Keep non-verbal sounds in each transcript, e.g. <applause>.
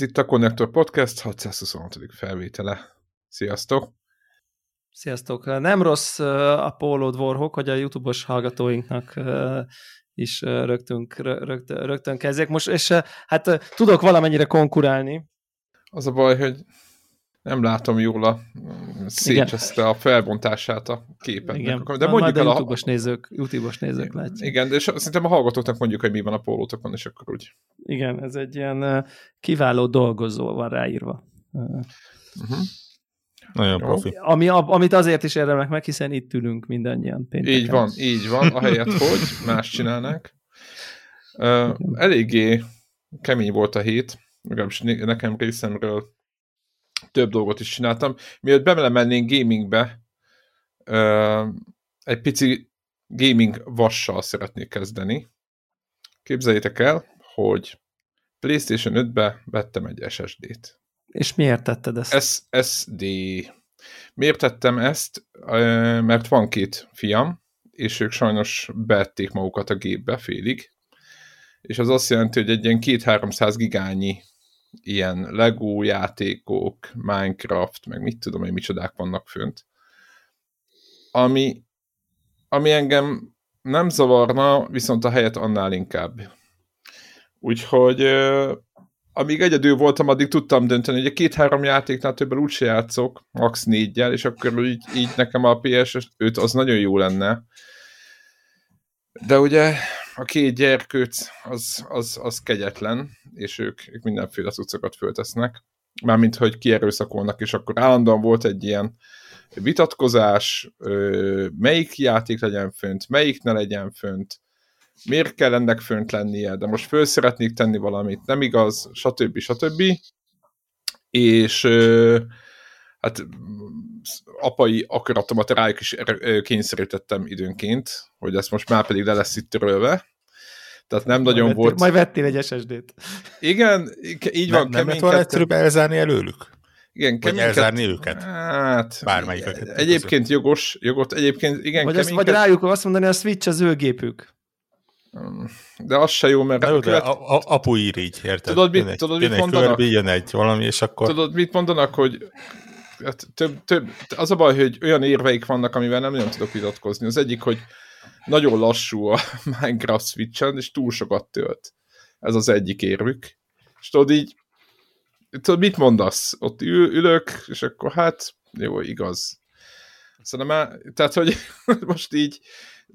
Ez itt a Connector Podcast 626. felvétele. Sziasztok! Sziasztok! Nem rossz a pólód vorhok, hogy a YouTube-os hallgatóinknak is rögtön, rögtön, rögtön kezdjek most, és hát tudok valamennyire konkurálni. Az a baj, hogy nem látom jól a szétcseszte a felbontását a képetnek. Igen. De mondjuk el a YouTube-os nézők, YouTube-os nézők látják. Igen, de és szerintem a hallgatóknak mondjuk, hogy mi van a pólótokon, és akkor úgy. Igen, ez egy ilyen kiváló dolgozó van ráírva. Uh-huh. Nagyon profi. Ami, amit azért is érdemelnek meg, hiszen itt ülünk mindannyian pénteken. Így van, így van, ahelyett, hogy más csinálnánk. Uh, eléggé kemény volt a hét, legalábbis nekem részemről több dolgot is csináltam. Mielőtt bemelemennénk gamingbe, egy pici gaming vassal szeretnék kezdeni. Képzeljétek el, hogy PlayStation 5-be vettem egy SSD-t. És miért tetted ezt? SSD. Miért tettem ezt? Mert van két fiam, és ők sajnos beették magukat a gépbe félig, és az azt jelenti, hogy egy ilyen 2-300 gigányi ilyen Lego játékok, Minecraft, meg mit tudom hogy micsodák vannak fönt. Ami, ami engem nem zavarna, viszont a helyet annál inkább. Úgyhogy amíg egyedül voltam, addig tudtam dönteni, hogy a két-három játéknál többel úgyse játszok, max. négyel, és akkor így, így nekem a PS5 az nagyon jó lenne. De ugye a két gyerkőc az, az, az kegyetlen, és ők, ők mindenféle cuccokat föltesznek. Mármint, hogy kierőszakolnak, és akkor állandóan volt egy ilyen vitatkozás, melyik játék legyen fönt, melyik ne legyen fönt, miért kell ennek fönt lennie, de most föl szeretnék tenni valamit, nem igaz, stb. stb. És hát apai akaratomat rájuk is kényszerítettem időnként, hogy ezt most már pedig le lesz itt törölve. Tehát nem majd nagyon vettél, volt... Majd vettél egy SSD-t. Igen, így van. Nem, nem lett volna egyszerűbb elzárni előlük? Igen, vagy elzárni őket? Hát, Bármelyiket. Egyébként között. jogos, jogot, egyébként igen, vagy, azt, vagy rájuk azt mondani, a Switch az ő gépük. De az se jó, mert... De, követ... a, a, apu ír így, érted? Tudod, mit, jön tudod, mit mondanak? Körbi, jön egy valami, és akkor... Tudod, mit mondanak, hogy több, több, az a baj, hogy olyan érveik vannak, amivel nem nagyon tudok vitatkozni. Az egyik, hogy nagyon lassú a <laughs> Minecraft Switch-en, és túl sokat tölt. Ez az egyik érvük. És tudod így, tudod, mit mondasz? Ott ül, ülök, és akkor hát, jó, igaz. Szerintem, tehát, hogy <laughs> most így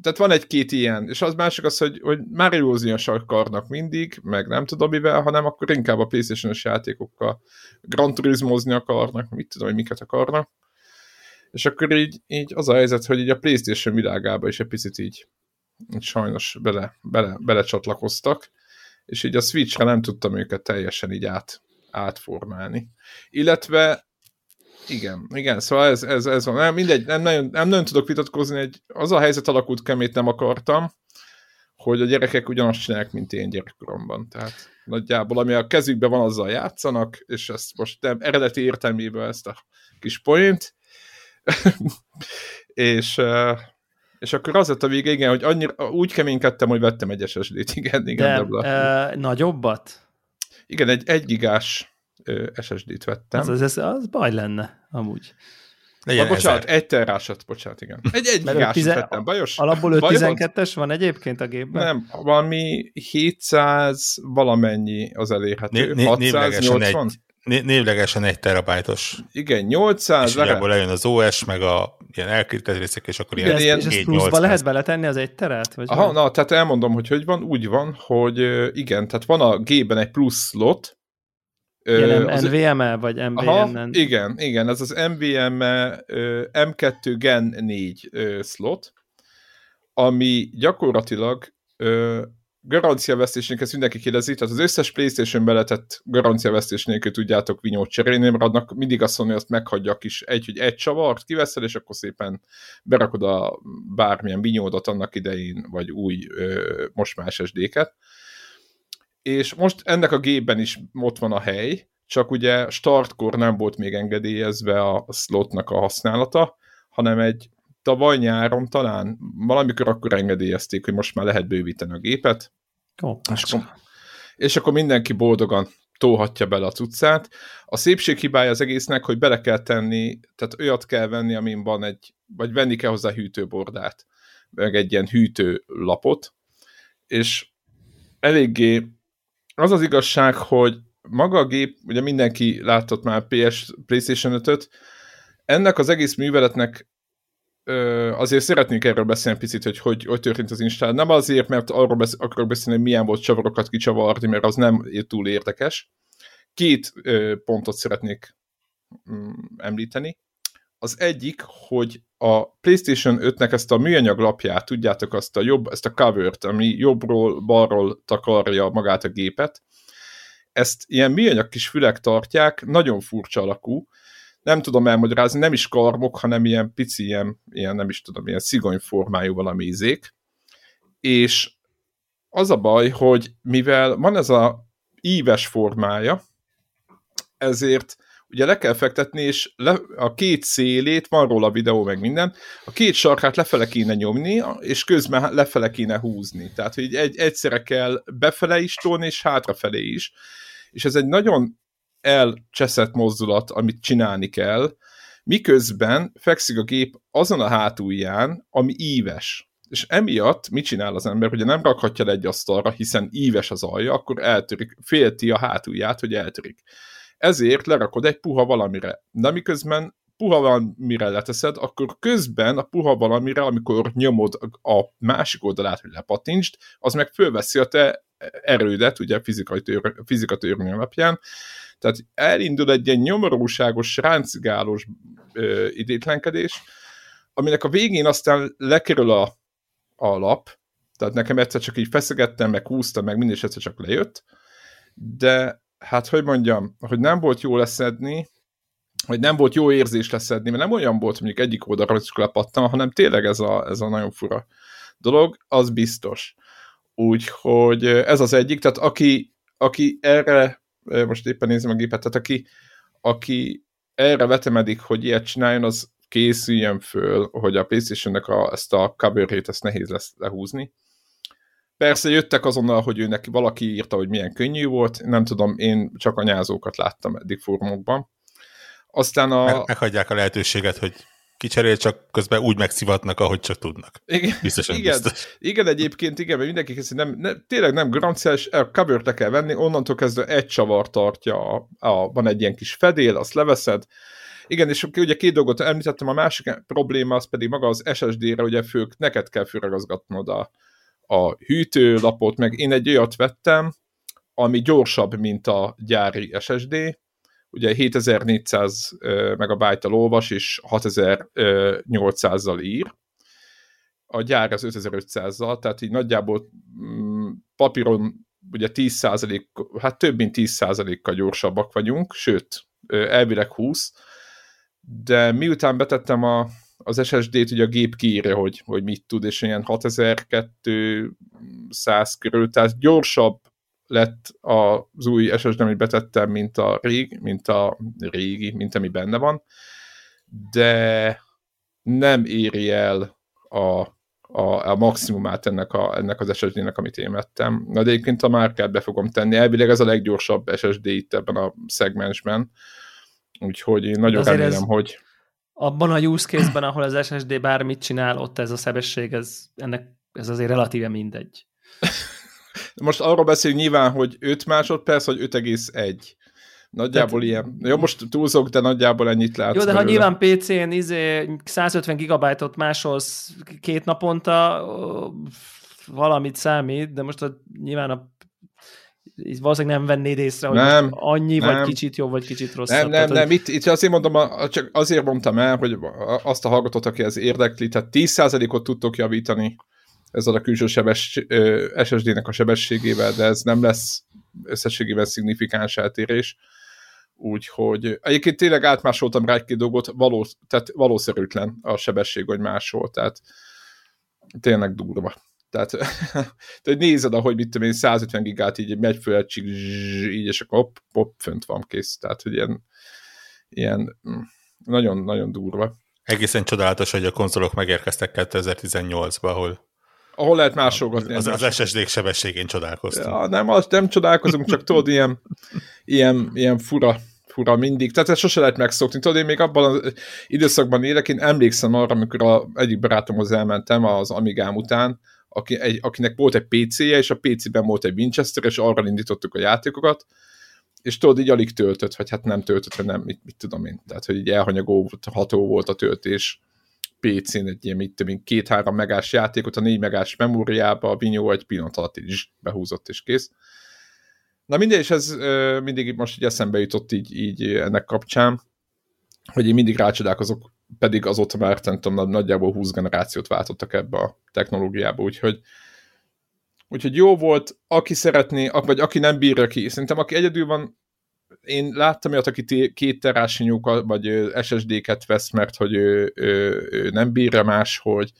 tehát van egy-két ilyen, és az másik az, hogy, hogy Mario-zni akarnak mindig, meg nem tudom mivel, hanem akkor inkább a Playstation-os játékokkal Gran Turismo-zni akarnak, mit tudom, hogy miket akarnak. És akkor így, így az a helyzet, hogy így a Playstation világába is egy picit így, így sajnos bele, bele, belecsatlakoztak, és így a Switch-re nem tudtam őket teljesen így át, átformálni. Illetve igen, igen, szóval ez, ez, ez van. Nem, mindegy, nem nagyon, nem nagyon tudok vitatkozni, egy, az a helyzet alakult ki, amit nem akartam, hogy a gyerekek ugyanazt csinálják, mint én gyerekkoromban. Tehát nagyjából, ami a kezükben van, azzal játszanak, és ezt most nem eredeti értelmében ezt a kis point. <laughs> és, és akkor az lett a vége, igen, hogy annyira, úgy keménykedtem, hogy vettem egy SSD-t, igen, igen. De, de nagyobbat? Igen, egy egy gigás SSD-t vettem. Az, az, az, az baj lenne, amúgy. Legyen bocsánat, ezer. egy terrásat, bocsánat, igen. Egy egy gigásat tize... vettem, bajos? Alapból 512-es van egyébként a gépben? Nem, valami 700 valamennyi az elérhető. Né, né, 680? Egy, névlegesen egy terabájtos. Igen, 800. És lehet... lejön az OS, meg a ilyen elkültett részek, és akkor ilyen, ilyen és ezt pluszba lehet beletenni az egy teret? Vagy Aha, na, tehát elmondom, hogy hogy van, úgy van, hogy igen, tehát van a gépben egy plusz slot, Ilyen NVMe, vagy MVN? igen, igen, ez az NVMe M2 Gen 4 slot, ami gyakorlatilag garanciavesztés ezt mindenki kérdezi, tehát az összes Playstation beletett garanciavesztés nélkül tudjátok vinyót cserélni, mert adnak mindig azt mondani, hogy azt meghagyja a kis egy, hogy egy csavart kiveszel, és akkor szépen berakod a bármilyen vinyódat annak idején, vagy új ö, most más SSD-ket és most ennek a gépben is ott van a hely, csak ugye startkor nem volt még engedélyezve a slotnak a használata, hanem egy tavaly nyáron talán valamikor akkor engedélyezték, hogy most már lehet bővíteni a gépet. Oh, és, akkor, és akkor mindenki boldogan tolhatja bele a cuccát. A szépség hibája az egésznek, hogy bele kell tenni, tehát olyat kell venni, amin van egy, vagy venni kell hozzá hűtőbordát, meg egy ilyen hűtőlapot, és eléggé az az igazság, hogy maga a gép, ugye mindenki látott már PS, PlayStation 5-öt, ennek az egész műveletnek ö, azért szeretnék erről beszélni picit, hogy, hogy hogy történt az install. Nem azért, mert arról besz- akarok beszélni, hogy milyen volt csavarokat kicsavarni, mert az nem túl érdekes. Két ö, pontot szeretnék mm, említeni. Az egyik, hogy a PlayStation 5-nek ezt a műanyag lapját, tudjátok, azt a jobb, ezt a covert, ami jobbról, balról takarja magát a gépet, ezt ilyen műanyag kis fülek tartják, nagyon furcsa alakú, nem tudom elmagyarázni, nem is karmok, hanem ilyen pici, ilyen, ilyen nem is tudom, ilyen szigony formájú valami izék. És az a baj, hogy mivel van ez a íves formája, ezért ugye le kell fektetni, és le, a két szélét, van róla videó, meg minden, a két sarkát lefele kéne nyomni, és közben lefele kéne húzni. Tehát, hogy egy, egyszerre kell befele is tolni, és hátrafelé is. És ez egy nagyon elcseszett mozdulat, amit csinálni kell, miközben fekszik a gép azon a hátulján, ami íves. És emiatt mit csinál az ember, hogyha nem rakhatja le egy asztalra, hiszen íves az alja, akkor eltörik, félti a hátulját, hogy eltörik. Ezért lerakod egy puha valamire. De miközben puha valamire leteszed, akkor közben a puha valamire, amikor nyomod a másik oldalát, hogy lepattintsd, az meg fölveszi a te erődet, ugye fizikai tör, fizika törvény alapján, tehát elindul egy ilyen nyomorúságos, ráncigálós ö, idétlenkedés, aminek a végén aztán lekerül a, a lap, tehát nekem egyszer csak így feszegettem, meg húztam, meg mindig egyszer csak lejött, de hát hogy mondjam, hogy nem volt jó leszedni, hogy nem volt jó érzés leszedni, mert nem olyan volt, mondjuk egyik oldalra csak lepattam, hanem tényleg ez a, ez a nagyon fura dolog, az biztos. Úgyhogy ez az egyik, tehát aki, aki erre most éppen nézem a gépet, tehát aki, aki erre vetemedik, hogy ilyet csináljon, az készüljön föl, hogy a Playstation-nek a, ezt a coverét ezt nehéz lesz lehúzni. Persze jöttek azonnal, hogy ő neki valaki írta, hogy milyen könnyű volt, nem tudom, én csak anyázókat láttam eddig fórumokban. Aztán a... Meg, meghagyják a lehetőséget, hogy kicserél, csak közben úgy megszivatnak, ahogy csak tudnak. Igen, Biztosan igen, biztos. igen egyébként igen, mert mindenki kezdi, nem, nem, tényleg nem garanciás, cover kell venni, onnantól kezdve egy csavar tartja, a, a, van egy ilyen kis fedél, azt leveszed, igen, és ugye két dolgot említettem, a másik probléma az pedig maga az SSD-re, ugye fők, neked kell fölragazgatnod a, a hűtőlapot, meg én egy olyat vettem, ami gyorsabb, mint a gyári SSD, ugye 7400 megabyte olvas, és 6800-zal ír. A gyár az 5500-zal, tehát így nagyjából mm, papíron ugye 10%, hát több mint 10%-kal gyorsabbak vagyunk, sőt, elvileg 20, de miután betettem a, az SSD-t, ugye a gép kiírja, hogy, hogy mit tud, és ilyen 6200 körül, tehát gyorsabb lett az új SSD, amit betettem, mint a rég, mint a régi, mint ami benne van, de nem éri el a, a, a maximumát ennek, a, ennek az SSD-nek, amit én vettem. Na de egyébként a márkát be fogom tenni. Elvileg ez a leggyorsabb SSD itt ebben a szegmensben. Úgyhogy én nagyon Azért remélem, hogy... Abban a use case-ben, ahol az SSD bármit csinál, ott ez a sebesség, ez, ennek, ez azért relatíve mindegy. <laughs> Most arról beszélünk nyilván, hogy 5 másodperc, vagy 5,1. Nagyjából Tehát, ilyen. Jó, most túlzok, de nagyjából ennyit látsz. Jó, de belőle. ha nyilván PC-n izé 150 gigabájtot másolsz két naponta, valamit számít, de most a, nyilván a valószínűleg nem vennéd észre, hogy nem, annyi, nem, vagy kicsit jobb, vagy kicsit rosszabb. Nem, nem, tehát, nem, itt, itt azért mondom, csak azért mondtam el, hogy azt a hallgatót, aki ez érdekli, tehát 10%-ot tudtok javítani ezzel a külső sebes, SSD-nek a sebességével, de ez nem lesz összességében szignifikáns eltérés. Úgyhogy egyébként tényleg átmásoltam rá egy-két dolgot, való, tehát valószerűtlen a sebesség, hogy másol, tehát tényleg durva. Tehát, <laughs> tehát nézed, ahogy mit tudom én, 150 gigát így megy föl egy így, és akkor hopp, hopp, fönt van kész. Tehát, hogy ilyen, ilyen nagyon-nagyon durva. Egészen csodálatos, hogy a konzolok megérkeztek 2018-ba, ahol ahol lehet másolgatni. Az, az SSD-k sebességén csodálkoztam. Ja, nem, azt nem csodálkozunk, csak tudod, ilyen, ilyen, ilyen fura, fura mindig. Tehát ezt sose lehet megszokni. Tudod, én még abban az időszakban élek, én emlékszem arra, amikor a egyik barátomhoz elmentem az Amigám után, aki, egy, akinek volt egy PC-je, és a PC-ben volt egy Winchester, és arra indítottuk a játékokat, és tudod, így alig töltött, vagy hát nem töltött, vagy nem, mit, mit tudom én. Tehát, hogy így elhanyagolható volt a töltés PC-n egy ilyen, mit tudom én, két-három megás játékot a négy megás memóriába, a Vinyó egy pillanat alatt így behúzott, és kész. Na mindegy, és ez mindig most így eszembe jutott így, így ennek kapcsán, hogy én mindig rácsodálkozok, pedig azóta már nem tudom, nagyjából 20 generációt váltottak ebbe a technológiába, úgyhogy Úgyhogy jó volt, aki szeretné, vagy aki nem bírja ki. Szerintem aki egyedül van, én láttam olyat, aki két terás vagy SSD-ket vesz, mert hogy ő, ő, ő nem bírja más, hogy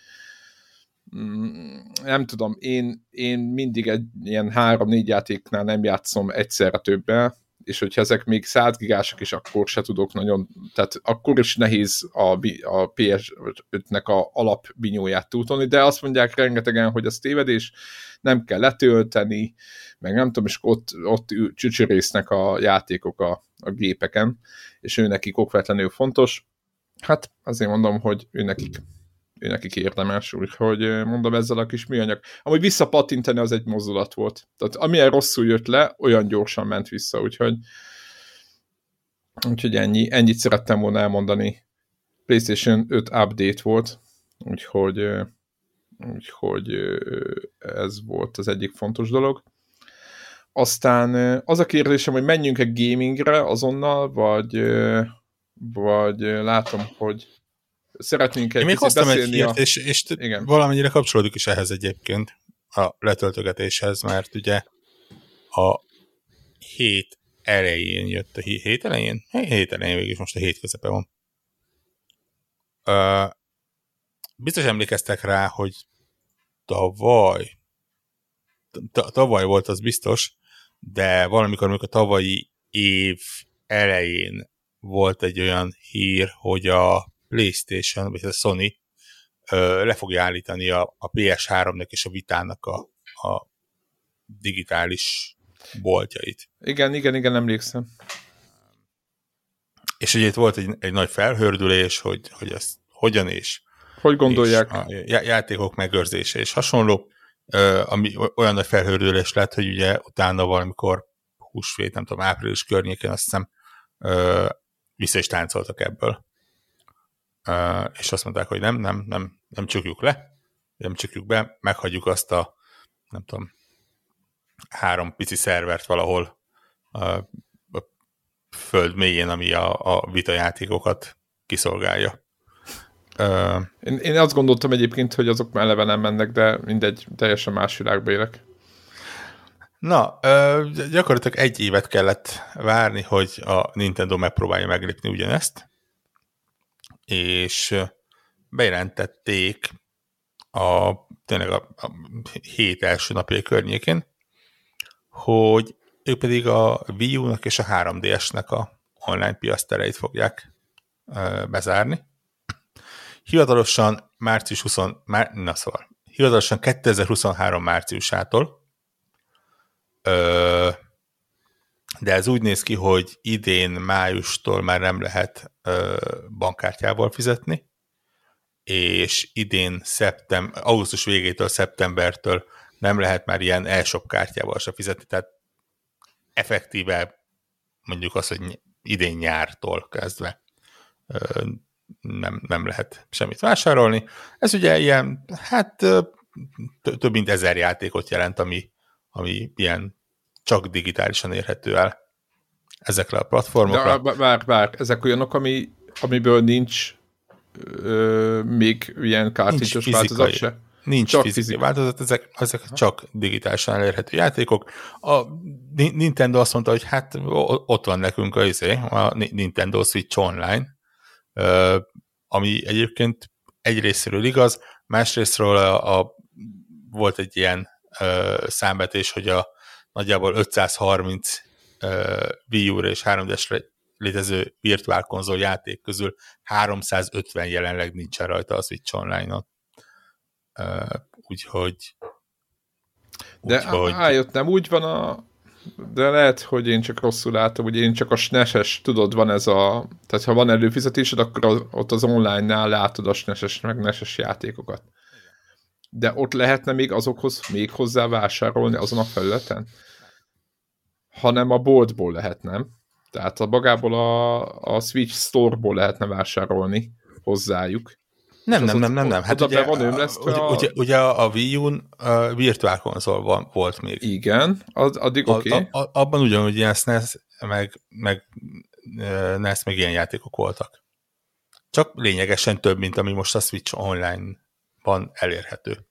mm, nem tudom, én, én mindig egy ilyen három-négy játéknál nem játszom egyszerre többel, és hogyha ezek még 100 gigások is, akkor se tudok nagyon, tehát akkor is nehéz a, a PS5-nek a alapbinyóját túltolni, de azt mondják rengetegen, hogy az tévedés, nem kell letölteni, meg nem tudom, és ott, ott csücsörésznek a játékok a, a gépeken, és ő nekik okvetlenül fontos. Hát azért mondom, hogy ő nekik, nekik érdemes, úgyhogy mondom ezzel a kis műanyag. Amúgy visszapatintani az egy mozdulat volt. Tehát amilyen rosszul jött le, olyan gyorsan ment vissza, úgyhogy úgyhogy ennyi, ennyit szerettem volna elmondani. PlayStation 5 update volt, úgyhogy úgyhogy ez volt az egyik fontos dolog. Aztán az a kérdésem, hogy menjünk-e gamingre azonnal, vagy, vagy látom, hogy szeretnénk egy Én még hoztam egy hírt, a... és, és Igen. valamennyire kapcsolódik is ehhez egyébként a letöltögetéshez, mert ugye a hét elején jött a hét, hét elején? Hét elején végig most a hét közepe van. Uh, biztos emlékeztek rá, hogy tavaly, tavaly volt az biztos, de valamikor, amikor a tavalyi év elején volt egy olyan hír, hogy a PlayStation, vagy a Sony ö, le fogja állítani a, a PS3-nak és a Vitának a, a digitális boltjait. Igen, igen, igen, emlékszem. És ugye itt volt egy, egy nagy felhördülés, hogy, hogy ezt hogyan és hogy gondolják? a játékok megőrzése és hasonló, ami olyan nagy felhőrülés lett, hogy ugye utána valamikor húsvét, nem tudom, április környékén azt hiszem vissza is táncoltak ebből. És azt mondták, hogy nem, nem, nem, nem csukjuk le, nem csukjuk be, meghagyjuk azt a, nem tudom, három pici szervert valahol a, föld mélyén, ami a, a vitajátékokat kiszolgálja. Uh, én, én azt gondoltam egyébként, hogy azok eleve nem mennek, de mindegy, teljesen más világba élek. Na, uh, gyakorlatilag egy évet kellett várni, hogy a Nintendo megpróbálja meglépni ugyanezt, és bejelentették a, tényleg a, a hét első napjai környékén, hogy ők pedig a Wii U-nak és a 3DS-nek a online piasztereit fogják uh, bezárni. Hivatalosan március 20, már, na szóval, hivatalosan 2023 márciusától, ö, de ez úgy néz ki, hogy idén májustól már nem lehet ö, bankkártyával fizetni, és idén szeptem, augusztus végétől, szeptembertől nem lehet már ilyen e-shop kártyával se fizetni, tehát effektíve mondjuk azt, hogy idén nyártól kezdve nem, nem lehet semmit vásárolni. Ez ugye ilyen, hát több mint ezer játékot jelent, ami, ami ilyen csak digitálisan érhető el ezekre a platformokra. De bár, bár, ezek olyanok, ami, amiből nincs ö, még ilyen kártyás változat se? Nincs csak fizikai, fizikai változat, ezek, ezek csak digitálisan elérhető játékok. A Nintendo azt mondta, hogy hát ott van nekünk a, izé, a Nintendo Switch Online, ami egyébként egyrésztről igaz, másrésztről a, a, volt egy ilyen ö, számbetés, hogy a nagyjából 530 ö, Wii U és 3DS-re létező virtuál konzol játék közül 350 jelenleg nincsen rajta a Switch Online-on. úgyhogy de úgyhogy... rájött, nem úgy van a de lehet, hogy én csak rosszul látom, hogy én csak a SNES-es, tudod, van ez a, tehát ha van előfizetésed, akkor az, ott az online-nál látod a SNES-es, meg NES-es játékokat. De ott lehetne még azokhoz még hozzá vásárolni azon a felületen? Hanem a boltból lehet, nem? Tehát a magából a, a Switch Store-ból lehetne vásárolni hozzájuk. Nem, nem, nem, nem, nem. Hát ugye, van ömlesztve ugye, a... ugye, ugye a Wii U-n a Virtual Console van, volt még. Igen, az, addig oké. Okay. A, a, abban ugyanúgy ilyen SNES, meg, meg NES, meg ilyen játékok voltak. Csak lényegesen több, mint ami most a Switch online-ban elérhető.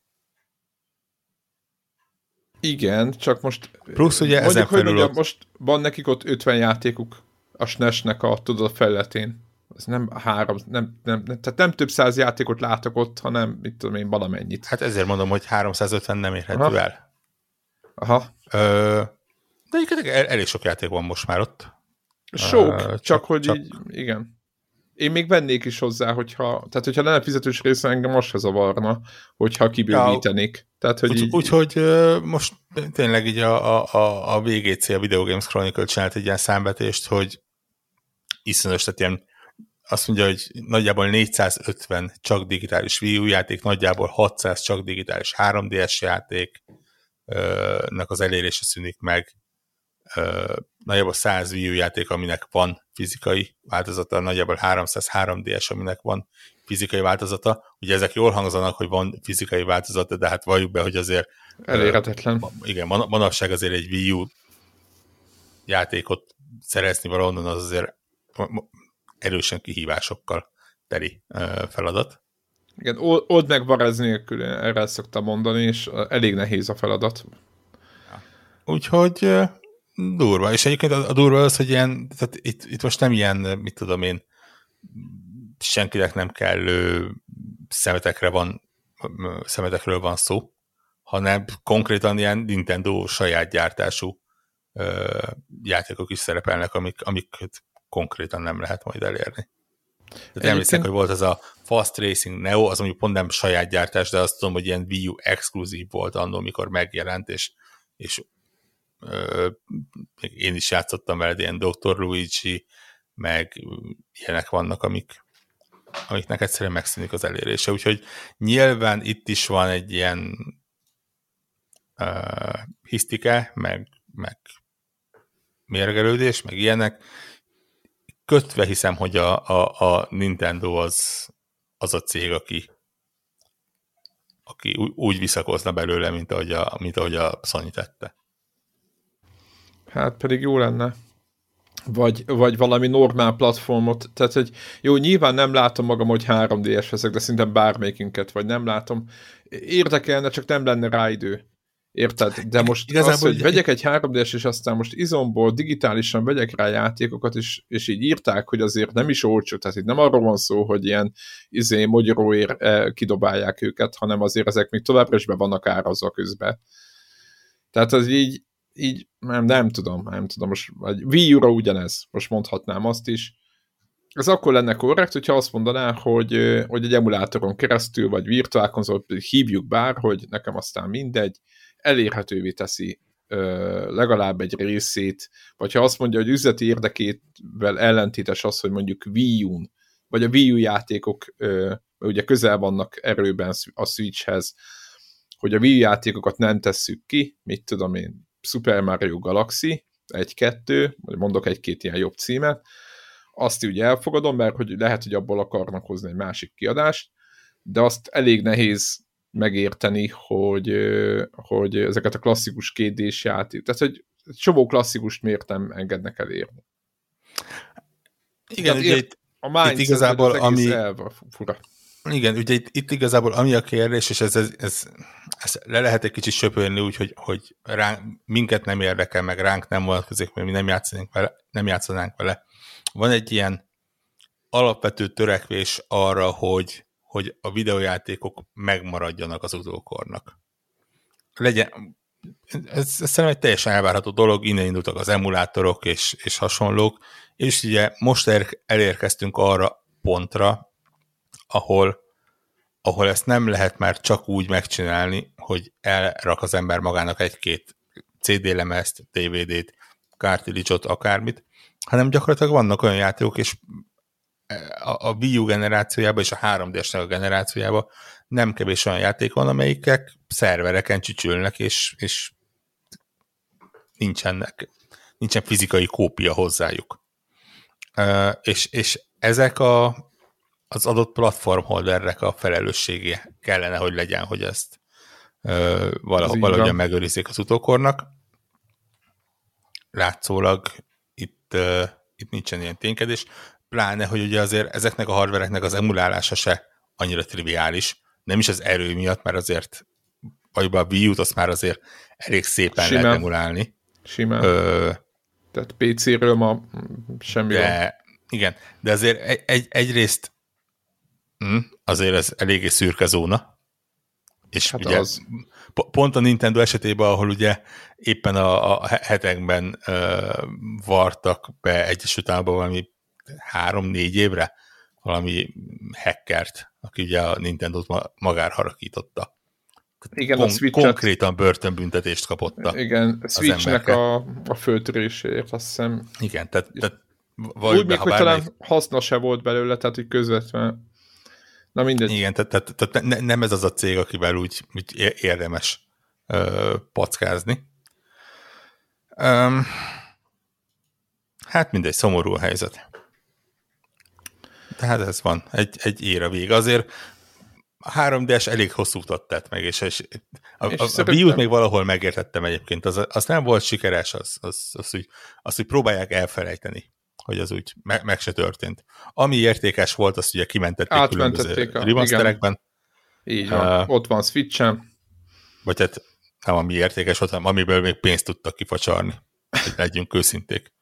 Igen, csak most... Plusz ugye ezen felül... Hogy mondjam, most van nekik ott 50 játékuk a SNES-nek a, tudod, a felületén ez nem három, nem, nem, nem, tehát nem több száz játékot látok ott, hanem mit tudom én, valamennyit. Hát ezért mondom, hogy 350 nem érhető Aha. el. Aha. Ö, de egyébként el, elég sok játék van most már ott. Sok, Ö, csak, csak hogy csak... így, igen. Én még vennék is hozzá, hogyha, tehát hogyha lenne fizetős része, engem most se zavarna, hogyha kibővítenék. Tehát, hogy úgy, így... Úgyhogy most tényleg így a, a, a VGC, a Video Games Chronicle csinált egy ilyen számvetést, hogy iszonyos, tehát ilyen azt mondja, hogy nagyjából 450 csak digitális Wii U játék, nagyjából 600 csak digitális 3DS játéknak az elérése szűnik meg, nagyjából 100 Wii U játék, aminek van fizikai változata, nagyjából 300 3DS, aminek van fizikai változata. Ugye ezek jól hangzanak, hogy van fizikai változata, de hát valljuk be, hogy azért elérhetetlen. Igen, manapság azért egy Wii U játékot szerezni valahonnan az azért erősen kihívásokkal teli feladat. Igen, old meg varez nélkül, erre szoktam mondani, és elég nehéz a feladat. Ja. Úgyhogy durva, és egyébként a, a durva az, hogy ilyen, tehát itt, itt most nem ilyen, mit tudom én, senkinek nem kellő szemetekre van, szemetekről van szó, hanem konkrétan ilyen Nintendo saját gyártású ö, játékok is szerepelnek, amik, amiket konkrétan nem lehet majd elérni. Tehát emlékszem, hogy volt ez a Fast Racing Neo, az mondjuk pont nem saját gyártás, de azt tudom, hogy ilyen Wii U exkluzív volt annól, mikor megjelent, és, és én is játszottam vele, ilyen Dr. Luigi, meg ilyenek vannak, amik, amiknek egyszerűen megszűnik az elérése. Úgyhogy nyilván itt is van egy ilyen uh, hisztike, meg, meg mérgelődés, meg ilyenek, kötve hiszem, hogy a, a, a Nintendo az, az a cég, aki, aki úgy visszakozna belőle, mint ahogy a, mint ahogy a Sony tette. Hát pedig jó lenne. Vagy, vagy valami normál platformot. Tehát, hogy jó, nyilván nem látom magam, hogy 3D-es veszek, de szinte bármelyikinket, vagy nem látom. Érdekelne, csak nem lenne rá idő. Érted? De most Igazából az, hogy vegyek egy 3 d és aztán most izomból digitálisan vegyek rá játékokat, és, és így írták, hogy azért nem is olcsó, tehát itt nem arról van szó, hogy ilyen izé, magyaróért eh, kidobálják őket, hanem azért ezek még továbbra is be vannak árazva közben. Tehát az így, így nem, nem tudom, nem tudom, most vagy Wii U-ra ugyanez, most mondhatnám azt is. Ez akkor lenne korrekt, hogyha azt mondaná, hogy, hogy egy emulátoron keresztül, vagy virtuál konzol, hívjuk bár, hogy nekem aztán mindegy, elérhetővé teszi legalább egy részét, vagy ha azt mondja, hogy üzleti érdekével ellentétes az, hogy mondjuk Wii U-n, vagy a Wii U játékok ugye közel vannak erőben a Switchhez, hogy a Wii játékokat nem tesszük ki, mit tudom én, Super Mario Galaxy, egy-kettő, vagy mondok egy-két ilyen jobb címet, azt úgy elfogadom, mert hogy lehet, hogy abból akarnak hozni egy másik kiadást, de azt elég nehéz megérteni, hogy, hogy ezeket a klasszikus kédés játék, tehát hogy csomó klasszikust miért nem engednek elérni. Igen, ugye itt, a itt igazából, ami... Elva, fura. Igen, ugye itt, itt igazából ami a kérdés, és ez, ez, ez, ez le lehet egy kicsit söpörni úgy, hogy, hogy ránk, minket nem érdekel, meg ránk nem vonatkozik, mert mi nem játszanánk vele, nem játszanánk vele. Van egy ilyen alapvető törekvés arra, hogy hogy a videojátékok megmaradjanak az utókornak. Legyen, ez, ez szerintem egy teljesen elvárható dolog, innen indultak az emulátorok és, és hasonlók, és ugye most elérkeztünk arra pontra, ahol ahol ezt nem lehet már csak úgy megcsinálni, hogy elrak az ember magának egy-két CD lemezt, DVD-t, kártilicsot, akármit, hanem gyakorlatilag vannak olyan játékok, és a, a Wii U generációjában és a 3D-es generációjában nem kevés olyan játék van, amelyikek szervereken csücsülnek, és, és nincsenek, nincsen fizikai kópia hozzájuk. És, és ezek a, az adott platformholdernek a felelőssége kellene, hogy legyen, hogy ezt uh, valahogy, valahogyan megőrizzék az utókornak. Látszólag itt, uh, itt nincsen ilyen ténykedés, pláne, hogy ugye azért ezeknek a hardvereknek az emulálása se annyira triviális, nem is az erő miatt, mert azért vagy a Wii U-t azt már azért elég szépen Simán. lehet emulálni. Simán. Ö, Tehát PC-ről ma semmi de, Igen, de azért egy, egy, egyrészt hm, azért ez eléggé szürke zóna, és hát ugye az. pont a Nintendo esetében, ahol ugye éppen a, a hetekben uh, vartak be Egyesült Államban valami három-négy évre valami hackert, aki ugye a Nintendo-t magára harakította. Igen, Kon- a switch Konkrétan börtönbüntetést kapott a Igen, a Switchnek a, a föltöréséért, azt hiszem. Igen, tehát, tehát Úgy még, hogy talán haszna se volt belőle, tehát hogy közvetve. Na mindegy. Igen, tehát, tehát, tehát ne, nem ez az a cég, akivel úgy, úgy érdemes ö, packázni. Um, hát mindegy, szomorú a helyzet. Tehát ez van, egy, egy ér a vége. Azért a 3D-es elég hosszú utat tett meg, és, és a, és a, a Wii még valahol megértettem egyébként, az, az nem volt sikeres, az, az, az, hogy, az, hogy próbálják elfelejteni, hogy az úgy me, meg se történt. Ami értékes volt, azt ugye kimentették különböző a, remasterekben. Így van, uh, ott van Switch-en. Vagy hát nem ami értékes volt, hanem amiből még pénzt tudtak kifacsarni, hogy legyünk őszinték.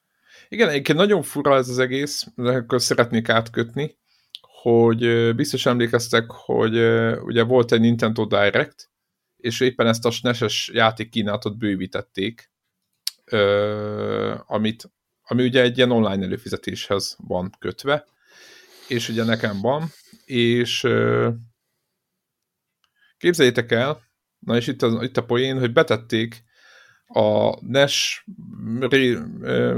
Igen, egyébként nagyon fura ez az egész, de akkor szeretnék átkötni, hogy biztos emlékeztek, hogy ugye volt egy Nintendo Direct, és éppen ezt a SNES-es játék kínálatot bővítették, amit, ami ugye egy ilyen online előfizetéshez van kötve, és ugye nekem van, és képzeljétek el, na és itt a, itt a poén, hogy betették a NES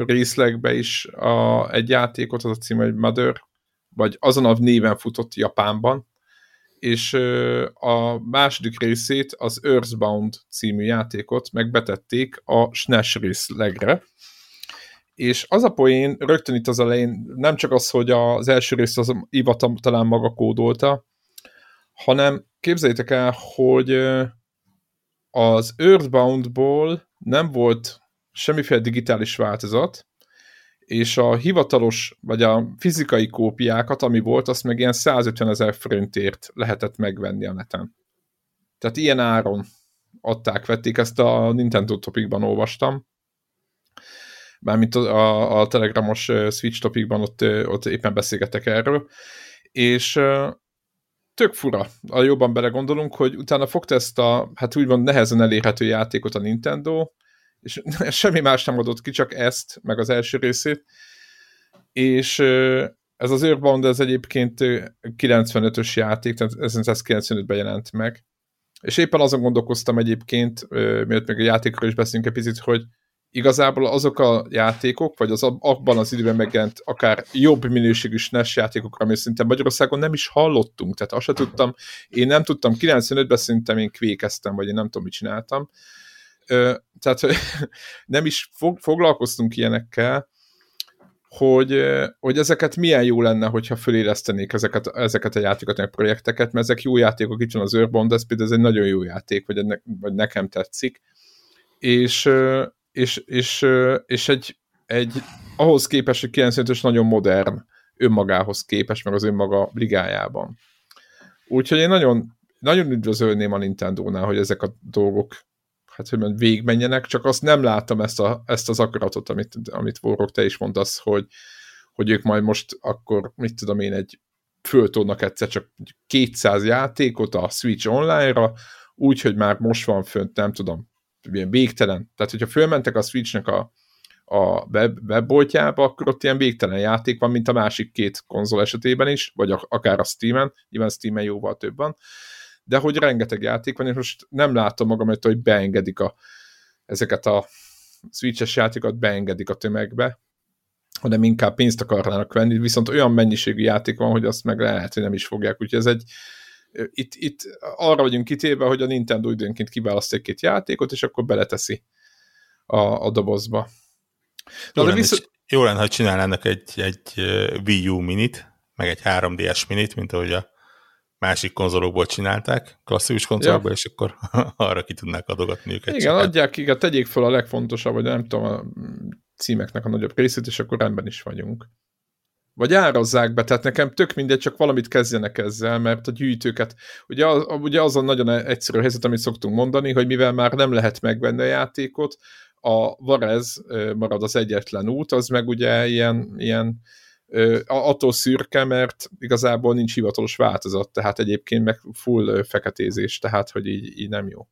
részlegbe is a, egy játékot, az a cím, hogy Mother, vagy azon a néven futott Japánban, és a második részét, az Earthbound című játékot megbetették a SNES részlegre, és az a poén rögtön itt az elején nem csak az, hogy az első részt az Iva talán maga kódolta, hanem képzeljétek el, hogy az Earthboundból nem volt semmiféle digitális változat, és a hivatalos, vagy a fizikai kópiákat, ami volt, azt meg ilyen 150 ezer forintért lehetett megvenni a neten. Tehát ilyen áron adták, vették, ezt a Nintendo topikban olvastam. Mármint a, a, a telegramos Switch topikban ott, ott éppen beszélgetek erről. És tök fura, a jobban belegondolunk, hogy utána fogta ezt a, hát úgymond nehezen elérhető játékot a Nintendo, és <laughs> semmi más nem adott ki, csak ezt, meg az első részét, és ez az Earthbound, ez egyébként 95-ös játék, tehát 1995-ben jelent meg, és éppen azon gondolkoztam egyébként, miért még a játékról is beszélünk egy picit, hogy igazából azok a játékok, vagy az abban az időben megjelent akár jobb minőségű SNES játékok, ami szinte Magyarországon nem is hallottunk, tehát azt se tudtam, én nem tudtam, 95-ben szerintem én kvékeztem, vagy én nem tudom, mit csináltam, tehát <laughs> nem is fog, foglalkoztunk ilyenekkel, hogy, hogy ezeket milyen jó lenne, hogyha fölélesztenék ezeket, ezeket a játékokat, a projekteket, mert ezek jó játékok, itt van az ez például ez egy nagyon jó játék, vagy, ennek, vagy nekem tetszik, és, és, és, és egy, egy ahhoz képest, hogy 95-ös nagyon modern önmagához képest, meg az önmaga ligájában. Úgyhogy én nagyon, nagyon üdvözölném a Nintendo-nál, hogy ezek a dolgok hát hogy végigmenjenek, csak azt nem láttam ezt, a, ezt az akaratot, amit, amit Vorok, te is mondasz, hogy, hogy ők majd most akkor, mit tudom én, egy föltódnak egyszer csak 200 játékot a Switch online-ra, úgy, hogy már most van fönt, nem tudom, ilyen végtelen. Tehát, hogyha fölmentek a Switchnek a, a web, webboltjába, akkor ott ilyen végtelen játék van, mint a másik két konzol esetében is, vagy a, akár a Steam-en, nyilván Steam-en jóval több van, de hogy rengeteg játék van, és most nem látom magam, hogy beengedik a, ezeket a Switch-es játékokat beengedik a tömegbe, hanem inkább pénzt akarnának venni, viszont olyan mennyiségű játék van, hogy azt meg lehet, hogy nem is fogják, úgyhogy ez egy itt, itt arra vagyunk kitéve, hogy a Nintendo időnként kiválaszt egy-két játékot, és akkor beleteszi a, a dobozba. Jó, lenne, viszont... jó lenne, ha csinálnának egy, egy Wii U minit, meg egy 3DS minit, mint ahogy a másik konzolokból csinálták, klasszikus konzolokból, ja. és akkor <laughs> arra ki tudnák adogatni őket. Igen, adják, igen, tegyék fel a legfontosabb, vagy nem tudom, a címeknek a nagyobb részét, és akkor rendben is vagyunk. Vagy árazzák be, tehát nekem tök mindegy, csak valamit kezdjenek ezzel, mert a gyűjtőket, ugye az, ugye az a nagyon egyszerű helyzet, amit szoktunk mondani, hogy mivel már nem lehet megvenni a játékot, a Varez marad az egyetlen út, az meg ugye ilyen, ilyen attól szürke, mert igazából nincs hivatalos változat, tehát egyébként meg full feketézés, tehát hogy így, így nem jó.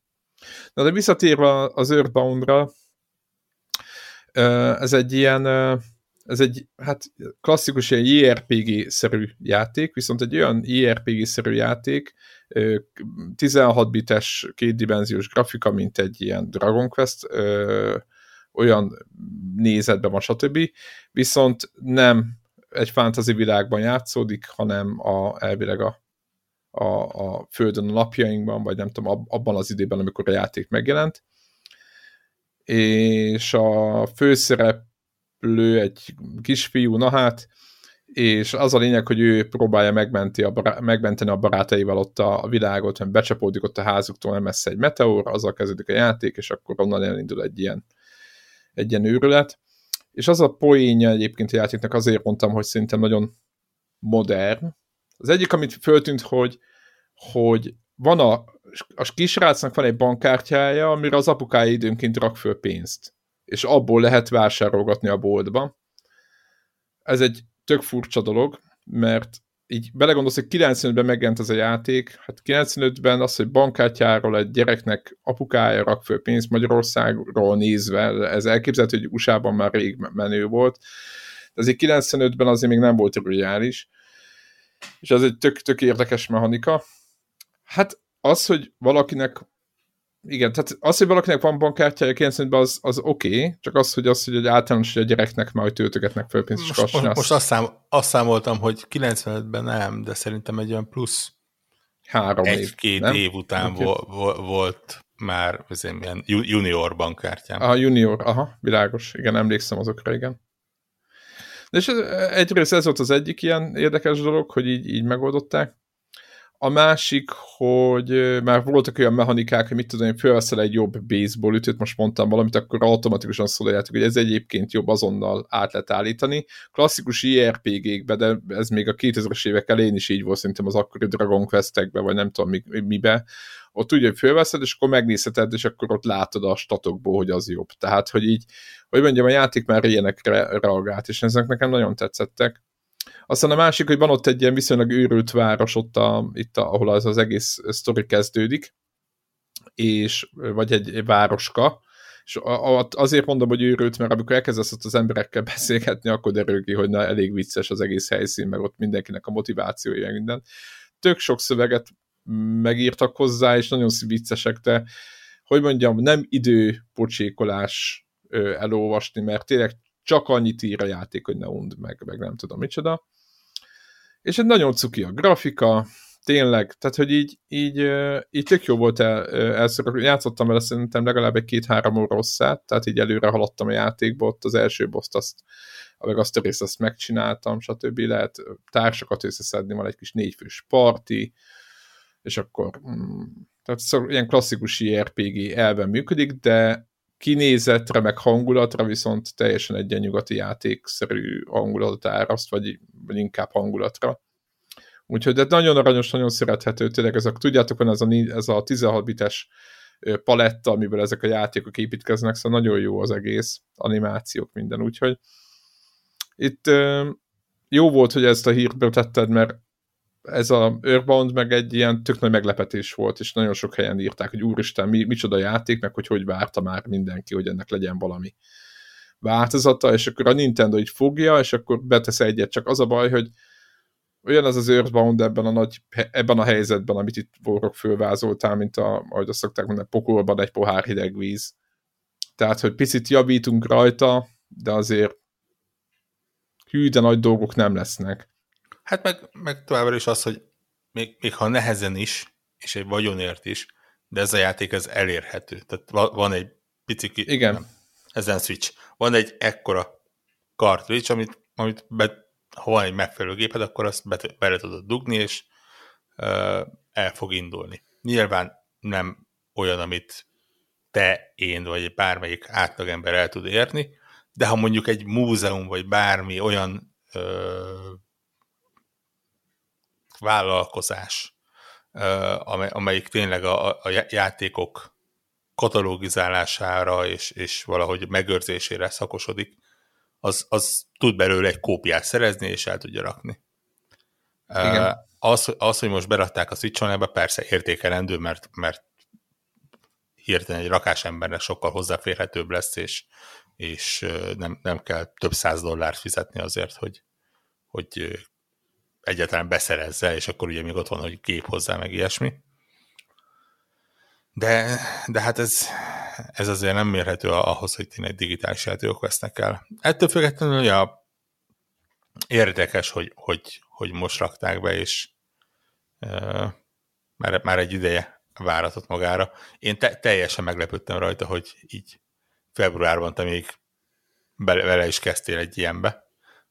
Na de visszatérve az Earthbound-ra, ez egy ilyen, ez egy hát klasszikus ilyen JRPG-szerű játék, viszont egy olyan JRPG-szerű játék, 16 bites, kétdimenziós grafika, mint egy ilyen Dragon Quest, olyan nézetben van, stb. Viszont nem egy fantasy világban játszódik, hanem a, elvileg a, a, a Földön a napjainkban, vagy nem tudom, abban az időben, amikor a játék megjelent. És a főszereplő egy kisfiú, na hát, és az a lényeg, hogy ő próbálja megmenti a bará- megmenteni a barátaival ott a, világot, hogy becsapódik ott a házuktól nem messze egy meteor, azzal kezdődik a játék, és akkor onnan elindul egy ilyen, egy ilyen őrület és az a poénja egyébként a játéknak azért mondtam, hogy szerintem nagyon modern. Az egyik, amit föltűnt, hogy, hogy van a, a kisrácnak van egy bankkártyája, amire az apukája időnként rak föl pénzt, és abból lehet vásárolgatni a boltba. Ez egy tök furcsa dolog, mert így belegondolsz, hogy 95-ben megjelent ez a játék, hát 95-ben az, hogy bankkártyáról egy gyereknek apukája rak föl pénzt Magyarországról nézve, ez elképzelhető, hogy USA-ban már rég menő volt, de azért 95-ben azért még nem volt reális, és ez egy tök, tök érdekes mechanika. Hát az, hogy valakinek igen, tehát az, hogy valakinek van bankkártyája 95-ben, az, az oké, okay, csak az, hogy az, hogy egy általános hogy a gyereknek hogy töltögetnek fel pénzt, most, most, most azt, szám, azt számoltam, hogy 95-ben nem, de szerintem egy olyan plusz három egy-két év, év után okay. vo, volt már ez ilyen junior bankkártyám. Aha, junior, aha, világos, igen, emlékszem azokra, igen. De és ez, egyrészt ez volt az egyik ilyen érdekes dolog, hogy így, így megoldották. A másik, hogy már voltak olyan mechanikák, hogy mit tudom hogy felveszel egy jobb baseball ütőt, most mondtam valamit, akkor automatikusan szól hogy ez egyébként jobb azonnal át lehet állítani. Klasszikus IRPG-kbe, de ez még a 2000-es évek elején is így volt, szerintem az akkori Dragon Quest-ekbe, vagy nem tudom mi, mibe. Ott ugye, hogy fölveszed, és akkor megnézheted, és akkor ott látod a statokból, hogy az jobb. Tehát, hogy így, hogy mondjam, a játék már ilyenekre reagált, és ezek nekem nagyon tetszettek. Aztán a másik, hogy van ott egy ilyen viszonylag őrült város, ott a, itt, a, ahol az, az egész sztori kezdődik, és, vagy egy, városka, és azért mondom, hogy őrült, mert amikor elkezdesz ott az emberekkel <laughs> beszélgetni, akkor derül ki, hogy na, elég vicces az egész helyszín, meg ott mindenkinek a motivációja, minden. Tök sok szöveget megírtak hozzá, és nagyon viccesek, de hogy mondjam, nem időpocsékolás elolvasni, mert tényleg csak annyit ír a játék, hogy ne und meg, meg nem tudom micsoda. És egy nagyon cuki a grafika, tényleg, tehát hogy így, így, így tök jó volt el, elször, játszottam vele szerintem legalább egy két-három óra rosszát, tehát így előre haladtam a játékba, ott az első boszt azt, meg azt a részt azt megcsináltam, stb. Lehet társakat összeszedni, van egy kis négyfős parti, és akkor mm, tehát szóval ilyen klasszikus JRPG elven működik, de kinézetre, meg hangulatra viszont teljesen egy nyugati játékszerű hangulatot áraszt, vagy, vagy inkább hangulatra. Úgyhogy de nagyon aranyos, nagyon szerethető, tényleg ezek, tudjátok, van ez a, ez a 16 bites paletta, amiből ezek a játékok építkeznek, szóval nagyon jó az egész, animációk, minden, úgyhogy itt jó volt, hogy ezt a hírt tetted, mert ez a Earthbound meg egy ilyen tök nagy meglepetés volt, és nagyon sok helyen írták, hogy úristen, mi, micsoda játék, meg hogy hogy várta már mindenki, hogy ennek legyen valami változata, és akkor a Nintendo így fogja, és akkor betesz egyet. Csak az a baj, hogy olyan az az Earthbound ebben a, nagy, ebben a helyzetben, amit itt vorok fölvázoltál, mint a, ahogy azt szokták mondani, pokolban egy pohár hideg víz. Tehát, hogy picit javítunk rajta, de azért hű, de nagy dolgok nem lesznek. Hát meg, meg továbbra is az, hogy még, még ha nehezen is, és egy vagyonért is, de ez a játék ez elérhető. Tehát van egy pici... Igen. Nem, ezen Switch. Van egy ekkora cartridge, amit, amit be, ha van egy megfelelő géped, akkor azt be, bele tudod dugni, és uh, el fog indulni. Nyilván nem olyan, amit te, én, vagy bármelyik átlagember el tud érni, de ha mondjuk egy múzeum, vagy bármi olyan ö, vállalkozás, amelyik tényleg a, a játékok katalogizálására és, és valahogy megőrzésére szakosodik, az, az tud belőle egy kópiát szerezni, és el tudja rakni. Igen. Az, az, hogy most berakták a switch persze értékelendő, mert, mert hirtelen egy rakás embernek sokkal hozzáférhetőbb lesz, és, és nem, nem kell több száz dollárt fizetni azért, hogy, hogy egyáltalán beszerezze, és akkor ugye még ott van, hogy kép hozzá, meg ilyesmi. De, de hát ez, ez azért nem mérhető ahhoz, hogy tényleg digitális játékok vesznek el. Ettől függetlenül ja, érdekes, hogy, hogy, hogy most rakták be, és e, már, már egy ideje váratott magára. Én te, teljesen meglepődtem rajta, hogy így februárban te még bele, bele is kezdtél egy ilyenbe.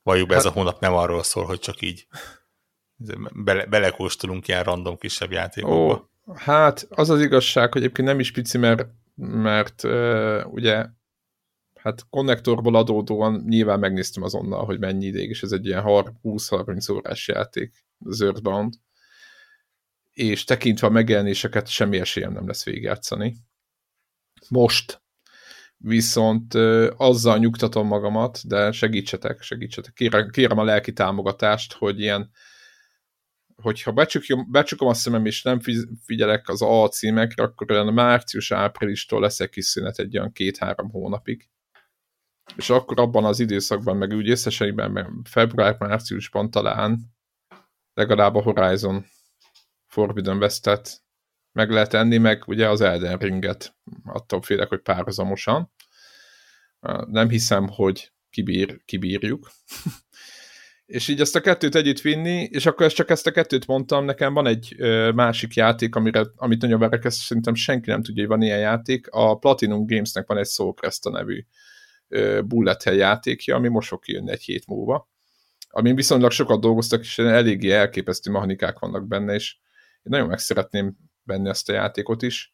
Valljuk be, ez a hát- hónap nem arról szól, hogy csak így bele, belekóstolunk ilyen random kisebb játékokba. Ó, hát az az igazság, hogy egyébként nem is pici, mert, mert uh, ugye hát konnektorból adódóan nyilván megnéztem azonnal, hogy mennyi ideig, és ez egy ilyen 20-30 órás játék, az Earthbound, és tekintve a megjelenéseket semmi esélyem nem lesz végigjátszani. Most, viszont azzal nyugtatom magamat, de segítsetek, segítsetek. Kérem, kérem a lelki támogatást, hogy ilyen, hogyha becsukjom, becsukom a szemem, és nem figyelek az A címekre, akkor olyan március-áprilistól leszek kis szünet egy olyan két-három hónapig. És akkor abban az időszakban, meg úgy összesen február-márciusban talán legalább a Horizon Forbidden West-et meg lehet enni, meg ugye az Elden Ringet, attól félek, hogy párhuzamosan. Nem hiszem, hogy kibír, kibírjuk. <laughs> és így ezt a kettőt együtt vinni, és akkor ezt csak ezt a kettőt mondtam, nekem van egy ö, másik játék, amire, amit nagyon verek, ezt szerintem senki nem tudja, hogy van ilyen játék. A Platinum Gamesnek van egy Soul Crest nevű ö, bullet hell játékja, ami most fog kijönni egy hét múlva. Amin viszonylag sokat dolgoztak, és eléggé elképesztő mechanikák vannak benne, és én nagyon meg szeretném venni ezt a játékot is.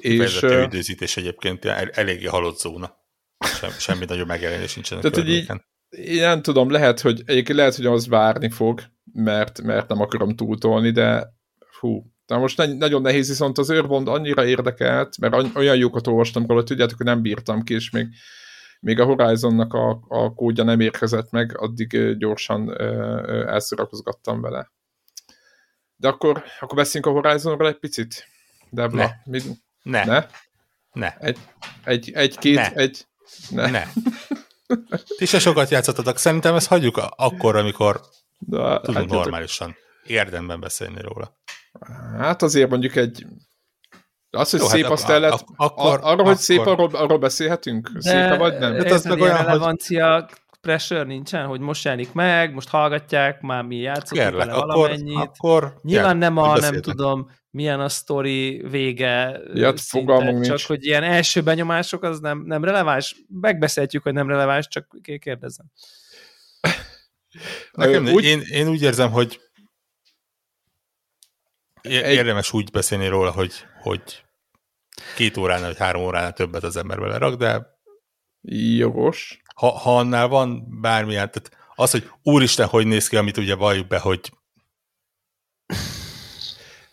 És időzítés egyébként el, eléggé halott zóna. Sem, semmi nagyobb megjelenés nincsen Tehát, hogy így, én nem tudom, lehet, hogy egyébként lehet, hogy az várni fog, mert, mert nem akarom túltolni, de hú, de most ne, nagyon nehéz, viszont az őrbond annyira érdekelt, mert olyan jókat olvastam róla, tudjátok, hogy nem bírtam ki, és még, még a Horizonnak a, a kódja nem érkezett meg, addig gyorsan elszorakozgattam vele. De akkor, akkor beszéljünk a Horizonról egy picit? Debla, ne. Mi? Ne. Ne? Ne. Egy, egy, egy két, ne. egy... Ne. ne. Ti se sokat játszottatok. Szerintem ezt hagyjuk akkor, amikor De, tudunk hát, normálisan érdemben beszélni róla. Hát azért mondjuk egy az, hogy Jó, szép, hát azt el lehet, akkor, arra, hogy szép, arról, arról beszélhetünk? De szép vagy nem? Ez, ez meg olyan, relevancia, hogy pressure nincsen, hogy most jelenik meg, most hallgatják, már mi játszottunk Kérlek, vele akkor, valamennyit. Akkor, Nyilván nem a, nem tudom, milyen a sztori vége, ja, szinten, csak nincs. hogy ilyen első benyomások, az nem, nem releváns. Megbeszéltjük, hogy nem releváns, csak kérdezem. Nekem, úgy... én, én úgy érzem, hogy érdemes úgy beszélni róla, hogy, hogy két óránál, vagy három óránál többet az ember vele rak, de Jogos. Ha, ha annál van bármilyen, tehát az, hogy úristen, hogy néz ki, amit ugye valljuk be, hogy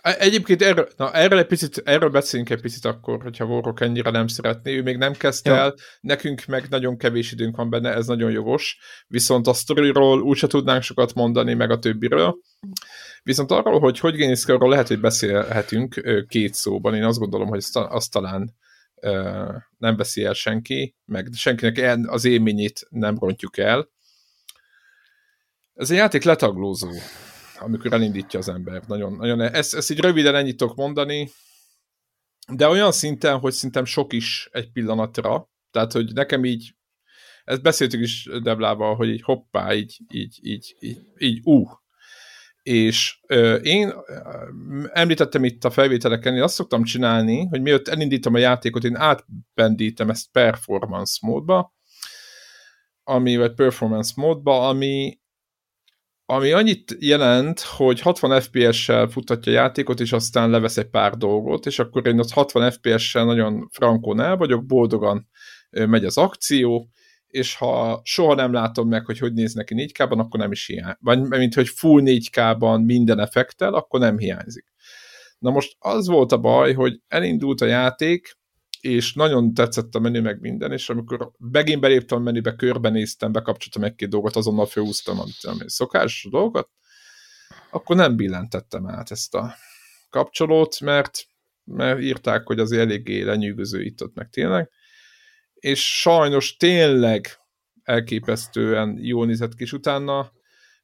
Egyébként erről, na, erről, egy picit, erről beszéljünk egy picit akkor, hogyha Vorok ennyire nem szeretné. Ő még nem kezdte ja. el, nekünk meg nagyon kevés időnk van benne, ez nagyon jogos. Viszont a sztoriról úgyse tudnánk sokat mondani, meg a többiről. Viszont arról, hogy hogy néz ki, arról lehet, hogy beszélhetünk két szóban. Én azt gondolom, hogy azt, azt talán nem veszi el senki, meg senkinek az élményét nem rontjuk el. Ez a játék letaglózó, amikor elindítja az ember. Nagyon, nagyon, ezt, ezt így röviden ennyit tudok mondani, de olyan szinten, hogy szintem sok is egy pillanatra, tehát, hogy nekem így, ezt beszéltük is Deblával, hogy így hoppá, így, így, így, így, így ú, és ö, én említettem itt a felvételeken, én azt szoktam csinálni, hogy mielőtt elindítom a játékot, én átbendítem ezt performance módba, ami, vagy performance módba, ami, ami annyit jelent, hogy 60 FPS-sel futatja a játékot, és aztán levesz egy pár dolgot, és akkor én ott 60 FPS-sel nagyon frankon el vagyok, boldogan megy az akció, és ha soha nem látom meg, hogy hogy néz neki 4K-ban, akkor nem is hiány. Vagy mint hogy full 4K-ban minden effektel, akkor nem hiányzik. Na most az volt a baj, hogy elindult a játék, és nagyon tetszett a menü meg minden, és amikor megint beléptem a menübe, körbenéztem, bekapcsoltam egy-két dolgot, azonnal felhúztam a szokásos dolgot, akkor nem billentettem át ezt a kapcsolót, mert, mert írták, hogy az eléggé lenyűgöző itt ott meg tényleg, és sajnos tényleg elképesztően jól nézett ki, és utána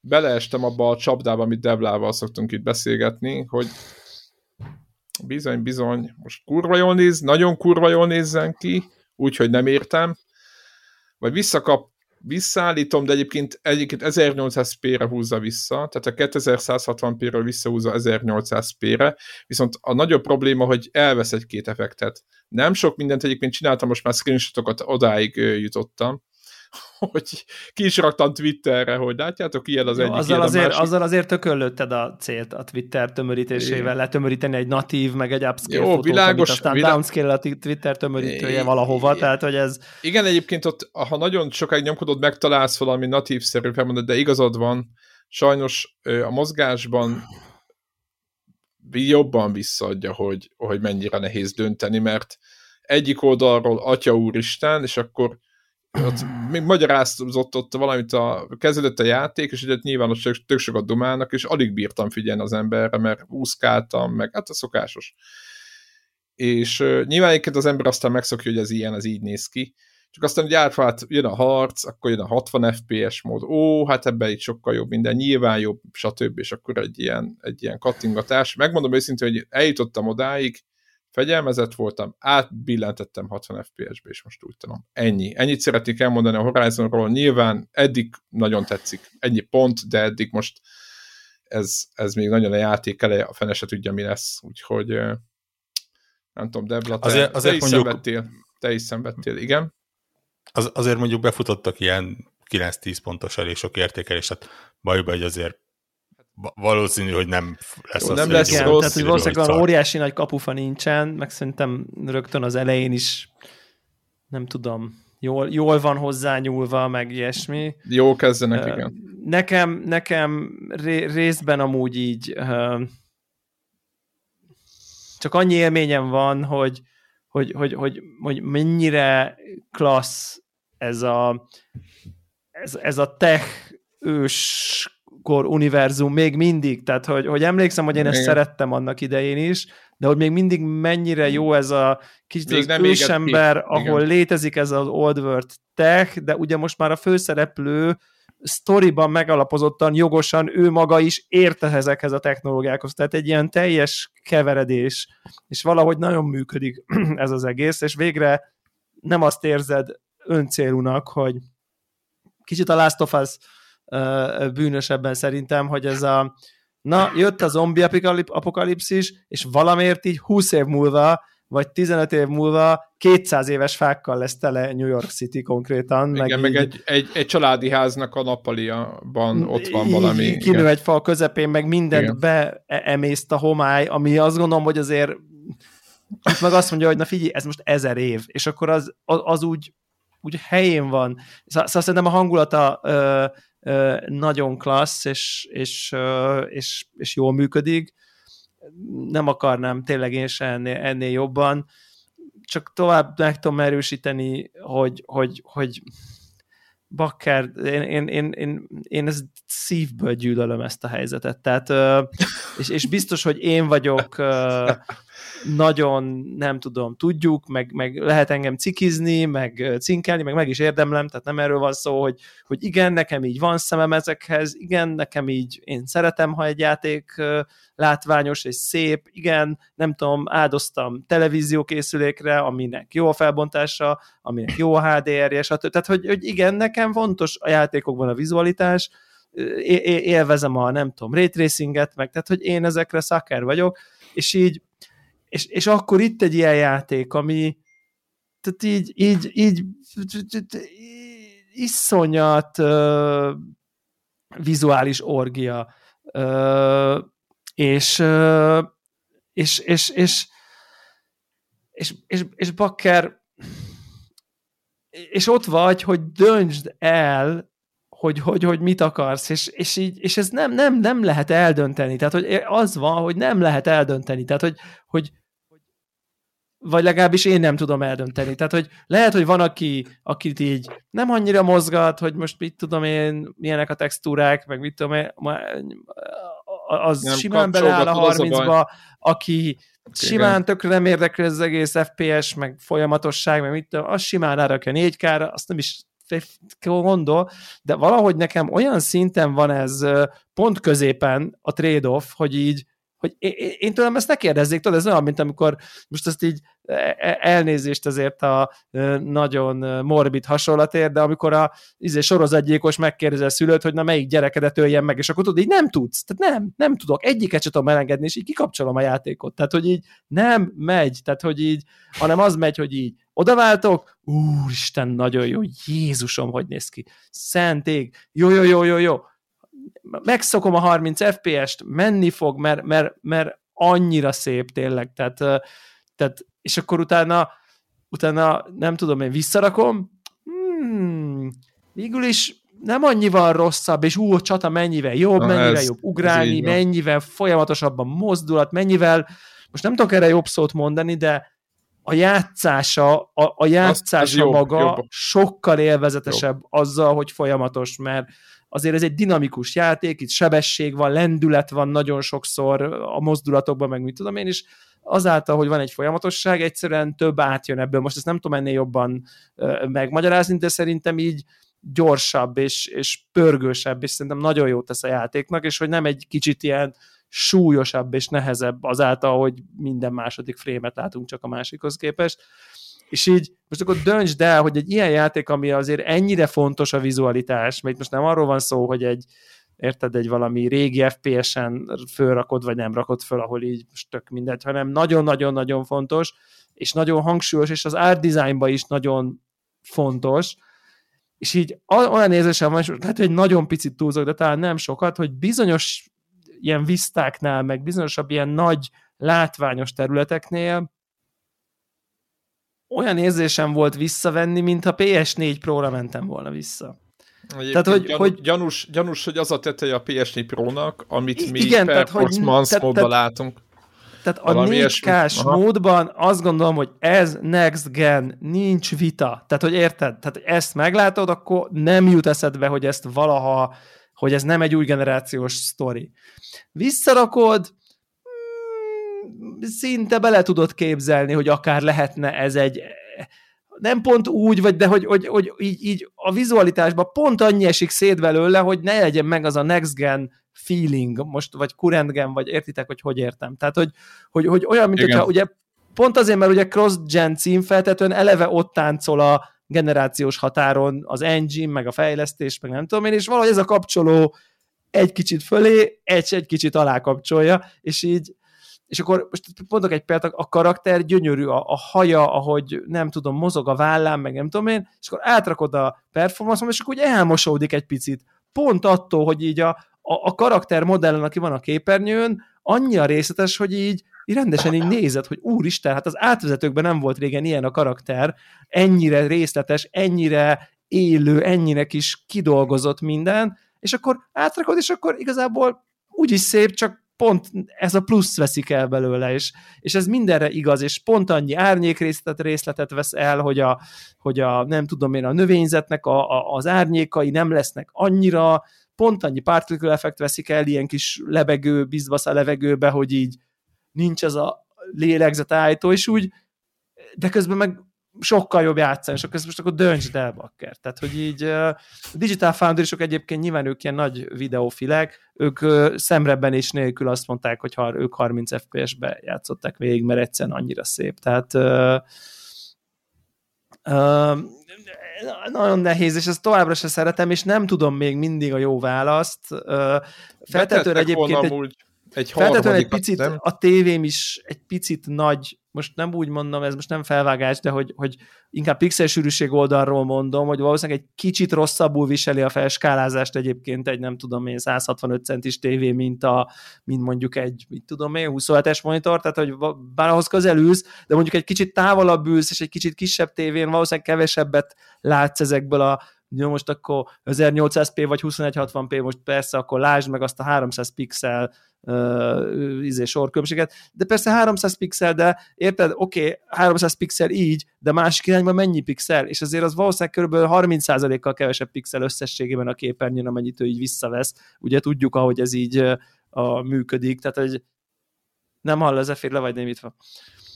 beleestem abba a csapdába, amit Devlával szoktunk itt beszélgetni, hogy bizony, bizony, most kurva jól néz, nagyon kurva jól nézzen ki, úgyhogy nem értem, vagy visszakap, visszaállítom, de egyébként, egyébként 1800p-re húzza vissza, tehát a 2160p-ről visszahúzza 1800p-re, viszont a nagyobb probléma, hogy elvesz egy-két effektet. Nem sok mindent egyébként csináltam, most már screenshotokat odáig jutottam, <laughs> hogy ki is raktam Twitterre, hogy látjátok, ilyen az Jó, egyik azzal, azért, másik. azzal azért tökölötted a célt a Twitter tömörítésével, letömöríteni egy natív, meg egy upscale Jó, fotót, világos, aztán vilá... downscale a Twitter tömörítője valahova, tehát hogy ez... Igen, egyébként ott, ha nagyon sokáig nyomkodod, megtalálsz valami natív-szerű felmondat, de igazad van, sajnos a mozgásban jobban visszaadja, hogy, hogy mennyire nehéz dönteni, mert egyik oldalról Atya Úristen, és akkor ott még magyarázott ott valamit a kezdődött a játék, és ugye nyilván ott tök sokat dumálnak, és alig bírtam figyelni az emberre, mert úszkáltam, meg hát a szokásos. És nyilván egyébként az ember aztán megszokja, hogy ez ilyen, ez így néz ki, csak aztán ugye átvált, jön a harc, akkor jön a 60 FPS mód, ó, hát ebben itt sokkal jobb minden, nyilván jobb, stb. És akkor egy ilyen, egy ilyen kattingatás. Megmondom őszintén, hogy eljutottam odáig, fegyelmezett voltam, átbillentettem 60 FPS-be, és most úgy tudom. Ennyi. Ennyit szeretnék elmondani a Horizonról. Nyilván eddig nagyon tetszik. Ennyi pont, de eddig most ez, ez még nagyon a játék eleje, a fene se tudja, mi lesz. Úgyhogy nem tudom, Debla, te, azért, azért te is mondjuk... szenvedtél. Te is szenvedtél, igen. Az, azért mondjuk befutottak ilyen 9-10 pontos elég sok értékelés, tehát bajba, hogy azért valószínű, hogy nem lesz Jó, az, nem lesz igen, rossz. Tehát, hogy valószínűleg olyan óriási nagy kapufa nincsen, meg szerintem rögtön az elején is nem tudom, jól, jól van hozzányúlva, meg ilyesmi. Jó kezdenek, uh, igen. Nekem, nekem ré, részben amúgy így uh, csak annyi élményem van, hogy, hogy, hogy, hogy, hogy mennyire klassz ez a ez, ez a tech ős kor univerzum még mindig, tehát hogy, hogy emlékszem, hogy én ezt Igen. szerettem annak idején is, de hogy még mindig mennyire jó ez a kicsit még az ősember, ahol létezik ez az Old World tech, de ugye most már a főszereplő sztoriban megalapozottan, jogosan ő maga is érte ezekhez a technológiákhoz. Tehát egy ilyen teljes keveredés, és valahogy nagyon működik <clears throat> ez az egész, és végre nem azt érzed öncélúnak, hogy kicsit a Last of Us bűnösebben szerintem, hogy ez a na, jött a zombi apokalipszis, és valamiért így 20 év múlva, vagy 15 év múlva 200 éves fákkal lesz tele New York City konkrétan. Igen, meg, meg egy, egy, egy családi háznak a nappaliaban ott van valami. Kinő egy fal közepén, meg mindent beemészt a homály, ami azt gondolom, hogy azért itt meg azt mondja, hogy na figyelj, ez most ezer év, és akkor az, az, az úgy, úgy helyén van. Szóval szerintem a hangulata ö, nagyon klassz, és, és, és, és jól működik. Nem akarnám tényleg én se ennél, ennél jobban, csak tovább meg tudom erősíteni, hogy, hogy, hogy bakker, én, én, én, én, én ezt szívből gyűlölöm ezt a helyzetet. Tehát, és, és biztos, hogy én vagyok <laughs> nagyon, nem tudom, tudjuk, meg, meg lehet engem cikizni, meg cinkelni, meg meg is érdemlem, tehát nem erről van szó, hogy, hogy igen, nekem így van szemem ezekhez, igen, nekem így én szeretem, ha egy játék látványos és szép, igen, nem tudom, áldoztam televíziókészülékre, aminek jó a felbontása, aminek jó a HDR-je, stb. Tehát, hogy, hogy igen, nekem fontos a játékokban a vizualitás, élvezem a, nem tudom, ray tracinget, meg tehát, hogy én ezekre szaker vagyok, és így, és, és akkor itt egy ilyen játék, ami tehát így, így, így, így iszonyat uh, vizuális orgia, uh, és, uh, és, és, és, és, és, és bakker, és ott vagy, hogy döntsd el hogy, hogy, hogy mit akarsz, és, és, így, és ez nem, nem, nem lehet eldönteni, tehát hogy az van, hogy nem lehet eldönteni, tehát hogy, hogy vagy legalábbis én nem tudom eldönteni. Tehát, hogy lehet, hogy van, aki, akit így nem annyira mozgat, hogy most mit tudom én, milyenek a textúrák, meg mit tudom én, az nem simán beleáll a 30-ba, aki simán tökre nem érdekli az egész FPS, meg folyamatosság, meg mit tudom, az simán rárakja 4K-ra, azt nem is gondol, de valahogy nekem olyan szinten van ez pont középen a trade-off, hogy így hogy én tőlem ezt ne kérdezzék, tudod, ez olyan, mint amikor most ezt így e, e, elnézést azért a nagyon morbid hasonlatért, de amikor a izé, sorozatgyilkos megkérdezi a szülőt, hogy na melyik gyerekedet öljen meg, és akkor tudod, így nem tudsz, tehát nem, nem tudok, egyiket sem tudom elengedni, és így kikapcsolom a játékot, tehát hogy így nem megy, tehát hogy így, hanem az megy, hogy így odaváltok, úristen, nagyon jó, Jézusom, hogy néz ki, szentég, jó, jó, jó, jó, jó, megszokom a 30 FPS-t, menni fog, mert, mert, mert annyira szép tényleg, tehát, tehát és akkor utána, utána nem tudom, én visszarakom, hmm, végül is nem annyival rosszabb, és ú, a csata mennyivel jobb, Na mennyivel ez, jobb ugrálni, mennyivel folyamatosabb a mozdulat, mennyivel, most nem tudok erre jobb szót mondani, de a játszása, a, a játszása az, az jobb, maga jobb. sokkal élvezetesebb jobb. azzal, hogy folyamatos, mert azért ez egy dinamikus játék, itt sebesség van, lendület van nagyon sokszor a mozdulatokban, meg mit tudom én, is azáltal, hogy van egy folyamatosság, egyszerűen több átjön ebből. Most ezt nem tudom ennél jobban megmagyarázni, de szerintem így gyorsabb és, és pörgősebb, és szerintem nagyon jót tesz a játéknak, és hogy nem egy kicsit ilyen súlyosabb és nehezebb azáltal, hogy minden második frémet látunk csak a másikhoz képest. És így most akkor döntsd el, hogy egy ilyen játék, ami azért ennyire fontos a vizualitás, mert most nem arról van szó, hogy egy érted, egy valami régi FPS-en fölrakod, vagy nem rakod föl, ahol így most tök mindegy, hanem nagyon-nagyon-nagyon fontos, és nagyon hangsúlyos, és az art designban is nagyon fontos, és így olyan érzésem van, és lehet, hogy nagyon picit túlzok, de talán nem sokat, hogy bizonyos ilyen visztáknál, meg bizonyosabb ilyen nagy látványos területeknél olyan érzésem volt visszavenni, mintha PS4 Pro-ra mentem volna vissza. Egyébként tehát, hogy, gyan, hogy, gyanús, gyanús, hogy az a teteje a PS4 Pro-nak, amit mi igen, tehát, módban tehát, látunk. Tehát a 4 k módban azt gondolom, hogy ez next gen, nincs vita. Tehát, hogy érted? Tehát ezt meglátod, akkor nem jut eszedbe, hogy ezt valaha, hogy ez nem egy új generációs sztori. Visszarakod, szinte bele tudod képzelni, hogy akár lehetne ez egy nem pont úgy, vagy de hogy, hogy, hogy így, így a vizualitásban pont annyi esik szét belőle, hogy ne legyen meg az a next gen feeling, most, vagy current gen, vagy értitek, hogy hogy értem. Tehát, hogy, hogy, hogy olyan, mint Igen. hogyha ugye pont azért, mert ugye cross-gen címfeltetően eleve ott táncol a generációs határon az engine, meg a fejlesztés, meg nem tudom én, és valahogy ez a kapcsoló egy kicsit fölé, egy, egy kicsit alá kapcsolja, és így és akkor most mondok egy példát, a karakter gyönyörű, a, a haja, ahogy nem tudom, mozog a vállán, meg nem tudom én, és akkor átrakod a performance és akkor úgy elmosódik egy picit. Pont attól, hogy így a, a, a karakter modellen, aki van a képernyőn, annyira részletes, hogy így, így rendesen így nézed, hogy úristen, hát az átvezetőkben nem volt régen ilyen a karakter, ennyire részletes, ennyire élő, ennyire kis kidolgozott minden, és akkor átrakod, és akkor igazából úgyis szép, csak pont ez a plusz veszik el belőle, és, és ez mindenre igaz, és pont annyi árnyékrészletet részletet vesz el, hogy a, hogy a nem tudom én, a növényzetnek a, a, az árnyékai nem lesznek annyira, pont annyi particle effekt veszik el, ilyen kis lebegő, bizbasz a levegőbe, hogy így nincs ez a lélegzetállító, és úgy, de közben meg sokkal jobb játszani, és akkor ezt most akkor döntsd el, bakker. Tehát, hogy így uh, Digital foundry egyébként nyilván ők ilyen nagy videófilek, ők szemrebben és nélkül azt mondták, hogy har, ők 30 FPS-be játszották végig, mert egyszerűen annyira szép. Tehát uh, nagyon nehéz, és ezt továbbra se szeretem, és nem tudom még mindig a jó választ. Uh, feltetően egyébként egy, egy feltetően egy picit nem? a tévém is egy picit nagy most nem úgy mondom, ez most nem felvágás, de hogy, hogy inkább pixel sűrűség oldalról mondom, hogy valószínűleg egy kicsit rosszabbul viseli a felskálázást egyébként egy nem tudom én 165 centis tévé, mint, a, mint mondjuk egy, mit tudom én, 27-es monitor, tehát hogy bár ahhoz közel ülsz, de mondjuk egy kicsit távolabb ülsz, és egy kicsit kisebb tévén valószínűleg kevesebbet látsz ezekből a jó, most akkor 1800p vagy 2160p, most persze akkor lásd meg azt a 300 pixel uh, izé sorkülönbséget, de persze 300 pixel, de érted, oké, okay, 300 pixel így, de másik irányban mennyi pixel, és azért az valószínűleg kb. 30%-kal kevesebb pixel összességében a képernyőn, amennyit ő így visszavesz. Ugye tudjuk, ahogy ez így uh, működik, tehát hogy nem hall az efér, le vagy némítva.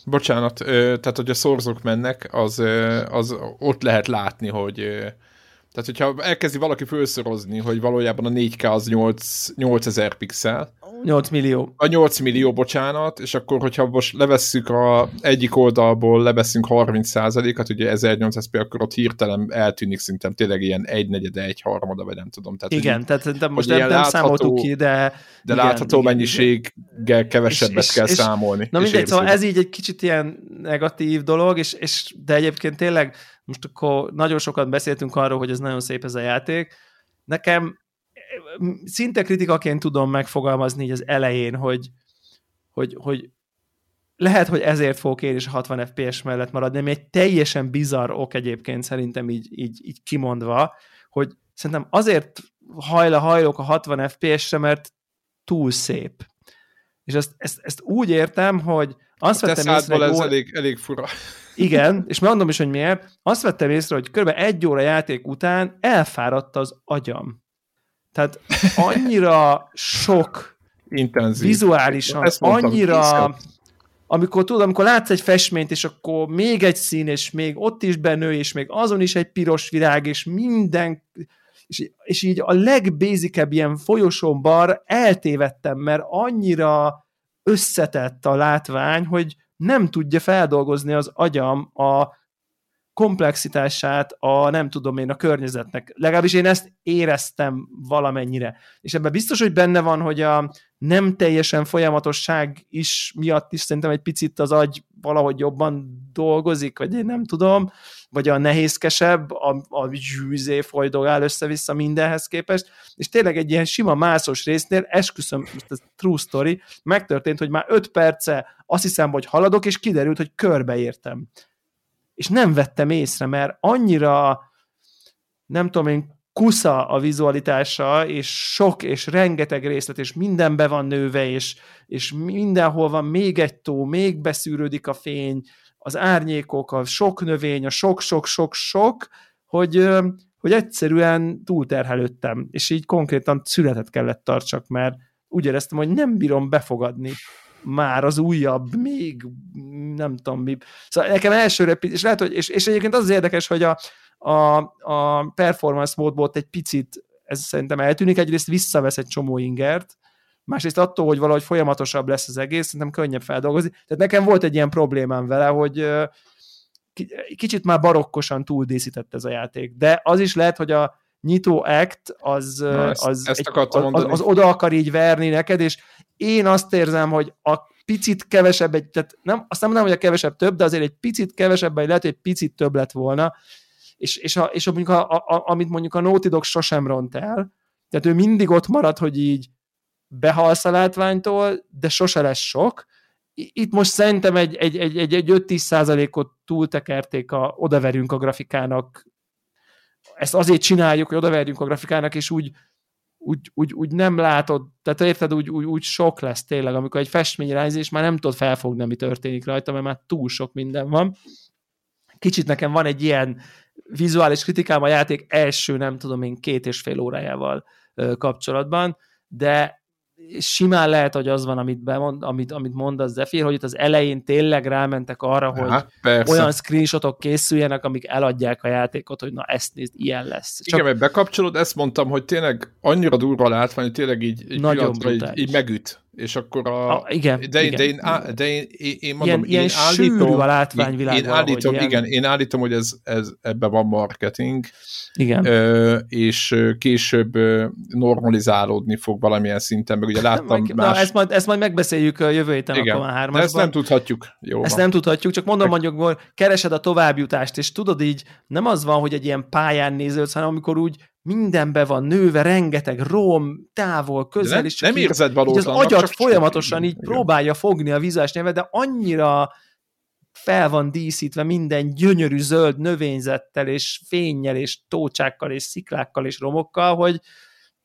Bocsánat, tehát hogy a szorzók mennek, az, az ott lehet látni, hogy tehát, hogyha elkezdi valaki felszorozni, hogy valójában a 4K az 8, 8000 pixel. 8 millió. A 8 millió, bocsánat, és akkor, hogyha most levesszük a egyik oldalból, leveszünk 30%-at, ugye 1800p, akkor ott hirtelen eltűnik szintem tényleg ilyen egy negyede, egy harmada, vagy nem tudom. Tehát, igen, hogy, tehát de most nem, nem látható, számoltuk ki, de... De igen, látható igen, mennyiséggel kevesebbet és, kell és, számolni. Na mindegy, szóval ez így egy kicsit ilyen negatív dolog, és, és de egyébként tényleg most akkor nagyon sokat beszéltünk arról, hogy ez nagyon szép ez a játék. Nekem szinte kritikaként tudom megfogalmazni így az elején, hogy, hogy, hogy lehet, hogy ezért fogok én is 60 FPS mellett maradni, ami egy teljesen bizarr ok egyébként szerintem így, így, így kimondva, hogy szerintem azért hajla hajlok a 60 FPS-re, mert túl szép. És ezt, ezt, ezt úgy értem, hogy azt a vettem észre... ez elég, elég fura. Igen, és mondom is, hogy miért. Azt vettem észre, hogy kb. egy óra játék után elfáradt az agyam. Tehát annyira sok Intenzív. vizuálisan, annyira amikor tudod, amikor látsz egy festményt, és akkor még egy szín, és még ott is benő, és még azon is egy piros virág, és minden, és, és így a legbézikebb ilyen folyosón bar eltévedtem, mert annyira összetett a látvány, hogy nem tudja feldolgozni az agyam a komplexitását a nem tudom én a környezetnek. Legalábbis én ezt éreztem valamennyire. És ebben biztos, hogy benne van, hogy a nem teljesen folyamatosság is miatt is szerintem egy picit az agy valahogy jobban dolgozik, vagy én nem tudom, vagy a nehézkesebb, a, a zsűzé folydogál össze-vissza mindenhez képest, és tényleg egy ilyen sima mászos résznél, esküszöm, most ez true story, megtörtént, hogy már öt perce azt hiszem, hogy haladok, és kiderült, hogy körbeértem. És nem vettem észre, mert annyira nem tudom én, kusza a vizualitása, és sok, és rengeteg részlet, és minden be van nőve, és, és mindenhol van még egy tó, még beszűrődik a fény, az árnyékok, a sok növény, a sok-sok-sok-sok, hogy, hogy egyszerűen túlterhelődtem, és így konkrétan születet kellett tartsak, mert úgy éreztem, hogy nem bírom befogadni már az újabb, még nem tudom mi. Szóval nekem elsőre, és lehet, hogy, és, és egyébként az, az érdekes, hogy a, a, a performance módból egy picit ez szerintem eltűnik, egyrészt visszavesz egy csomó ingert, másrészt attól, hogy valahogy folyamatosabb lesz az egész, szerintem könnyebb feldolgozni. Tehát nekem volt egy ilyen problémám vele, hogy kicsit már barokkosan túldíszített ez a játék, de az is lehet, hogy a nyitó act az, Na, ezt, az, ezt egy, az, az, oda akar így verni neked, és én azt érzem, hogy a picit kevesebb, egy, tehát nem, azt nem mondom, hogy a kevesebb több, de azért egy picit kevesebb, vagy lehet, hogy egy picit több lett volna, és, és, a, és a, mondjuk a, a, amit mondjuk a Naughty Dog sosem ront el, tehát ő mindig ott marad, hogy így behalsz a látványtól, de sose lesz sok. Itt most szerintem egy, egy, egy, egy, egy 5-10 százalékot túltekerték, a, odaverjünk a grafikának. Ezt azért csináljuk, hogy odaverjünk a grafikának, és úgy, úgy, úgy, úgy nem látod, tehát érted, úgy, úgy, úgy sok lesz tényleg, amikor egy festmény és már nem tudod felfogni, mi történik rajta, mert már túl sok minden van. Kicsit nekem van egy ilyen vizuális kritikám a játék első, nem tudom én, két és fél órájával kapcsolatban, de simán lehet, hogy az van, amit, bemond, amit, amit mond az Zephyr, hogy itt az elején tényleg rámentek arra, hogy Hát, persze. olyan screenshotok készüljenek, amik eladják a játékot, hogy na ezt nézd, ilyen lesz. Csak... Igen, mert bekapcsolod, ezt mondtam, hogy tényleg annyira durva látvány, hogy tényleg így, így, Nagyon így, így megüt. És akkor a... A, igen, de, én, igen. de, én, á, de én, én, én mondom, ilyen, ilyen én állítom, sűrű a látványvilág én valahogy, állítom, ilyen, igen, én állítom, hogy ez, ez ebben van marketing, igen. ö, és később normalizálódni fog valamilyen szinten, meg ugye <laughs> láttam Meg, más... Na, ezt majd, ezt majd megbeszéljük a jövő héten igen, de hármasban. ezt nem tudhatjuk. Jó Ezt van. nem tudhatjuk, csak mondom mondjuk, hogy keresed a továbbjutást, és tudod így, nem az van, hogy egy ilyen pályán néződsz, hanem amikor úgy mindenbe van nőve, rengeteg rom, távol, közel, nem, és csak nem így, érzed így az valótlannak, agyat csak folyamatosan így Igen. próbálja fogni a vizuális nyelvet, de annyira fel van díszítve minden gyönyörű zöld növényzettel, és fénnyel, és tócsákkal, és sziklákkal, és romokkal, hogy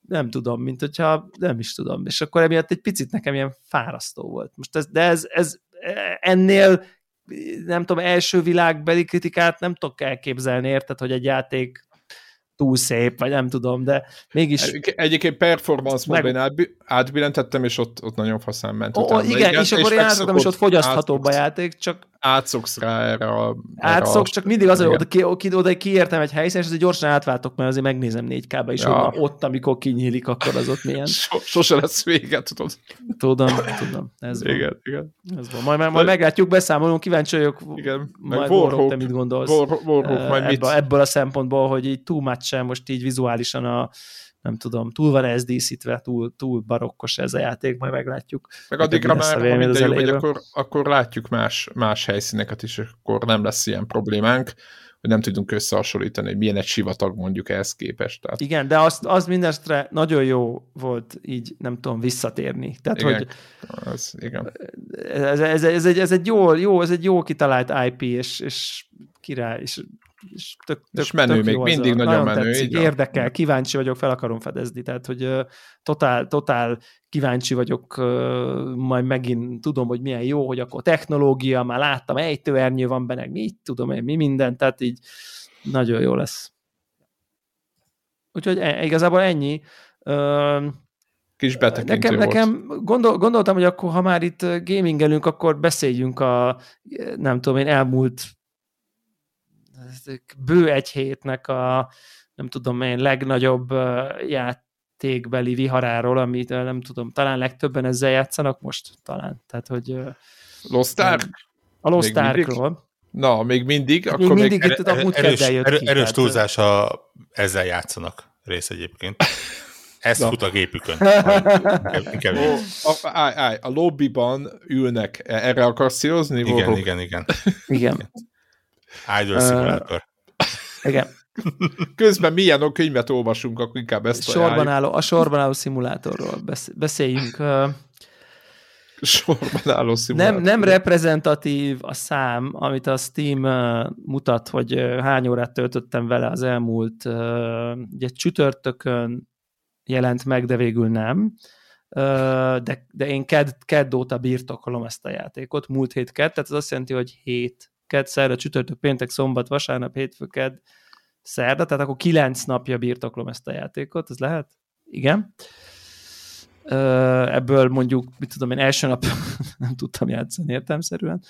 nem tudom, mint hogyha nem is tudom. És akkor emiatt egy picit nekem ilyen fárasztó volt. Most ez, de ez, ez ennél nem tudom, első világbeli kritikát nem tudok elképzelni, érted, hogy egy játék túl szép, vagy nem tudom, de mégis... Egy- Egyébként performance Meg- módban átbillentettem, és ott, ott nagyon faszán ment. Ó, utána. igen, és akkor én átszoktam, és ott fogyaszthatóbb a játék, csak Átszoksz rá erre a... erre átszoksz, a- csak mindig az, hogy Igen. oda, ki, oda, kiértem egy helyszínen, és azért gyorsan átváltok, mert azért megnézem 4K-ba is, Ja. na, ott, amikor kinyílik, akkor az ott milyen. <laughs> So, sose lesz vége, tudod. Tudom, tudom, ez van. Igen, igen. Ez van. Majd, majd meglátjuk, beszámolunk, kíváncsi vagyok, igen. Meg majd Warhawk, Warhawk, te mit gondolsz. War, Warhawk, Eh, majd mit? ebből, ebből a szempontból, hogy így túl much most így vizuálisan a nem tudom, túl van ez díszítve, túl, túl barokkos ez a játék, majd meglátjuk. Meg addigra a már, ha minden jó, akkor, akkor látjuk más, más helyszíneket is, akkor nem lesz ilyen problémánk, hogy nem tudunk összehasonlítani, hogy milyen egy sivatag mondjuk ehhez képest. Tehát, Igen, de azt, az mindestre nagyon jó volt így, nem tudom, visszatérni. Tehát, Igen. hogy az, igen. ez, ez, ez, egy, ez egy jó, jó, ez egy jó kitalált IP, és, és király, és, és tök, tök, És menő, tök még mindig a, nagyon menő, Tetszik, így érdekel, kíváncsi vagyok, fel akarom fedezni, tehát, hogy totál, totál kíváncsi vagyok, majd megint tudom, hogy milyen jó, hogy akkor technológia, már láttam, ejtőernyő van benne, mit tudom én, mi minden, tehát így nagyon jó lesz. Úgyhogy e, igazából ennyi. Kis betekintő Nekem, volt. nekem gondol, gondoltam, hogy akkor, ha már itt gamingelünk, akkor beszéljünk a, nem tudom én, elmúlt bő egy hétnek a, nem tudom én, legnagyobb játékbeli viharáról, amit nem tudom, talán legtöbben ezzel játszanak most, talán. Tehát, hogy Lost Ark? a Lost? Arkról. Na, még mindig? Még Akkor mindig még... itt a múlt erős, jött erő, ki, erős túlzás, ha ezzel játszanak rész egyébként. Ez fut a gépükön. <laughs> Ó, a, állj, állj, a lobbyban ülnek, erre akarsz célozni? Igen, Warhawk? igen, igen. Igen, Idol Simulator. igen. <laughs> Közben milyen könyvet olvasunk, akkor inkább ezt Sorban ajánljuk. álló, a sorban álló szimulátorról besz- beszéljünk. Sorban álló Nem, szimulátor. nem reprezentatív a szám, amit a Steam uh, mutat, hogy uh, hány órát töltöttem vele az elmúlt, uh, ugye csütörtökön jelent meg, de végül nem. Uh, de, de én ked, kedd óta birtokolom ezt a játékot, múlt hét kedd, tehát az azt jelenti, hogy hét kedd, szerda, csütörtök, péntek, szombat, vasárnap, hétfő, kedd, szerda, tehát akkor kilenc napja birtoklom ezt a játékot, ez lehet? Igen. Ebből mondjuk, mit tudom én, első nap <laughs> nem tudtam játszani értelmszerűen.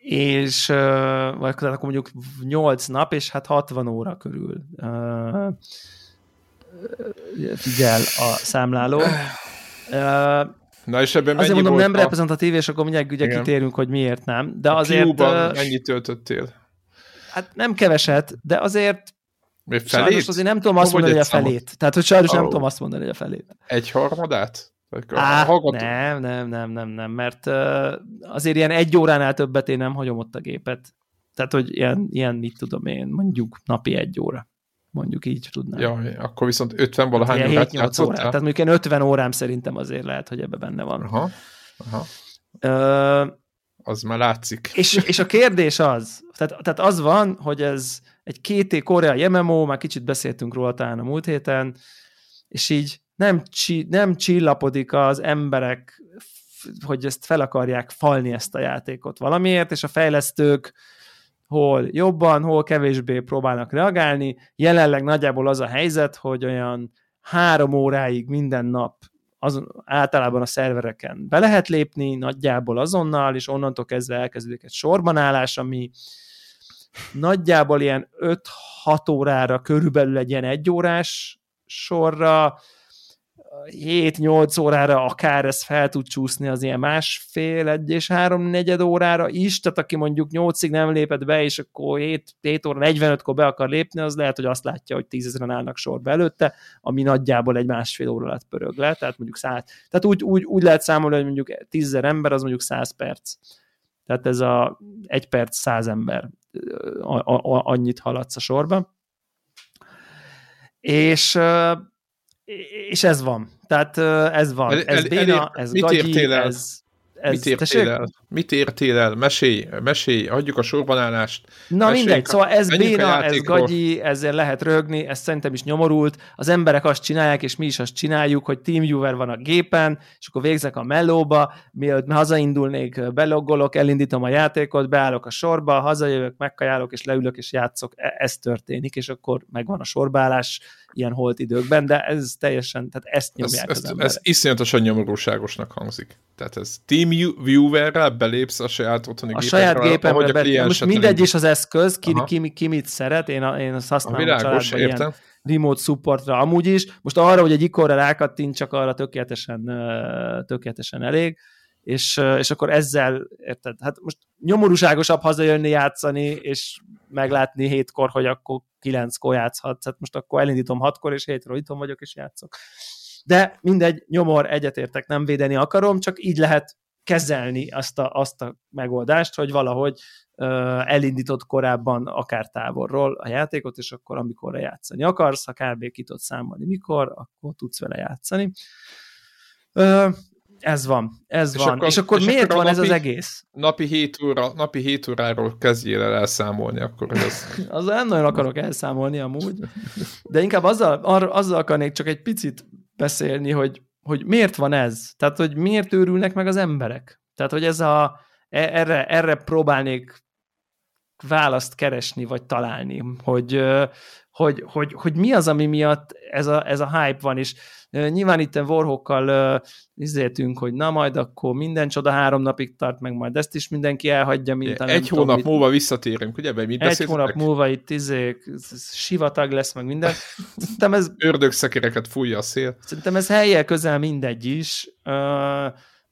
És vagy akkor mondjuk 8 nap, és hát 60 óra körül figyel a számláló. Na és ebben azért mondom, nem a... reprezentatív, és akkor mindjárt ugye Igen. kitérünk, hogy miért nem. De a azért, Q-ban mennyit töltöttél? hát nem keveset, de azért sajnos felét? azért nem tudom azt mondani, hogy a számot? felét. Tehát, hogy sajnos nem Ó. tudom azt mondani, hogy a felét. Egy harmadát? Á, hallgató- nem, nem, nem, nem, nem, mert uh, azért ilyen egy óránál többet én nem hagyom ott a gépet. Tehát, hogy ilyen, ilyen mit tudom én, mondjuk napi egy óra. Mondjuk így tudnám. Jaj, akkor viszont 50 valahány Ilyen órát 7-8 órát. Tehát mondjuk ilyen 50 órám szerintem azért lehet, hogy ebbe benne van. Aha, aha, Uh, az már látszik. és, és a kérdés az, tehát, tehát az van, hogy ez egy két koreai MMO, már kicsit beszéltünk róla talán a múlt héten, és így nem, csi, nem csillapodik az emberek, hogy ezt fel akarják falni ezt a játékot valamiért, és a fejlesztők hol jobban, hol kevésbé próbálnak reagálni. Jelenleg nagyjából az a helyzet, hogy olyan három óráig minden nap azon, általában a szervereken be lehet lépni, nagyjából azonnal, és onnantól kezdve elkezdődik egy sorbanállás, ami nagyjából ilyen 5-6 órára körülbelül egy ilyen egyórás sorra, 7-8 órára akár ez fel tud csúszni az ilyen másfél, egy és három negyed órára is, tehát aki mondjuk 8-ig nem lépett be, és akkor 7, 7 óra 45-kor be akar lépni, az lehet, hogy azt látja, hogy tízezeren állnak sorba előtte, ami nagyjából egy másfél óra alatt pörög le, tehát mondjuk 100. Tehát úgy, úgy, úgy lehet számolni, hogy mondjuk 10 ember, az mondjuk 100 perc. Tehát ez a egy perc 100 ember, a, a, a, annyit haladsz a sorba. És és ez van. Tehát ez van. Ez el, béna, ez mit gagyi, ez, ez... Mit értél el? Mit értél el? Mesélj, mesélj, adjuk a sorbanállást. Na mesélj, mindegy, szóval ez béna, ez gagyi, ezzel lehet rögni, ez szerintem is nyomorult. Az emberek azt csinálják, és mi is azt csináljuk, hogy TeamViewer van a gépen, és akkor végzek a mellóba, mielőtt hazaindulnék, beloggolok, elindítom a játékot, beállok a sorba, hazajövök, megkajálok, és leülök, és játszok. E- ez történik, és akkor megvan a sorbálás ilyen holt időkben, de ez teljesen, tehát ezt nyomják ez, az ez, ez iszonyatosan nyomorúságosnak hangzik. Tehát ez Team Viewer-rel belépsz a saját otthoni A saját gépemre belépsz. Most mindegy is az eszköz, ki, ki, ki, mit szeret, én, a, én azt használom a, világos, a családban értem. ilyen remote supportra amúgy is. Most arra, hogy egy ikonra rákattint, csak arra tökéletesen, tökéletesen elég és, és akkor ezzel, érted, hát most nyomorúságosabb hazajönni játszani, és meglátni hétkor, hogy akkor kilenckor játszhatsz, hát most akkor elindítom hatkor, és hétről itthon vagyok, és játszok. De mindegy, nyomor, egyetértek, nem védeni akarom, csak így lehet kezelni azt a, azt a megoldást, hogy valahogy elindított korábban akár távolról a játékot, és akkor amikor játszani akarsz, ha kb. ki tudsz számolni mikor, akkor tudsz vele játszani. Ez van, ez és van. Akkor, és akkor és miért akkor van napi, ez az egész? Napi 7, óra, napi 7 óráról kezdjél el elszámolni, akkor ez... <laughs> azzal nem nagyon akarok elszámolni amúgy, de inkább azzal, ar, azzal akarnék csak egy picit beszélni, hogy, hogy miért van ez? Tehát, hogy miért őrülnek meg az emberek? Tehát, hogy ez a, e, erre, erre próbálnék választ keresni, vagy találni, hogy, hogy, hogy, hogy mi az, ami miatt ez a, ez a hype van, és nyilván itt Warhawkkal izéltünk, hogy na majd akkor minden csoda három napig tart, meg majd ezt is mindenki elhagyja, mint Egy hónap tudom, múlva visszatérünk, ugye? Be, mit egy hónap múlva itt izé, sivatag lesz, meg minden. Szerintem ez... Ördögszekereket fújja a szél. Szerintem ez helyel közel mindegy is,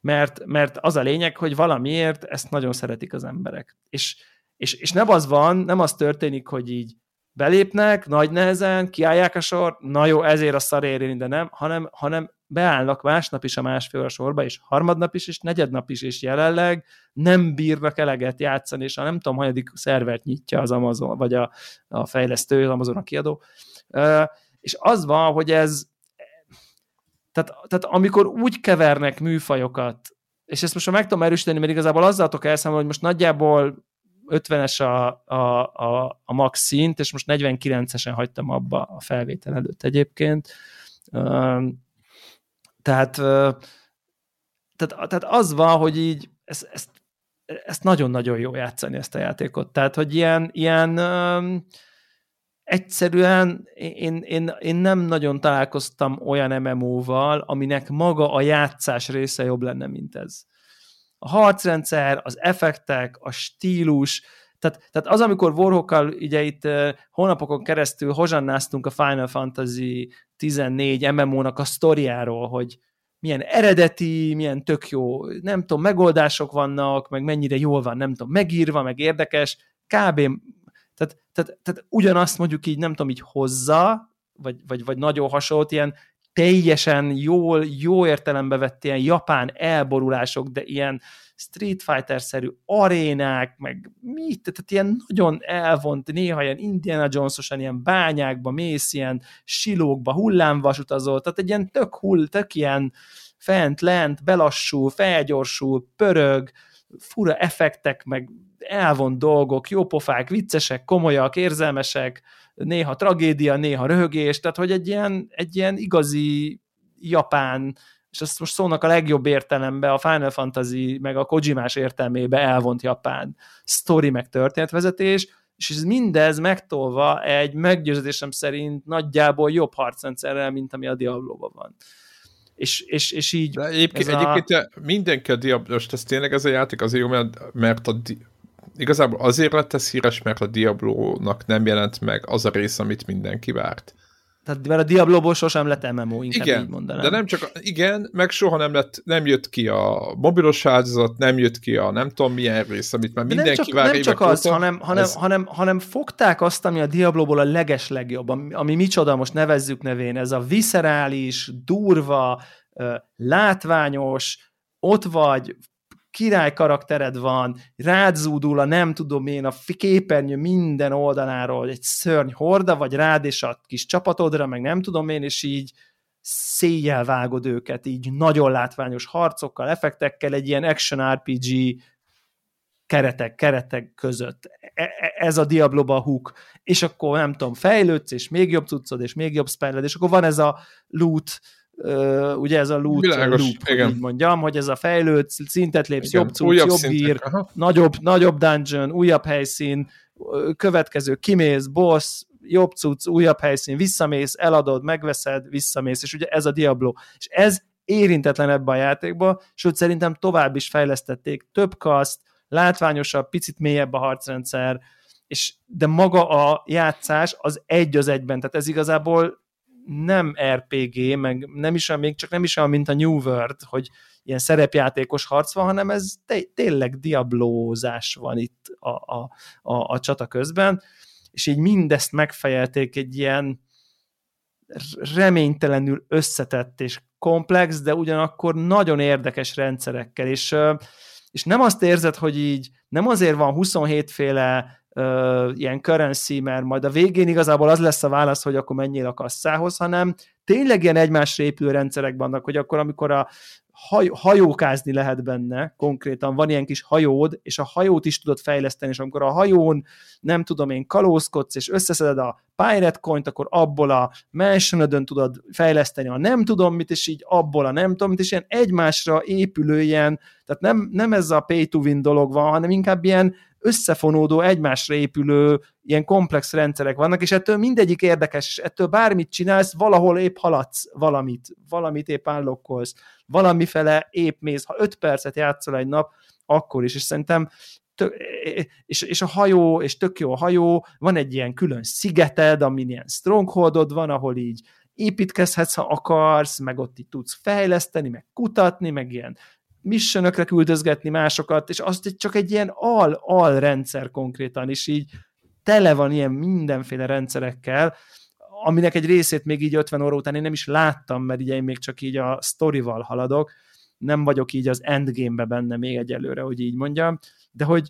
mert, mert az a lényeg, hogy valamiért ezt nagyon szeretik az emberek. És, és, és nem az van, nem az történik, hogy így belépnek, nagy nehezen, kiállják a sor, na jó, ezért a szar érni, de nem, hanem, hanem beállnak másnap is a másfél a sorba, és harmadnap is, és negyednap is, és jelenleg nem bírnak eleget játszani, és a nem tudom, hanyadik szervert nyitja az Amazon, vagy a, a fejlesztő, az Amazon a kiadó. És az van, hogy ez, tehát, tehát amikor úgy kevernek műfajokat, és ezt most meg tudom erősíteni, mert igazából azzal tudok elszámolni, hogy most nagyjából 50-es a, a, a, a max szint, és most 49-esen hagytam abba a felvétel előtt egyébként. Tehát, tehát, tehát az van, hogy így ezt, ezt, ezt nagyon-nagyon jó játszani, ezt a játékot. Tehát, hogy ilyen, ilyen egyszerűen én, én, én nem nagyon találkoztam olyan MMO-val, aminek maga a játszás része jobb lenne, mint ez a harcrendszer, az effektek, a stílus, tehát, tehát az, amikor Warhawkkal ugye itt hónapokon keresztül hozsannáztunk a Final Fantasy 14 MMO-nak a sztoriáról, hogy milyen eredeti, milyen tök jó, nem tudom, megoldások vannak, meg mennyire jól van, nem tudom, megírva, meg érdekes, kb. Tehát, tehát, tehát ugyanazt mondjuk így, nem tudom, így hozza, vagy, vagy, vagy nagyon hasonlót, ilyen teljesen jól, jó értelembe vett ilyen japán elborulások, de ilyen Street Fighter-szerű arénák, meg mit, tehát ilyen nagyon elvont, néha ilyen Indiana Jones-osan ilyen bányákba mész, ilyen silókba, hullámvas utazol, tehát egy ilyen tök hull, tök ilyen fent, lent, belassul, felgyorsul, pörög, fura effektek, meg elvont dolgok, jópofák, viccesek, komolyak, érzelmesek, néha tragédia, néha röhögés, tehát hogy egy ilyen, egy ilyen igazi japán, és ezt most szónak a legjobb értelemben, a Final Fantasy, meg a Kojimás értelmébe elvont japán sztori, meg történetvezetés, és ez mindez megtolva egy meggyőződésem szerint nagyjából jobb harcrendszerrel, mint ami a Diablo-ban van. És, és, és így... De egyébként, a... egyébként mindenki a Diablo, most ez tényleg ez a játék azért jó, mert, mert a, igazából azért lett ez híres, mert a Diablo-nak nem jelent meg az a rész, amit mindenki várt. Tehát mert a Diablo-ból sosem lett MMO, inkább igen, így mondanám. de nem csak, igen, meg soha nem lett, nem jött ki a mobilos áldozat, nem jött ki a nem tudom milyen rész, amit már de mindenki nem csak, vár Nem csak az, óta, hanem, hanem, ez... hanem, hanem fogták azt, ami a Diablo-ból a leges legjobb, ami, ami micsoda, most nevezzük nevén, ez a viszerális, durva, látványos, ott vagy, király karaktered van, rád zúdul a nem tudom én, a képernyő minden oldaláról egy szörny horda, vagy rád és a kis csapatodra, meg nem tudom én, és így széjjel vágod őket, így nagyon látványos harcokkal, effektekkel, egy ilyen action RPG keretek, keretek között. E, e, ez a Diablo-ba hook. És akkor nem tudom, fejlődsz, és még jobb cuccod, és még jobb spelled, és akkor van ez a loot uh, ugye ez a loot Világos, loop, igen. így mondjam, hogy ez a fejlőd, szintet lépsz, igen, jobb cucc, jobb szintek, aha. nagyobb, nagyobb dungeon, újabb helyszín, következő kimész, boss, jobb cucc, újabb helyszín, visszamész, eladod, megveszed, visszamész, és ugye ez a Diablo. És ez érintetlen ebbe a játékba, sőt szerintem tovább is fejlesztették, több kaszt, látványosabb, picit mélyebb a harcrendszer, és de maga a játszás az egy az egyben, tehát ez igazából nem RPG, meg nem is olyan, még csak nem is olyan, mint a New World, hogy ilyen szerepjátékos harc van, hanem ez té- tényleg diablózás van itt a, a, a, a csata közben, és így mindezt megfejelték egy ilyen reménytelenül összetett és komplex, de ugyanakkor nagyon érdekes rendszerekkel, és, és nem azt érzed, hogy így nem azért van 27 féle ilyen currency, mert majd a végén igazából az lesz a válasz, hogy akkor menjél a kasszához, hanem tényleg ilyen egymásra épülő rendszerek vannak, hogy akkor amikor a haj, hajókázni lehet benne, konkrétan van ilyen kis hajód, és a hajót is tudod fejleszteni, és amikor a hajón nem tudom én kalózkodsz, és összeszeded a Pirate Coin-t, akkor abból a mansion tudod fejleszteni a nem tudom mit, és így abból a nem tudom mit, és ilyen egymásra épülő ilyen, tehát nem, nem ez a pay to win dolog van, hanem inkább ilyen összefonódó, egymásra épülő ilyen komplex rendszerek vannak, és ettől mindegyik érdekes, és ettől bármit csinálsz, valahol épp haladsz valamit, valamit épp állokkolsz, valamifele épp mész, ha öt percet játszol egy nap, akkor is, és szerintem tök, és, és a hajó, és tök jó a hajó, van egy ilyen külön szigeted, amin ilyen strongholdod van, ahol így építkezhetsz, ha akarsz, meg ott így tudsz fejleszteni, meg kutatni, meg ilyen missionökre küldözgetni másokat, és azt csak egy ilyen al-al rendszer konkrétan, és így tele van ilyen mindenféle rendszerekkel, aminek egy részét még így 50 óra után én nem is láttam, mert ugye én még csak így a storyval haladok, nem vagyok így az endgame-be benne még egyelőre, hogy így mondjam, de hogy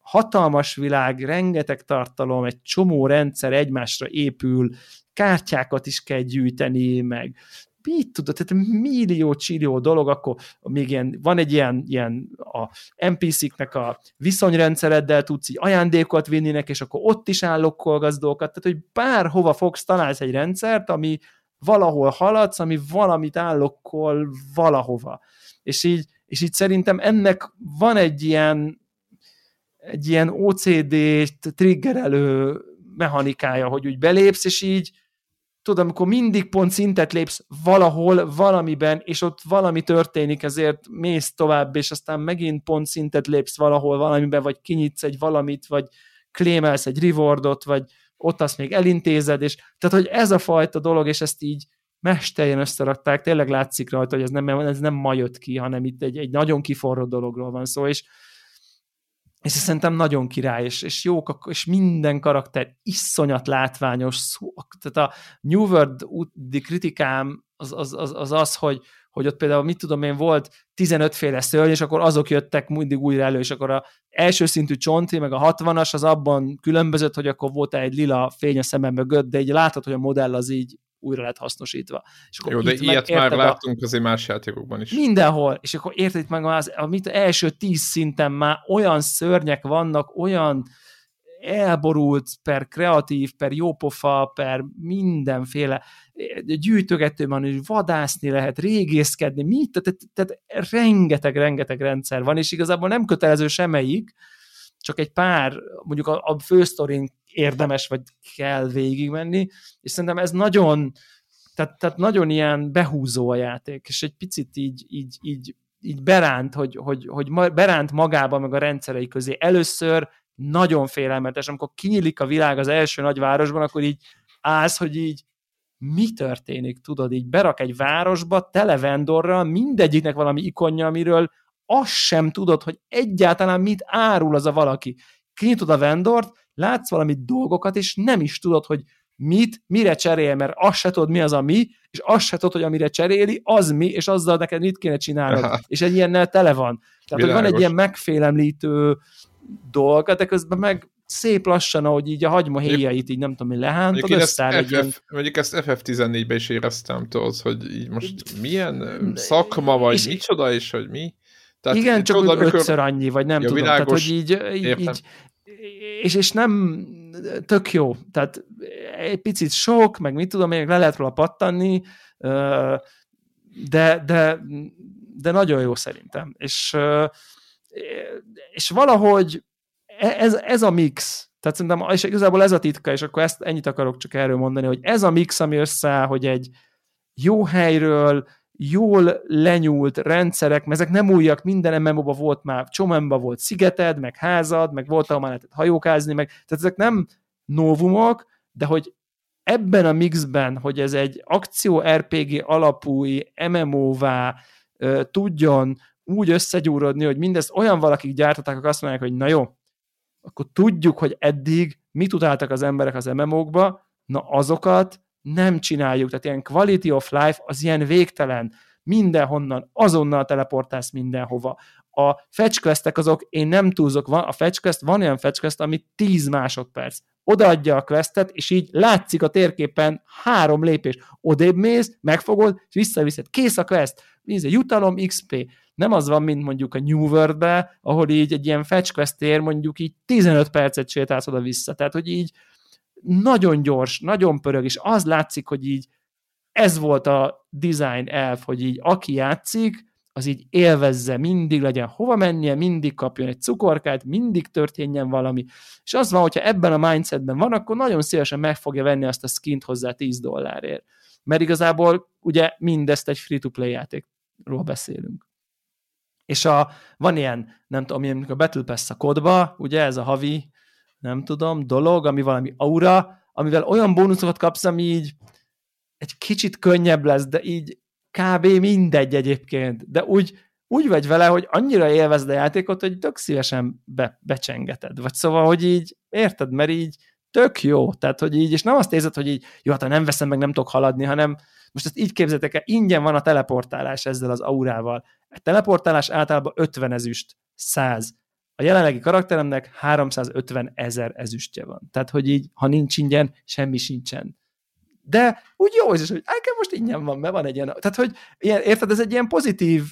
hatalmas világ, rengeteg tartalom, egy csomó rendszer egymásra épül, kártyákat is kell gyűjteni, meg mit tudod, tehát millió, csillió dolog, akkor még ilyen, van egy ilyen, ilyen a NPC-knek a viszonyrendszereddel tudsz így ajándékot vinni neki, és akkor ott is állokkolgatsz dolgokat, tehát hogy bárhova fogsz, találsz egy rendszert, ami valahol haladsz, ami valamit állokkol valahova. És így, és így szerintem ennek van egy ilyen egy ilyen OCD triggerelő mechanikája, hogy úgy belépsz, és így tudod, amikor mindig pont szintet lépsz valahol, valamiben, és ott valami történik, ezért mész tovább, és aztán megint pont szintet lépsz valahol, valamiben, vagy kinyitsz egy valamit, vagy klémelsz egy rewardot, vagy ott azt még elintézed, és tehát, hogy ez a fajta dolog, és ezt így mesterjen összerakták, tényleg látszik rajta, hogy ez nem, ez nem ma jött ki, hanem itt egy, egy nagyon kiforrott dologról van szó, és és ez szerintem nagyon király, és, és jók, és minden karakter iszonyat látványos, szó, tehát a New World kritikám az az, az, az, az hogy, hogy ott például, mit tudom én, volt 15 féle szörny, és akkor azok jöttek mindig újra elő, és akkor a első szintű csonti, meg a 60-as az abban különbözött, hogy akkor volt egy lila fény a szemem mögött, de így látod, hogy a modell az így újra lett hasznosítva. És akkor Jó, de ilyet már láttunk azért más játékokban is. Mindenhol, és akkor érted meg az, amit első tíz szinten már olyan szörnyek vannak, olyan elborult, per kreatív, per jópofa, per mindenféle gyűjtögető van, hogy vadászni lehet, régészkedni, mit, tehát, tehát rengeteg-rengeteg rendszer van, és igazából nem kötelező semmelyik, csak egy pár, mondjuk a, a fősztorin érdemes, vagy kell végigmenni, és szerintem ez nagyon, tehát, tehát nagyon ilyen behúzó a játék, és egy picit így, így, így, így beránt, hogy, hogy, hogy beránt magába, meg a rendszerei közé. Először nagyon félelmetes, amikor kinyílik a világ az első nagyvárosban, akkor így állsz, hogy így mi történik, tudod, így berak egy városba, tele vendorral, mindegyiknek valami ikonja, amiről azt sem tudod, hogy egyáltalán mit árul az a valaki. Kinyitod a vendort, látsz valami dolgokat, és nem is tudod, hogy mit, mire cserél, mert azt se tudod, mi az a mi, és azt se tudod, hogy amire cseréli, az mi, és azzal neked mit kéne csinálnod. Aha. És egy ilyennel tele van. Tehát, Világos. hogy van egy ilyen megfélemlítő dolga, de közben meg szép lassan, ahogy így a hagyma héjait így nem tudom, mi lehántod, összeáll egy ilyen... Mondjuk ezt FF14-be is éreztem, tudod, hogy így most milyen szakma, vagy és... micsoda, és hogy mi. Tehát igen, csak oda, amikor... ötször annyi, vagy nem ja, tudom. Világos, tehát, hogy így, így, így és, és nem tök jó. Tehát egy picit sok, meg mit tudom, még le lehet róla pattanni, de, de, de nagyon jó szerintem. És, és valahogy e, ez, ez a mix, tehát szerintem, és igazából ez a titka, és akkor ezt ennyit akarok csak erről mondani, hogy ez a mix, ami összeáll, hogy egy jó helyről, jól lenyúlt rendszerek, mert ezek nem újak, minden MMO-ba volt már, csomóba volt szigeted, meg házad, meg volt, ahol már lehetett hajókázni, meg, tehát ezek nem novumok, de hogy ebben a mixben, hogy ez egy akció RPG alapú MMO-vá tudjon úgy összegyúrodni, hogy mindezt olyan valakik gyártották, akik azt mondják, hogy na jó, akkor tudjuk, hogy eddig mit utáltak az emberek az MMO-kba, na azokat nem csináljuk. Tehát ilyen quality of life az ilyen végtelen. Mindenhonnan, azonnal teleportálsz mindenhova. A fetch azok, én nem túlzok, van, a fetch van olyan fetch ami 10 másodperc. Odaadja a questet, és így látszik a térképen három lépés. Odébb mész, megfogod, és visszaviszed. Kész a quest. Nézd, jutalom XP. Nem az van, mint mondjuk a New World-be, ahol így egy ilyen fetch questért mondjuk így 15 percet sétálsz oda-vissza. Tehát, hogy így nagyon gyors, nagyon pörög, és az látszik, hogy így ez volt a design elf, hogy így aki játszik, az így élvezze, mindig legyen hova mennie, mindig kapjon egy cukorkát, mindig történjen valami. És az van, hogyha ebben a mindsetben van, akkor nagyon szívesen meg fogja venni azt a skint hozzá 10 dollárért. Mert igazából ugye mindezt egy free-to-play játékról beszélünk. És a, van ilyen, nem tudom, a Battle Pass a kodba, ugye ez a havi nem tudom, dolog, ami valami aura, amivel olyan bónuszokat kapsz, ami így egy kicsit könnyebb lesz, de így kb. mindegy egyébként, de úgy, úgy vagy vele, hogy annyira élvezd a játékot, hogy tök szívesen be, becsengeted. Vagy szóval, hogy így, érted, mert így tök jó, tehát, hogy így, és nem azt érzed, hogy így, jó, hát ha nem veszem meg, nem tudok haladni, hanem most ezt így képzeltek el, ingyen van a teleportálás ezzel az aurával. A teleportálás általában 50 ezüst, 100. A jelenlegi karakteremnek 350 ezer ezüstje van. Tehát, hogy így, ha nincs ingyen, semmi sincsen. De úgy jó ez is, hogy nekem most ingyen van, mert van egy ilyen... Tehát, hogy ilyen, érted, ez egy ilyen pozitív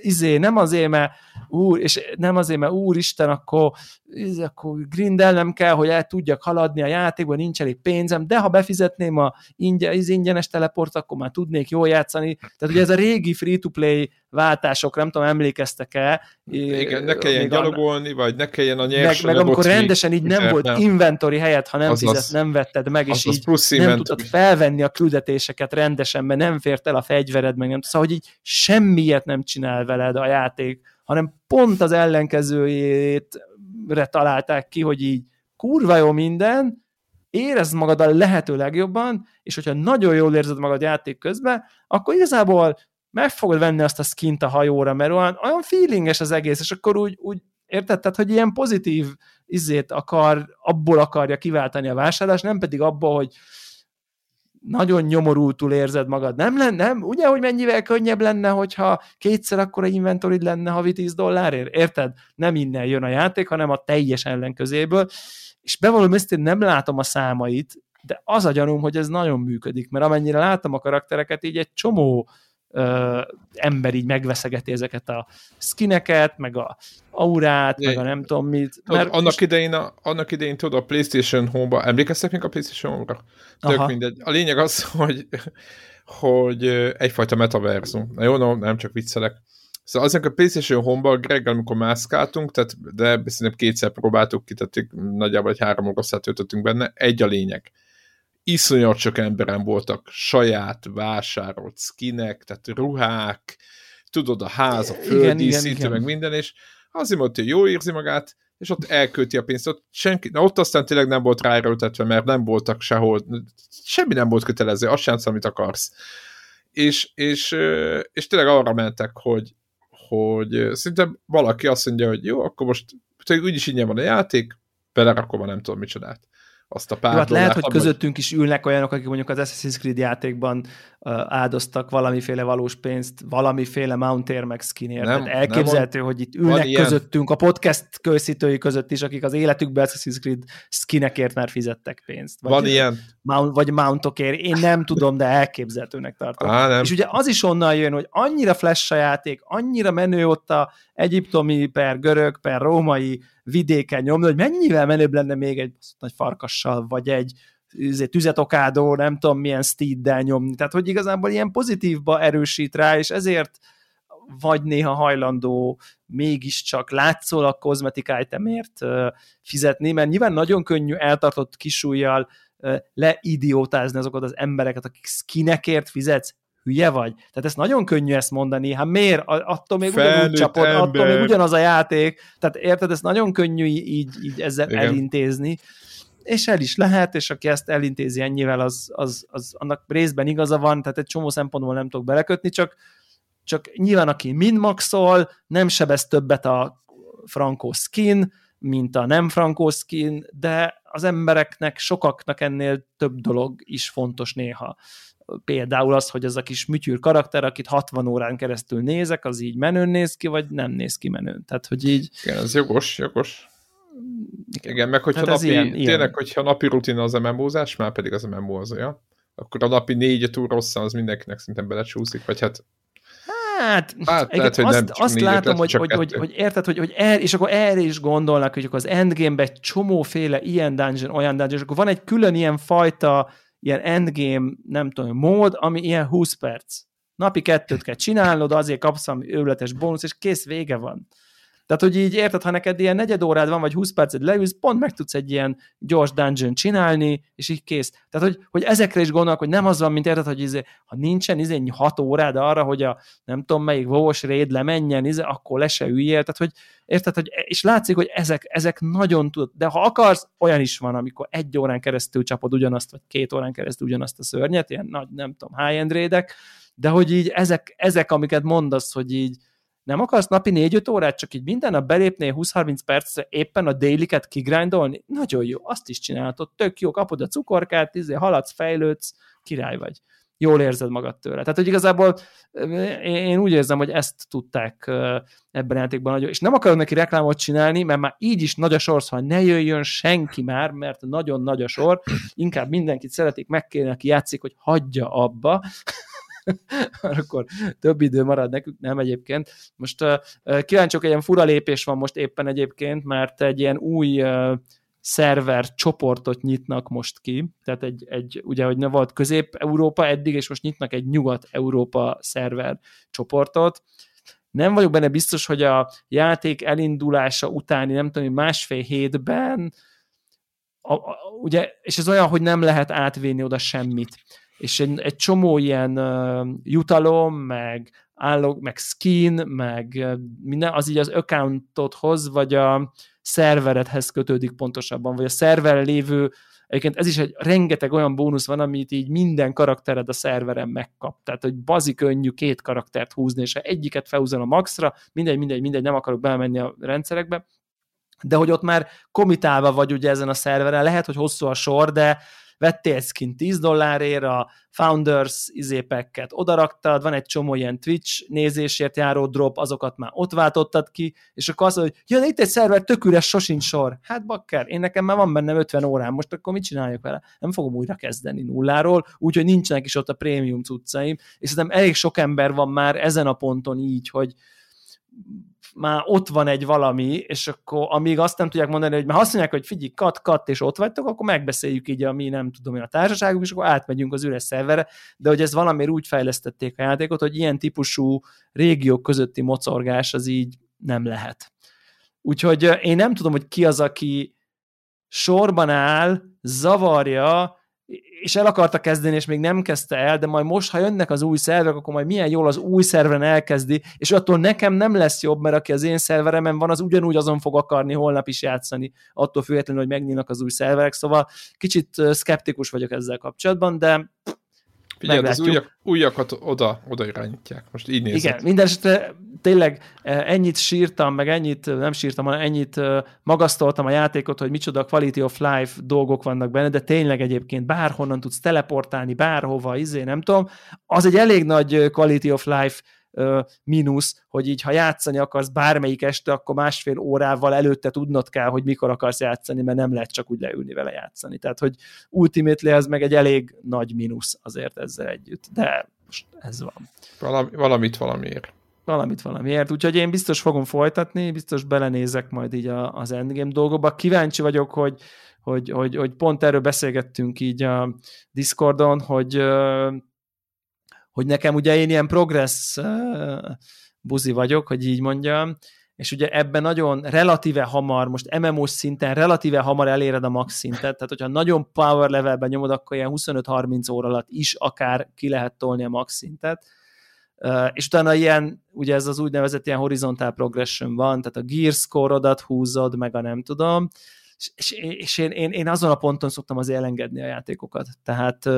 izé, nem azért, mert úr, és nem azért, mert úristen, akkor, izé, akkor grindelnem kell, hogy el tudjak haladni a játékban, nincs elég pénzem, de ha befizetném a ingyen, az ingyenes teleport, akkor már tudnék jól játszani. Tehát ugye ez a régi free-to-play váltások, nem tudom, emlékeztek-e. Igen, ne kelljen gyalogolni, vagy ne kelljen a nyers Meg, meg amikor rendesen így nem volt nem. inventory helyett, ha nem az fizet, nem vetted meg, és így plusz nem inventory. tudtad felvenni a küldetéseket rendesen, mert nem fért el a fegyvered, meg nem szóval, hogy így semmiet nem csinál veled a játék, hanem pont az ellenkezőjét találták ki, hogy így kurva jó minden, érezd magad a lehető legjobban, és hogyha nagyon jól érzed magad játék közben, akkor igazából meg fogod venni azt a skint a hajóra, mert olyan, olyan feelinges az egész, és akkor úgy, úgy érted? Tehát, hogy ilyen pozitív izét akar, abból akarja kiváltani a vásárlás, nem pedig abból, hogy nagyon nyomorultul érzed magad. Nem lenne, nem? Ugye, hogy mennyivel könnyebb lenne, hogyha kétszer akkora inventorid lenne havi 10 dollárért? Érted? Nem innen jön a játék, hanem a teljes ellenközéből. És bevallom ezt, én nem látom a számait, de az a gyanúm, hogy ez nagyon működik, mert amennyire látom a karaktereket, így egy csomó ö, ember így megveszegeti ezeket a skineket, meg a aurát, é, meg a nem tudom mit. Mert annak, idején a, annak idején tudod a PlayStation Home-ba, emlékeztek még a PlayStation Home-ra? Tök Aha. mindegy. A lényeg az, <laughs> hogy, hogy egyfajta metaverzum. Na jó, no, nem csak viccelek. Szóval azért a PlayStation Home-ban Greg, amikor mászkáltunk, tehát, de szerintem kétszer próbáltuk ki, tehát nagyjából egy három óraszát töltöttünk benne, egy a lényeg. Iszonyat sok emberen voltak saját vásárolt skinek, tehát ruhák, tudod, a ház, a földdíszítő, meg minden, és azért mondta, hogy jó érzi magát, és ott elkölti a pénzt. Ott, senki, na ott aztán tényleg nem volt ráerőltetve, mert nem voltak sehol, semmi nem volt kötelező, azt sem amit akarsz. És, és, és tényleg arra mentek, hogy, hogy szinte valaki azt mondja, hogy jó, akkor most úgyis ingyen van a játék, belerakom a nem tudom micsodát azt a pár Jó, hát lehet, hogy közöttünk is ülnek olyanok, akik mondjuk az Assassin's Creed játékban uh, áldoztak valamiféle valós pénzt, valamiféle Mountair meg skinért. Nem, Tehát elképzelhető, nem, hogy itt ülnek közöttünk, a podcast készítői között is, akik az életükben Assassin's Creed skinekért már fizettek pénzt. Vagy, van ilyen. Mount, vagy Mountokért. Én nem tudom, de elképzelhetőnek tartom. Á, nem. És ugye az is onnan jön, hogy annyira flash a játék, annyira menő ott a egyiptomi per görög per római vidéken nyomni, hogy mennyivel menőbb lenne még egy nagy farkassal, vagy egy izé, tüzetokádó, nem tudom milyen steeddel nyomni. Tehát, hogy igazából ilyen pozitívba erősít rá, és ezért vagy néha hajlandó mégiscsak látszólag kozmetik itemért fizetni, mert nyilván nagyon könnyű eltartott kisújjal leidiótázni azokat az embereket, akik skinekért fizetsz, hülye vagy? Tehát ezt nagyon könnyű ezt mondani, hát miért? Attól még Felnőtt ugyanúgy csapod, ember. attól még ugyanaz a játék, tehát érted, ezt nagyon könnyű így, így ezzel Igen. elintézni, és el is lehet, és aki ezt elintézi ennyivel, az, az, az annak részben igaza van, tehát egy csomó szempontból nem tudok belekötni, csak, csak nyilván aki minmaxol, nem sebez többet a frankó skin, mint a nem frankó skin, de az embereknek, sokaknak ennél több dolog is fontos néha például az, hogy az a kis műtyűr karakter, akit 60 órán keresztül nézek, az így menőn néz ki, vagy nem néz ki menőn. Tehát, hogy így... Igen, ez jogos, jogos. Igen, Igen meg hogyha hát napi, ilyen, tényleg, ilyen. hogyha napi rutin az a memózás, már pedig az memó az olyan, akkor a napi négy túl rossz, az mindenkinek szinte belecsúszik, vagy hát Hát, hát lehet, hogy azt, nem azt látom, hogy, hogy, hogy, hogy, érted, hogy, hogy er, és akkor erre is gondolnak, hogy akkor az endgame-be egy csomóféle ilyen dungeon, olyan dungeon, és akkor van egy külön ilyen fajta ilyen endgame, nem tudom, mód, ami ilyen 20 perc. Napi kettőt kell csinálnod, azért kapsz valami őletes bónusz, és kész, vége van. Tehát, hogy így érted, ha neked ilyen negyed órád van, vagy 20 percet leülsz, pont meg tudsz egy ilyen gyors dungeon csinálni, és így kész. Tehát, hogy, hogy ezekre is gondolok, hogy nem az van, mint érted, hogy izé, ha nincsen izé 6 órád arra, hogy a nem tudom melyik vovos raid lemenjen, izé, akkor le se üljél. Tehát, hogy érted, hogy, és látszik, hogy ezek, ezek nagyon tud, de ha akarsz, olyan is van, amikor egy órán keresztül csapod ugyanazt, vagy két órán keresztül ugyanazt a szörnyet, ilyen nagy, nem tudom, high-end raidek, de hogy így ezek, ezek, amiket mondasz, hogy így nem akarsz napi 4-5 órát, csak így minden nap belépnél 20-30 percre éppen a déliket kigrindolni? Nagyon jó, azt is csinálhatod, tök jó, kapod a cukorkát, izé, haladsz, fejlődsz, király vagy. Jól érzed magad tőle. Tehát, hogy igazából én úgy érzem, hogy ezt tudták ebben a játékban nagyon, és nem akarok neki reklámot csinálni, mert már így is nagy a sor, szóval ne jöjjön senki már, mert nagyon nagy a sor, inkább mindenkit szeretik megkérni, aki játszik, hogy hagyja abba, <laughs> akkor több idő marad nekünk, nem egyébként. Most kíváncsiak, egy ilyen fura lépés van most éppen egyébként, mert egy ilyen új szerver csoportot nyitnak most ki, tehát egy, egy ugye, hogy ne volt Közép-Európa eddig, és most nyitnak egy Nyugat-Európa szerver csoportot, nem vagyok benne biztos, hogy a játék elindulása utáni, nem tudom, másfél hétben, a, a, ugye, és ez olyan, hogy nem lehet átvinni oda semmit és egy, egy csomó ilyen uh, jutalom, meg állog, meg skin, meg minden, az így az accountodhoz, vagy a szerveredhez kötődik pontosabban, vagy a szerver lévő Egyébként ez is egy rengeteg olyan bónusz van, amit így minden karaktered a szerveren megkap. Tehát, hogy bazi könnyű két karaktert húzni, és ha egyiket felhúzol a maxra, mindegy, mindegy, mindegy, nem akarok belemenni a rendszerekbe, de hogy ott már komitálva vagy ugye ezen a szerveren, lehet, hogy hosszú a sor, de vettél skin 10 dollárért, a Founders izépekket odaraktad, van egy csomó ilyen Twitch nézésért járó drop, azokat már ott váltottad ki, és akkor azt mondod, hogy jön itt egy szerver, tök üres, sosincs sor. Hát bakker, én nekem már van bennem 50 órám, most akkor mit csináljuk vele? Nem fogom újra kezdeni nulláról, úgyhogy nincsenek is ott a prémium cuccaim, és szerintem elég sok ember van már ezen a ponton így, hogy már ott van egy valami, és akkor amíg azt nem tudják mondani, hogy már azt mondják, hogy figyelj, kat, kat, és ott vagytok, akkor megbeszéljük így a mi nem tudom én a társaságunk, és akkor átmegyünk az üres szerverre, de hogy ez valamiért úgy fejlesztették a játékot, hogy ilyen típusú régiók közötti mocorgás az így nem lehet. Úgyhogy én nem tudom, hogy ki az, aki sorban áll, zavarja, és el akarta kezdeni, és még nem kezdte el, de majd most, ha jönnek az új szerverek, akkor majd milyen jól az új szerveren elkezdi, és attól nekem nem lesz jobb, mert aki az én szerveremen van, az ugyanúgy azon fog akarni holnap is játszani, attól függetlenül, hogy megnyílnak az új szerverek, szóval kicsit szkeptikus vagyok ezzel kapcsolatban, de Figyelj, az újak, újakat oda, oda irányítják. Most így nézed. Igen, minden esetre tényleg ennyit sírtam, meg ennyit, nem sírtam, hanem ennyit magasztoltam a játékot, hogy micsoda quality of life dolgok vannak benne, de tényleg egyébként bárhonnan tudsz teleportálni, bárhova, izé, nem tudom. Az egy elég nagy quality of life mínusz, hogy így ha játszani akarsz bármelyik este, akkor másfél órával előtte tudnod kell, hogy mikor akarsz játszani, mert nem lehet csak úgy leülni vele játszani. Tehát, hogy ultimately ez meg egy elég nagy mínusz azért ezzel együtt, de most ez van. Valami, valamit valamiért. Valamit valamiért, úgyhogy én biztos fogom folytatni, biztos belenézek majd így a, az endgame dolgokba. Kíváncsi vagyok, hogy, hogy, hogy, hogy pont erről beszélgettünk így a Discordon, hogy hogy nekem ugye én ilyen progress buzi vagyok, hogy így mondjam, és ugye ebben nagyon relatíve hamar, most MMO szinten relatíve hamar eléred a max szintet, tehát hogyha nagyon power levelben nyomod, akkor ilyen 25-30 óra alatt is akár ki lehet tolni a max szintet, és utána ilyen, ugye ez az úgynevezett ilyen horizontal progression van, tehát a gear score-odat húzod, meg a nem tudom, és, és én, én, én azon a ponton szoktam azért elengedni a játékokat, tehát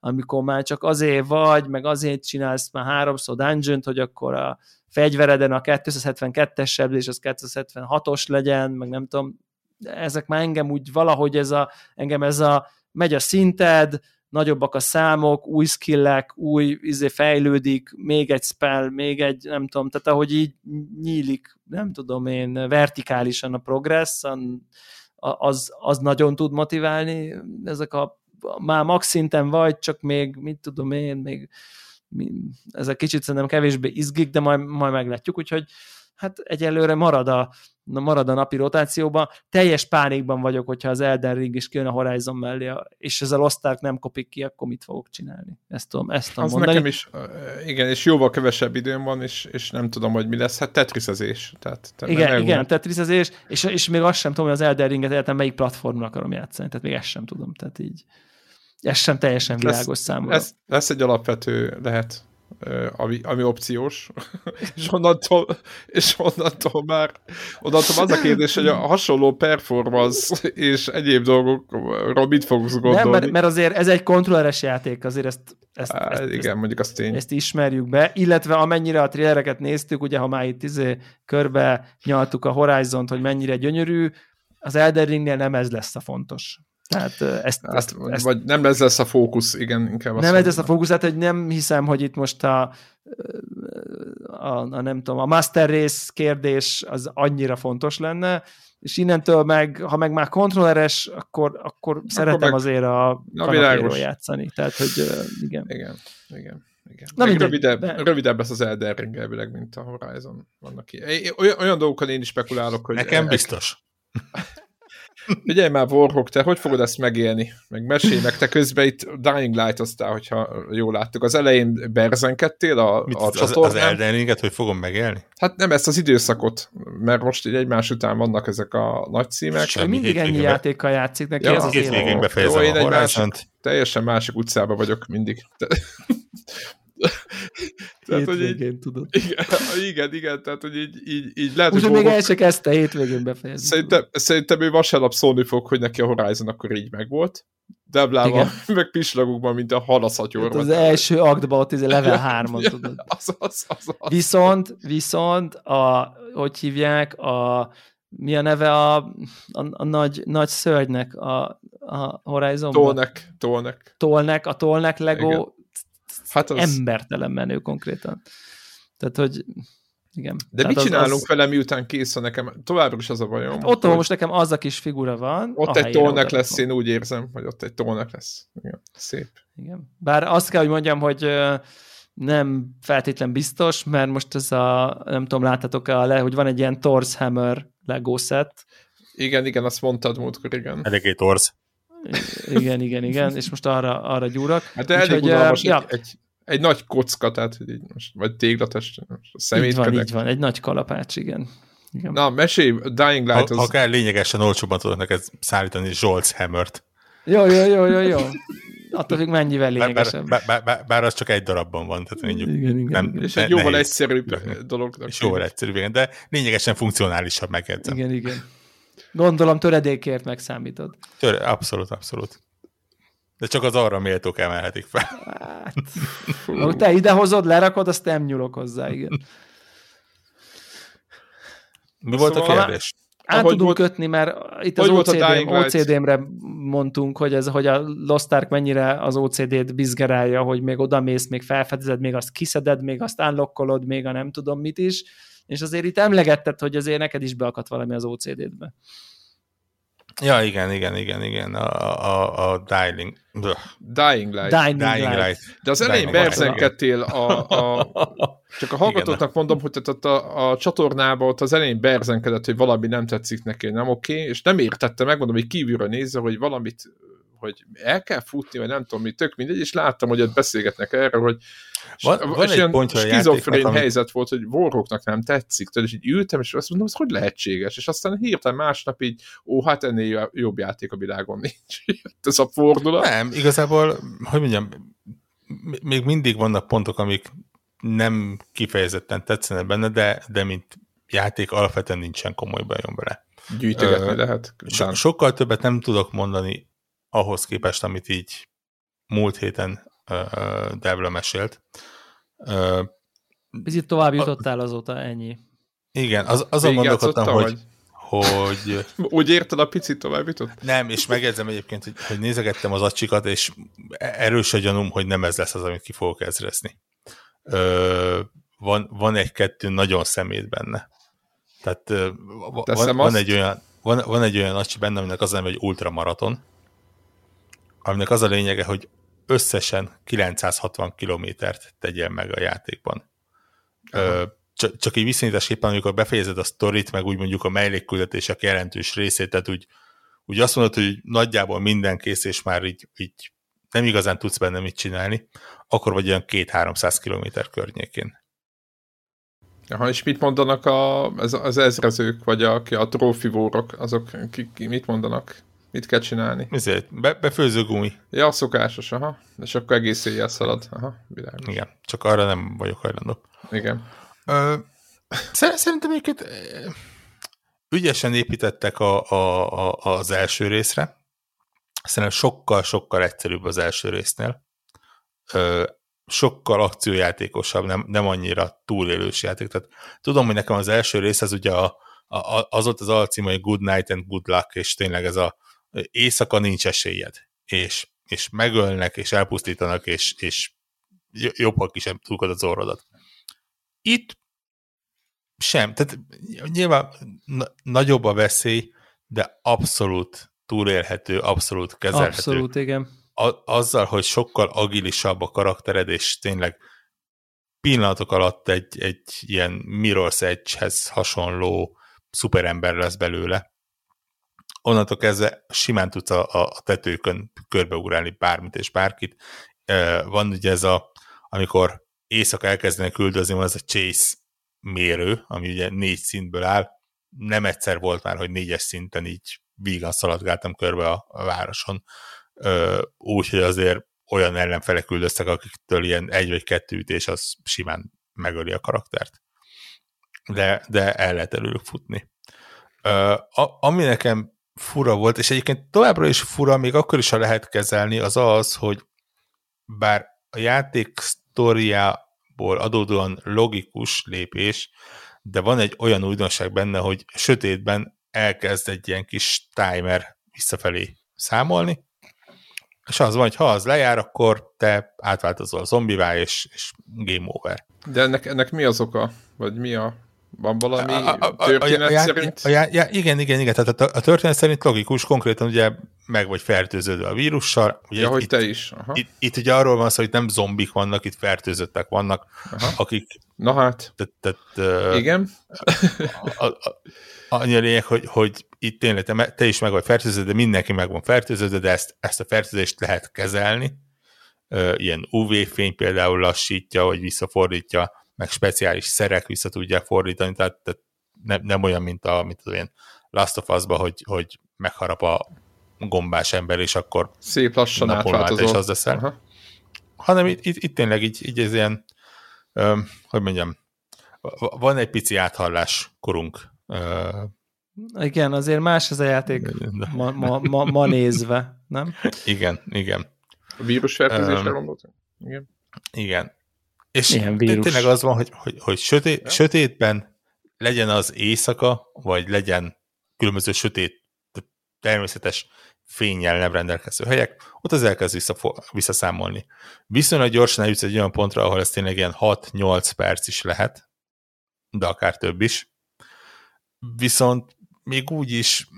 amikor már csak azért vagy, meg azért csinálsz már háromszor dungeon hogy akkor a fegyvereden a 272-es seblés az 276-os legyen, meg nem tudom, ezek már engem úgy valahogy ez a, engem ez a, megy a szinted, nagyobbak a számok, új skillek, új izé fejlődik, még egy spell, még egy, nem tudom, tehát ahogy így nyílik, nem tudom én, vertikálisan a progress, az, az nagyon tud motiválni, ezek a már max szinten vagy, csak még, mit tudom én, még ez a kicsit szerintem kevésbé izgik, de majd, majd meglátjuk, úgyhogy hát egyelőre marad a, marad a napi rotációban. Teljes pánikban vagyok, hogyha az Elden Ring is kijön a Horizon mellé, és ez a Lost Ark nem kopik ki, akkor mit fogok csinálni? Ezt tudom, ezt tudom az mondani. nekem is, igen, és jóval kevesebb időm van, és, és nem tudom, hogy mi lesz. Hát tetrisezés. Tehát, tehát igen, igen, tetrisezés, és, és még azt sem tudom, hogy az Elden Ringet értem, melyik platformon akarom játszani, tehát még ezt sem tudom, tehát így ez sem teljesen világos lesz, számomra. Ez, lesz egy alapvető lehet, ami, ami opciós, <laughs> és onnantól, és onnantól már onnantól az a kérdés, hogy a hasonló performance és egyéb dolgokról mit fogsz gondolni. Nem, mert, mert azért ez egy kontrolleres játék, azért ezt, ezt, Á, ezt igen, ezt, mondjuk azt tény. Ezt ismerjük be, illetve amennyire a trélereket néztük, ugye ha már itt izé körbe nyaltuk a Horizont, hogy mennyire gyönyörű, az Elden Ringnél nem ez lesz a fontos. Tehát ezt, hát, ezt, ezt, vagy nem ez lesz a fókusz, igen, inkább Nem ez lesz a fókusz, tehát hogy nem hiszem, hogy itt most a, a, a nem tudom, a master race kérdés az annyira fontos lenne, és innentől meg, ha meg már kontrolleres, akkor, akkor, akkor szeretem meg, azért a kanapéról játszani. Tehát, hogy igen. Igen, igen. Igen. Na mindegy, rövidebb, de... rövidebb lesz az Elden Ring elvileg, mint a Horizon. Vannak ilyen. Olyan, olyan dolgokkal én is spekulálok, hogy... Nekem biztos. <laughs> Figyelj már, Warhawk, te hogy fogod ezt megélni? Meg mesélj meg, te közben itt Dying light aztál, hogyha jól láttuk. Az elején berzenkedtél a, Mit, a az, az Elden Ringet, hogy fogom megélni? Hát nem ezt az időszakot, mert most így egymás után vannak ezek a nagy címek. Semmi mindig ennyi játékkal játszik neki, ja, ez az élet. befejezem Jó, én a másik, teljesen másik utcába vagyok mindig. <laughs> tehát, hogy így, tudod. Igen, <laughs> igen, igen, tehát, hogy így, így, így lehet, Úgy, hogy még el se kezdte hétvégén befejezni. Szerintem, szerintem ő vasárnap szólni fog, hogy neki a Horizon akkor így megvolt. Deblával, <laughs> meg pislagokban, mint a halaszatyor. Hát az első aktban ott izé level 3 tudod. Az, az, az, az. Viszont, viszont, a, hogy hívják, a, mi a neve a, a, a nagy, nagy szörnynek a, a Horizonban? Tolnek, Tolnek. Tolnek, a Tolnek Lego Igen hát az... embertelen menő konkrétan. Tehát, hogy igen. De mit csinálunk az... vele, miután kész van nekem? Továbbra is az a bajom. Hát ott hogy... most nekem az a kis figura van. Ott egy tolnek lesz, van. én úgy érzem, hogy ott egy tolnek lesz. Igen. Szép. Igen. Bár azt kell, hogy mondjam, hogy nem feltétlen biztos, mert most ez a, nem tudom, láttatok-e, le, hogy van egy ilyen Thor's Hammer Lego set. Igen, igen, azt mondtad múltkor, igen. Eléggé torz. Igen, igen, igen, és most arra, arra gyúrak. Hát elég Úgyhogy, unalmas, ja. egy, egy, egy, nagy kocka, tehát így most, vagy téglatest, most Így van, így van, egy nagy kalapács, igen. igen. Na, mesélj, Dying Light ha az... kell, lényegesen olcsóban tudok neked szállítani Zsolc Hammert. Jó, jó, jó, jó, jó. Attól függ, mennyivel lényegesebb. bár, bár, bár, bár az csak egy darabban van, tehát mondjuk Igen, igen, nem. És ne- egy jóval nehéz. egyszerűbb dolognak. És jóval egyszerűbb, igen, de lényegesen funkcionálisabb megjegyzem. Igen, igen. Gondolom töredékért megszámítod. Tör, abszolút, abszolút. De csak az arra méltók emelhetik fel. Hát, ha te idehozod, lerakod, azt nem nyúlok hozzá, igen. Mi volt a Szóval- kérdés? Át tudunk volt- kötni, mert itt az volt a OCD, Dying Light? OCD-mre mondtunk, hogy, ez, hogy a Lost Ark mennyire az OCD-t bizgerálja, hogy még oda mész, még felfedezed, még azt kiszeded, még azt unlockolod, még a nem tudom mit is, és azért itt emlegetted, hogy azért neked is beakadt valami az OCD-be. Ja, igen, igen, igen, igen. A, a, a Dying, Ugh, Dying Light. Dying, Dying Light. Light. De az elején berzenkedtél a, a, <laughs> csak a hallgatóknak mondom, hogy tehát a, a csatornában ott az elején berzenkedett, hogy valami nem tetszik neki, nem oké, és nem értette, megmondom, hogy kívülről nézze, hogy valamit hogy el kell futni, vagy nem tudom mi, tök mindegy, és láttam, hogy ott beszélgetnek erről, hogy Van- és van egy ilyen pontja skizofrén ami- helyzet volt, hogy voroknak nem tetszik, tudod, és így ültem, és azt mondom, ez hogy lehetséges, és aztán hirtelen másnap így, ó, hát ennél jobb játék a világon nincs. <laughs> Ez a fordulat. Nem, igazából, hogy mondjam, még mindig vannak pontok, amik nem kifejezetten tetszenek benne, de, de mint játék alapvetően nincsen komoly bajom vele. Gyűjtögetni Ö, lehet. So, sokkal többet nem tudok mondani ahhoz képest, amit így múlt héten Devla mesélt. Picit tovább jutottál azóta, ennyi. igen, az, azon gondolkodtam, Végigjátszottad, hogy, hogy? <laughs> Úgy érted a picit tovább jutott? nem, és megjegyzem egyébként, hogy, hogy nézegettem az acsikat, és erős a gyanúm, hogy nem ez lesz az, amit ki fogok ezrezni. Ö, van, van egy-kettő nagyon szemét benne. Tehát ö, van, van, egy olyan, van, van egy olyan acsi benne, aminek az a neve, hogy ultramaraton, aminek az a lényege, hogy összesen 960 kilométert tegyél meg a játékban. Ö, csak, csak így viszonyításképpen, amikor befejezed a sztorit, meg úgy mondjuk a mellékküldetések jelentős részét, tehát úgy, úgy azt mondod, hogy nagyjából minden kész, és már így, így nem igazán tudsz benne mit csinálni, akkor vagy olyan 2-300 kilométer környékén. Aha, és mit mondanak a, az, az ezrezők, vagy a, a trófivórok, azok ki, ki, mit mondanak? Mit kell csinálni? Ezért be, befőző gumi, Ja, szokásos, aha. És akkor egész éjjel szalad. Aha, világos. igen, csak arra nem vagyok hajlandó. Igen. Ö, szer- szerintem ö, ügyesen építettek a, a, a, az első részre. Szerintem sokkal-sokkal egyszerűbb az első résznél. Ö, sokkal akciójátékosabb, nem, nem annyira túlélős játék. Tehát tudom, hogy nekem az első rész az ugye a, a, az volt az alcím, hogy Good Night and Good Luck, és tényleg ez a éjszaka nincs esélyed, és, és megölnek, és elpusztítanak, és, és jobbak is sem túlkod az orrodat. Itt sem. Tehát nyilván na- nagyobb a veszély, de abszolút túlélhető, abszolút kezelhető. Abszolút, igen. A- azzal, hogy sokkal agilisabb a karaktered, és tényleg pillanatok alatt egy, egy ilyen Mirror's Edge-hez hasonló szuperember lesz belőle. Onnantól kezdve simán tudsz a, a tetőkön körbeugrálni bármit és bárkit. Van ugye ez a, amikor éjszaka elkezdenek üldözni, van ez a chase mérő, ami ugye négy szintből áll. Nem egyszer volt már, hogy négyes szinten így vígan szaladgáltam körbe a, a városon. Úgyhogy azért olyan ellenfelek üldöztek, akiktől ilyen egy vagy kettő ütés az simán megöli a karaktert. De, de el lehet előlük futni. Ö, a, ami nekem fura volt, és egyébként továbbra is fura, még akkor is, ha lehet kezelni, az az, hogy bár a játék sztoriából adódóan logikus lépés, de van egy olyan újdonság benne, hogy sötétben elkezd egy ilyen kis timer visszafelé számolni, és az van, hogy ha az lejár, akkor te átváltozol zombivá, és, és game over. De ennek, ennek mi az oka? Vagy mi a... Van valami A- a- történet a- a- szerint? A, a, a, igen, igen, igen, tehát a, a történet szerint logikus, konkrétan ugye meg vagy fertőződve a vírussal. Ugye ja, hogy itt, te is. Aha. Itt, itt ugye arról van szó, hogy nem zombik vannak, itt fertőzöttek vannak, Aha. akik... Na hát, tehát, tehát, igen. A, a, a, annyi a lényeg, hogy, hogy itt tényleg te, te is meg vagy fertőződve, de mindenki meg van fertőződve, de ezt, ezt a fertőzést lehet kezelni. Ilyen UV-fény például lassítja, vagy visszafordítja, meg speciális szerek vissza tudják fordítani, tehát, tehát nem, nem olyan, mint, a, mint az ilyen Last of Us-ba, hogy, hogy megharap a gombás ember, és akkor szép lassan átváltozol. És az leszel. Aha. Hanem itt, itt, itt tényleg így, így ez ilyen, öm, hogy mondjam, van egy pici áthallás korunk. Öm, igen, azért más ez a játék ma, ma, ma, ma nézve, nem? Igen, igen. A vírusfertőzésre gondoltam? Igen. Igen. És tényleg az van, hogy, hogy, hogy sötét, ja. sötétben legyen az éjszaka, vagy legyen különböző sötét, természetes fényjel nem rendelkező helyek, ott az elkezd vissza, visszaszámolni. Viszonylag gyorsan eljutsz egy olyan pontra, ahol ez tényleg ilyen 6-8 perc is lehet, de akár több is. Viszont még úgy is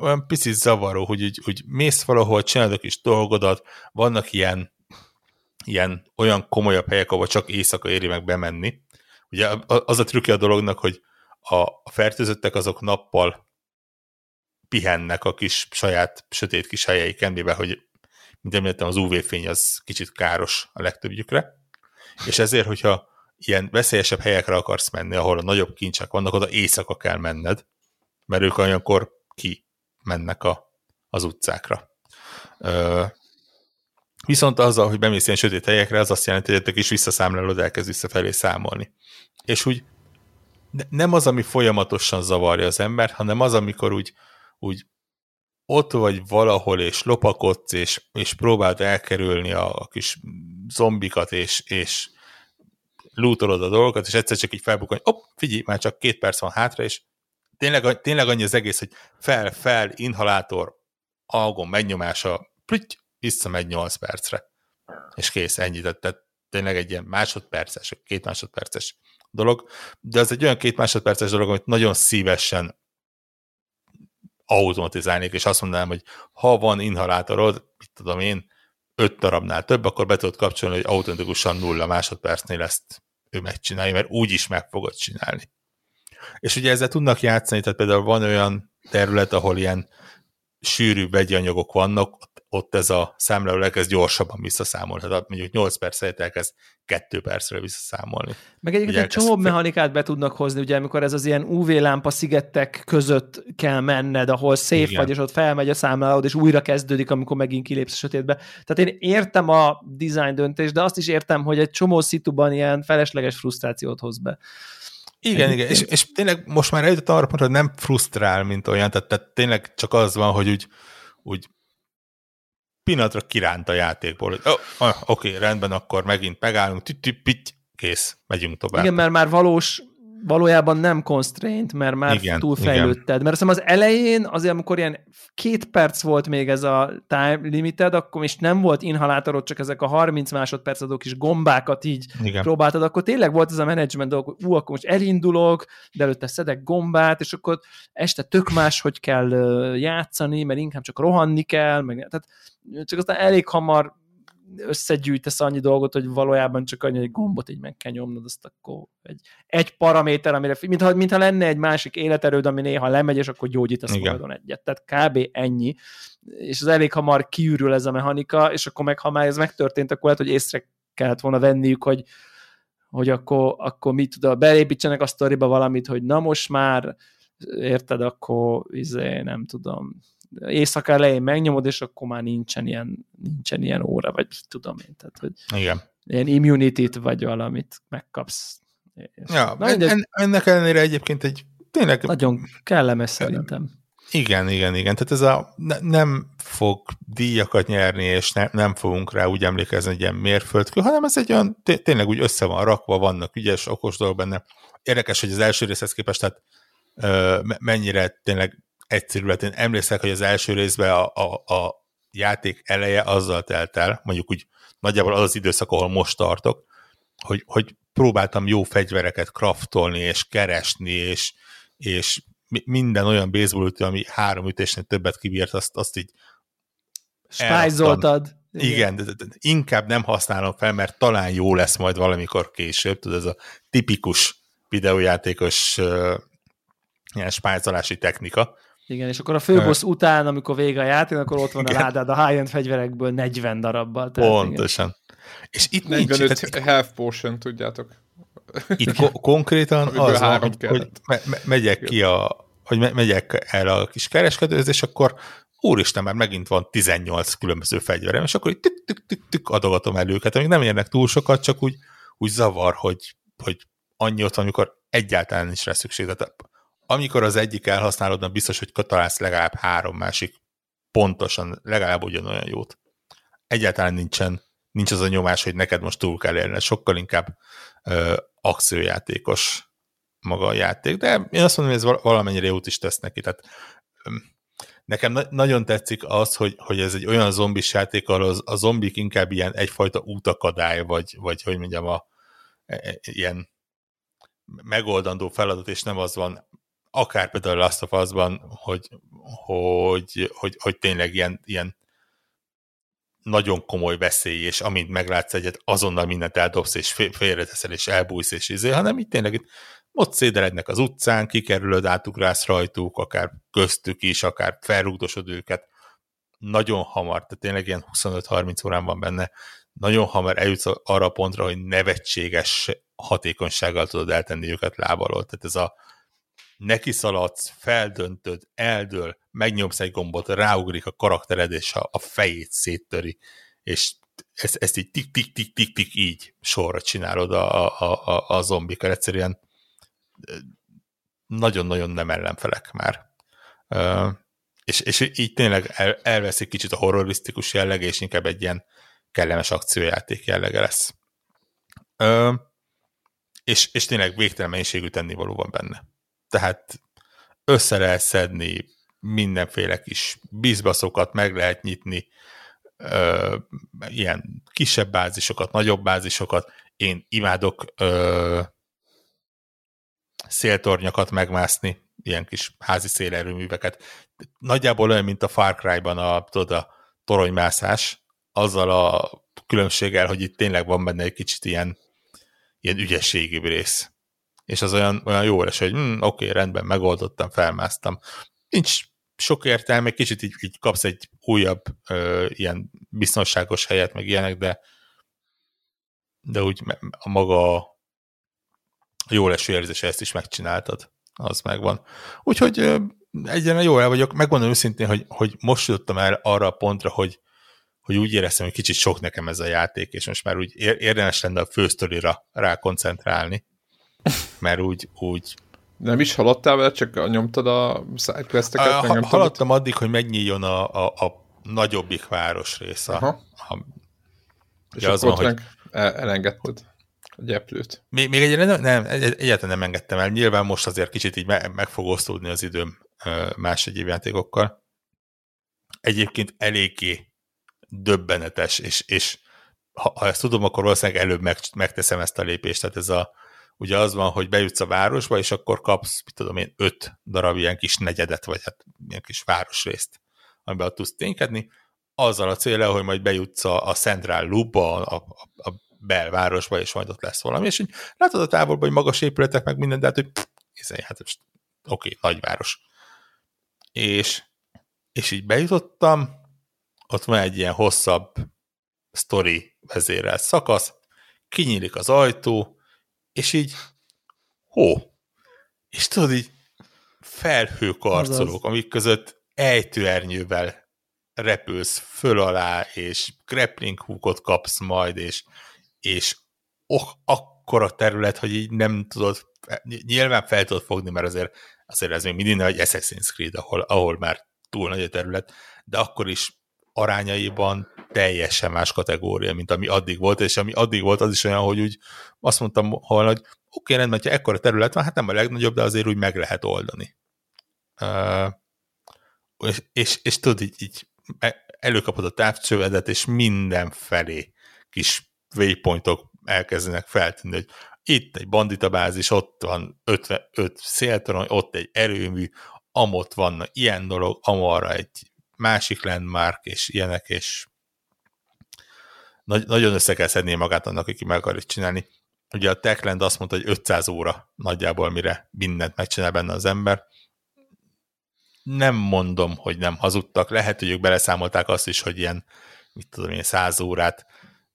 olyan picit zavaró, hogy úgy, úgy mész valahol, csinálod a kis dolgodat, vannak ilyen, ilyen olyan komolyabb helyek, ahol csak éjszaka éri meg bemenni. Ugye az a trükkje a dolognak, hogy a, fertőzöttek azok nappal pihennek a kis saját sötét kis helyeiken, mivel hogy mint említettem, az UV-fény az kicsit káros a legtöbbjükre, és ezért, hogyha ilyen veszélyesebb helyekre akarsz menni, ahol a nagyobb kincsek vannak, oda éjszaka kell menned, mert ők olyankor ki mennek a, az utcákra. Viszont azzal, hogy bemész ilyen sötét helyekre, az azt jelenti, hogy egy kis visszaszámlálod, elkezd visszafelé számolni. És úgy ne, nem az, ami folyamatosan zavarja az ember, hanem az, amikor úgy, úgy ott vagy valahol, és lopakodsz, és, és próbáld elkerülni a, a kis zombikat, és, és lootolod a dolgokat, és egyszer csak így felbukkan, hopp, figyelj, már csak két perc van hátra, és tényleg, tényleg annyi az egész, hogy fel, fel, inhalátor, algon megnyomása, plüty, visszamegy 8 percre. És kész, ennyi. Tehát, tényleg egy ilyen másodperces, két másodperces dolog, de az egy olyan két másodperces dolog, amit nagyon szívesen automatizálnék, és azt mondanám, hogy ha van inhalátorod, mit tudom én, öt darabnál több, akkor be tudod kapcsolni, hogy automatikusan nulla másodpercnél ezt ő megcsinálja, mert úgy is meg fogod csinálni. És ugye ezzel tudnak játszani, tehát például van olyan terület, ahol ilyen sűrű vegyi anyagok vannak, ott ez a számláló elkezd gyorsabban visszaszámolni. Tehát mondjuk 8 perc helyett elkezd 2 percre visszaszámolni. Meg egyébként egy csomó mechanikát be tudnak hozni, ugye amikor ez az ilyen UV lámpa szigetek között kell menned, ahol szép vagy, és ott felmegy a számlálód, és újra kezdődik, amikor megint kilépsz a sötétbe. Tehát én értem a design döntést, de azt is értem, hogy egy csomó szituban ilyen felesleges frusztrációt hoz be. Igen, igen, és, és tényleg most már eljutott arra pontra, hogy nem frusztrál, mint olyan, tehát, tehát tényleg csak az van, hogy úgy, úgy pillanatra kiránt a játékból, hogy oh, oké, rendben, akkor megint megállunk, pitty, kész, megyünk tovább. Igen, mert már valós valójában nem constraint, mert már igen, túlfejlődted. Igen. Mert azt az elején, azért amikor ilyen két perc volt még ez a time limited, akkor is nem volt inhalátorod, csak ezek a 30 másodperc adó kis gombákat így igen. próbáltad, akkor tényleg volt ez a menedzsment dolog, hogy ú, akkor most elindulok, de előtte szedek gombát, és akkor este tök más, hogy kell játszani, mert inkább csak rohanni kell, meg, tehát csak aztán elég hamar összegyűjtesz annyi dolgot, hogy valójában csak annyi, egy gombot így meg kell nyomnod, azt akkor egy, egy paraméter, amire, mintha, mintha lenne egy másik életerőd, ami néha lemegy, és akkor gyógyítasz magadon egyet. Tehát kb. ennyi. És az elég hamar kiürül ez a mechanika, és akkor meg, ha már ez megtörtént, akkor lehet, hogy észre kellett volna venniük, hogy, hogy akkor, akkor mit tud, belépítsenek a sztoriba valamit, hogy na most már érted, akkor izé, nem tudom, éjszaka elején megnyomod, és akkor már nincsen ilyen, nincsen ilyen óra, vagy tudom én, tehát, hogy Igen. ilyen immunity vagy valamit megkapsz. Ja, Na, en, en, ennek ellenére egyébként egy tényleg... Nagyon kellemes szerintem. Igen, igen, igen. Tehát ez a ne, nem fog díjakat nyerni, és ne, nem fogunk rá úgy emlékezni, hogy ilyen mérföldkő, hanem ez egy olyan, tényleg úgy össze van rakva, vannak ügyes, okos dolgok benne. Érdekes, hogy az első részhez képest, tehát ö, mennyire tényleg egyszerű lett. Én emlékszek, hogy az első részben a, a, a játék eleje azzal telt el, mondjuk úgy nagyjából az az időszak, ahol most tartok, hogy, hogy próbáltam jó fegyvereket kraftolni, és keresni, és, és minden olyan baseball ütő, ami három ütésnél többet kibírt, azt, azt így Spájzoltad. Igen, de, de, de inkább nem használom fel, mert talán jó lesz majd valamikor később, tudod, ez a tipikus videójátékos uh, ilyen spájzolási technika. Igen, és akkor a főbossz után, amikor vége a játék, akkor ott van a ládád a high-end fegyverekből 40 darabbal. Tehát Pontosan. Igen. És itt 45 nincs. Tehát, health potion, tudjátok. Itt ko- konkrétan az van, hogy, hogy me- me- megyek ki a, hogy me- megyek el a kis kereskedőhöz, és akkor úristen, már megint van 18 különböző fegyverem, és akkor így tük, tük, tük, tük adogatom el őket, amik nem érnek túl sokat, csak úgy, úgy zavar, hogy, hogy annyi ott amikor egyáltalán nincs rá szükség. Tehát amikor az egyik elhasználódna, biztos, hogy találsz legalább három másik pontosan, legalább ugyanolyan jót. Egyáltalán nincsen, nincs az a nyomás, hogy neked most túl kell élni, sokkal inkább ö, akciójátékos maga a játék, de én azt mondom, hogy ez valamennyire jót is tesz neki, tehát Nekem na- nagyon tetszik az, hogy, hogy ez egy olyan zombis játék, ahol az, a zombik inkább ilyen egyfajta útakadály, vagy, vagy hogy mondjam, a, e, e, ilyen megoldandó feladat, és nem az van, akár például Last of Us-ban, hogy, hogy, hogy, hogy tényleg ilyen, ilyen nagyon komoly veszély, és amint meglátsz egyet, azonnal mindent eldobsz, és félreteszel, és elbújsz, és izé, hanem itt tényleg itt ott szédelednek az utcán, kikerülöd, átugrász rajtuk, akár köztük is, akár felrúgdosod őket, nagyon hamar, tehát tényleg ilyen 25-30 órán van benne, nagyon hamar eljutsz arra a pontra, hogy nevetséges hatékonysággal tudod eltenni őket lábalól. Tehát ez a neki szaladsz, feldöntöd, eldől, megnyomsz egy gombot, ráugrik a karaktered, és a, a fejét széttöri, és ezt, ezt így tik-tik-tik-tik-tik így sorra csinálod a, a, a, a zombikkal. Egyszerűen nagyon-nagyon nem ellenfelek már. És, és így tényleg el, elveszik kicsit a horrorisztikus jellege, és inkább egy ilyen kellemes akciójáték jellege lesz. És, és tényleg végtelen mennyiségű tennivaló van benne. Tehát össze lehet szedni mindenféle kis bizbaszokat, meg lehet nyitni, ö, ilyen kisebb bázisokat, nagyobb bázisokat. Én imádok ö, széltornyakat megmászni, ilyen kis házi szélerőműveket. Nagyjából olyan, mint a Far Cry-ban a, tudod, a toronymászás, azzal a különbséggel, hogy itt tényleg van benne egy kicsit ilyen, ilyen ügyességi rész. És az olyan, olyan jó lesz, hogy hm, oké, rendben, megoldottam, felmásztam. Nincs sok értelme, kicsit így, így kapsz egy újabb ö, ilyen biztonságos helyet, meg ilyenek, de de úgy a maga jó leső érzése, ezt is megcsináltad. Az megvan. Úgyhogy egyenre jó el vagyok. Megmondom őszintén, hogy, hogy most jutottam el arra a pontra, hogy, hogy úgy éreztem, hogy kicsit sok nekem ez a játék, és most már úgy érdemes lenne a fősztorira rá koncentrálni. Mert úgy, úgy nem is haladtál vele, csak nyomtad a sidequesteket? Ha, haladtam addig, hogy megnyíljon a, a, a nagyobbik város része. Aha. A, és az van, hogy... elengedted a gyeplőt. Még, még egyre nem, nem, egyáltalán nem engedtem el. Nyilván most azért kicsit így meg, meg fog osztódni az időm más egyéb játékokkal. Egyébként eléggé döbbenetes, és, és ha, ha ezt tudom, akkor valószínűleg előbb meg, megteszem ezt a lépést. Tehát ez a, ugye az van, hogy bejutsz a városba, és akkor kapsz, mit tudom én, öt darab ilyen kis negyedet, vagy hát ilyen kis városrészt, amiben tudsz ténykedni, azzal a célra, hogy majd bejutsz a, a Central Loop-ba, a, a, a belvárosba, és majd ott lesz valami. És így látod a távolban, hogy magas épületek, meg minden, de hát, hogy izé, hát most oké, nagyváros. És, és így bejutottam, ott van egy ilyen hosszabb story vezérelt szakasz, kinyílik az ajtó, és így hó. És tudod, így felhőkarcolók, amik között ejtőernyővel repülsz föl alá, és grappling hookot kapsz majd, és és oh, akkora terület, hogy így nem tudod, nyilván fel tudod fogni, mert azért, azért ez még mindig egy Assassin's Creed, ahol, ahol már túl nagy a terület, de akkor is arányaiban teljesen más kategória, mint ami addig volt, és ami addig volt, az is olyan, hogy úgy azt mondtam volna, hogy oké, okay, rendben, ha ekkora terület van, hát nem a legnagyobb, de azért úgy meg lehet oldani. Uh, és, és, és tudod, így, így előkapod a távcsövedet, és mindenfelé kis waypointok elkezdenek feltűnni, hogy itt egy banditabázis, ott van 55 széltorony, ott egy erőmű, amott vannak ilyen dolog, amarra egy másik landmark, és ilyenek, és nagy, nagyon össze kell szednie magát annak, aki meg akarja csinálni. Ugye a Techland azt mondta, hogy 500 óra nagyjából, mire mindent megcsinál benne az ember. Nem mondom, hogy nem hazudtak. Lehet, hogy ők beleszámolták azt is, hogy ilyen, mit tudom én, 100 órát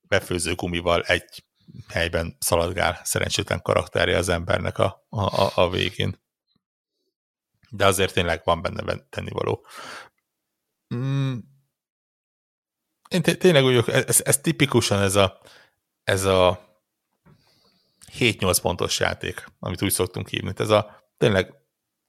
befőző gumival egy helyben szaladgál szerencsétlen karakterje az embernek a, a, a végén. De azért tényleg van benne tennivaló. Mm. Én tényleg úgy ez, ez tipikusan ez a, ez a 7-8 pontos játék, amit úgy szoktunk hívni. Ez a tényleg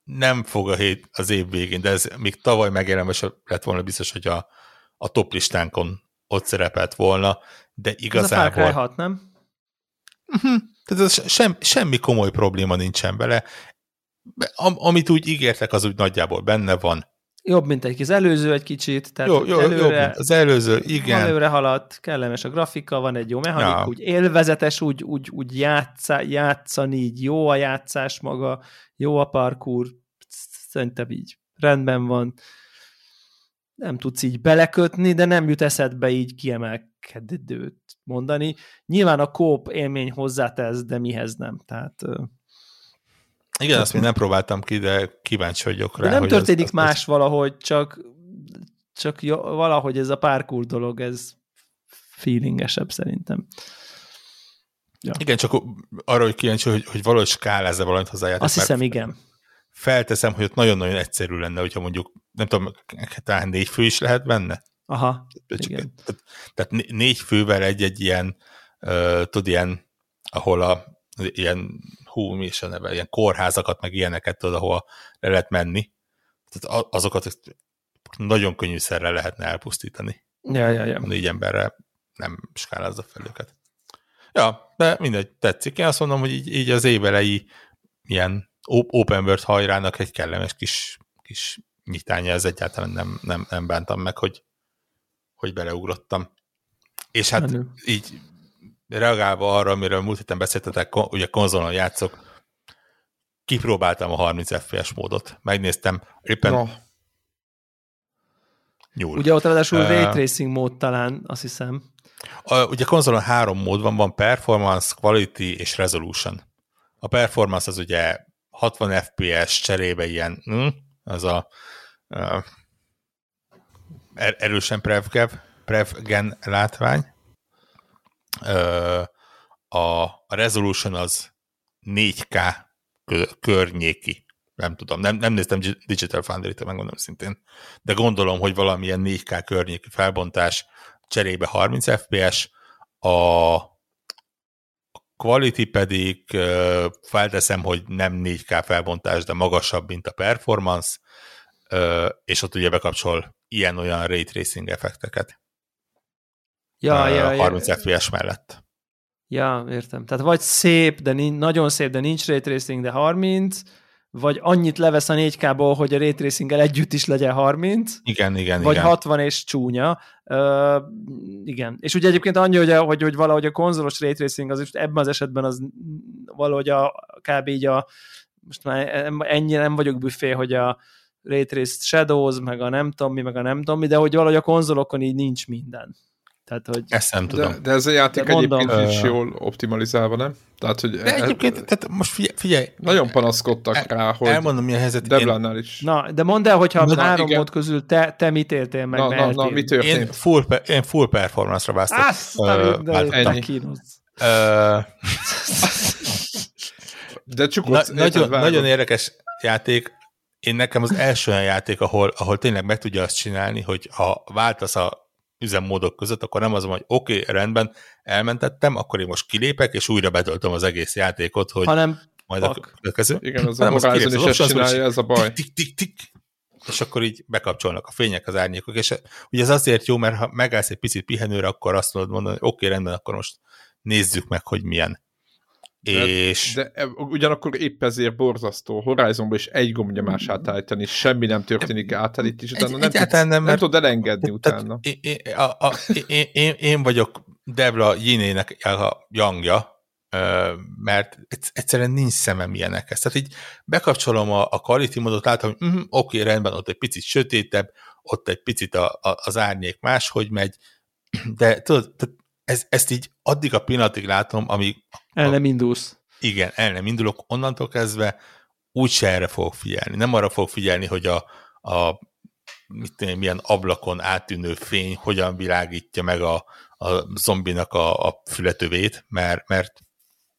nem fog a hét az év végén, de ez még tavaly megjelenve lett volna biztos, hogy a, a top listánkon ott szerepelt volna, de igazából... Ez a Far Cry 6, nem? Uh-huh. Tehát ez sem, semmi komoly probléma nincsen vele. Am, amit úgy ígértek, az úgy nagyjából benne van. Jobb, mint egy kis előző egy kicsit. Tehát jó, jó, előre, jobb, mint az előző, igen. Előre haladt, kellemes a grafika, van egy jó mechanik, ja. úgy élvezetes, úgy, úgy, úgy játszá, játszani, így jó a játszás maga, jó a parkour, szerintem így rendben van. Nem tudsz így belekötni, de nem jut eszedbe így kiemelkedőt mondani. Nyilván a kóp élmény hozzátesz, de mihez nem. Tehát igen, azt még nem próbáltam ki, de kíváncsi vagyok rá. De nem történik az, az más az... valahogy, csak, csak valahogy ez a párkúr dolog, ez feelingesebb szerintem. Ja. Igen, csak arra, hogy kíváncsi, hogy, hogy valahogy skálázza valamit hozzájáték. Azt hiszem, igen. Felteszem, hogy ott nagyon-nagyon egyszerű lenne, hogyha mondjuk, nem tudom, talán négy fő is lehet benne? Aha, csak, igen. Tehát, tehát négy fővel egy-egy ilyen, uh, tudod, ilyen, ahol a ilyen hú, mi is a neve, ilyen kórházakat, meg ilyeneket tudod, ahol le lehet menni. Tehát azokat nagyon könnyűszerrel lehetne elpusztítani. Ja, ja, ja. Négy emberre nem skálázza fel őket. Ja, de mindegy, tetszik. Én azt mondom, hogy így, így az évelei ilyen open world hajrának egy kellemes kis, kis nyitánya, ez egyáltalán nem, nem, nem bántam meg, hogy, hogy beleugrottam. És hát Menő. így reagálva arra, amiről múlt héten beszéltetek, ugye konzolon játszok, kipróbáltam a 30 FPS módot. Megnéztem, éppen no. nyúl. Ugye ott ráadásul uh, Ray Tracing mód talán, azt hiszem. A, ugye konzolon három mód van, van Performance, Quality és Resolution. A Performance az ugye 60 FPS cserébe ilyen, hm, az a uh, erősen prevgev, prevgen látvány, a, resolution az 4K környéki. Nem tudom, nem, nem néztem Digital Foundry-t, megmondom szintén, de gondolom, hogy valamilyen 4K környéki felbontás cserébe 30 FPS, a quality pedig felteszem, hogy nem 4K felbontás, de magasabb, mint a performance, és ott ugye bekapcsol ilyen-olyan ray tracing effekteket ja, ja, 30 ja. FPS mellett. Ja, értem. Tehát vagy szép, de nincs, nagyon szép, de nincs ray tracing, de 30, vagy annyit levesz a 4K-ból, hogy a ray tracing együtt is legyen 30. Igen, igen, Vagy igen. 60 és csúnya. Uh, igen. És ugye egyébként annyi, hogy, a, hogy, hogy valahogy a konzolos ray tracing az ebben az esetben az valahogy a kb. így a most már ennyire nem vagyok büfé, hogy a Ray Traced Shadows, meg a nem tudom mi, meg a nem tudom mi, de hogy valahogy a konzolokon így nincs minden. Tehát, hogy... Ezt nem tudom. De, de ez a játék de egyébként mondom, is jól optimalizálva, nem? Tehát, hogy de egyébként, e, tehát most figyelj, figyelj Nagyon panaszkodtak el, rá, hogy elmondom, mi a helyzet. Deblánál én... is. Na, de mondd el, hogyha na, három mód közül te, te mit éltél meg? Na, na, na, mi történt? Én full, én full performance-ra választok. Azt uh, ennyi. Uh, de csak na, nagyon, nagyon érdekes játék. Én nekem az első olyan játék, ahol, ahol tényleg meg tudja azt csinálni, hogy ha váltasz a üzemmódok között, akkor nem az van, hogy oké, okay, rendben, elmentettem, akkor én most kilépek, és újra betöltöm az egész játékot, hogy hanem majd pak. a következő. Igen, az a Horizon is ezt csinálja, ez a baj. Tik, tik, tik, és akkor így bekapcsolnak a fények, az árnyékok, és ugye ez azért jó, mert ha megállsz egy picit pihenőre, akkor azt mondod mondani, hogy oké, okay, rendben, akkor most nézzük meg, hogy milyen. De, és... de e, ugyanakkor épp ezért borzasztó Horizonban is egy gombnyomás átállítani, semmi nem történik átállít, és utána nem, tudsz, nem, mert, nem tudod elengedni utána. Én, a, a, én, én, én vagyok Devla Jinének a jangja, mert egyszerűen nincs szemem ilyenekhez. Tehát így bekapcsolom a, a quality módot, látom, hogy mm, oké, okay, rendben, ott egy picit sötétebb, ott egy picit a, a, az árnyék máshogy megy, de tudod, ez, ezt így addig a pillanatig látom, amíg... El nem indulsz. Igen, el nem indulok, onnantól kezdve úgyse erre fogok figyelni. Nem arra fogok figyelni, hogy a, a mit tudom, milyen ablakon átűnő fény hogyan világítja meg a, a zombinak a, a fületövét, mert, mert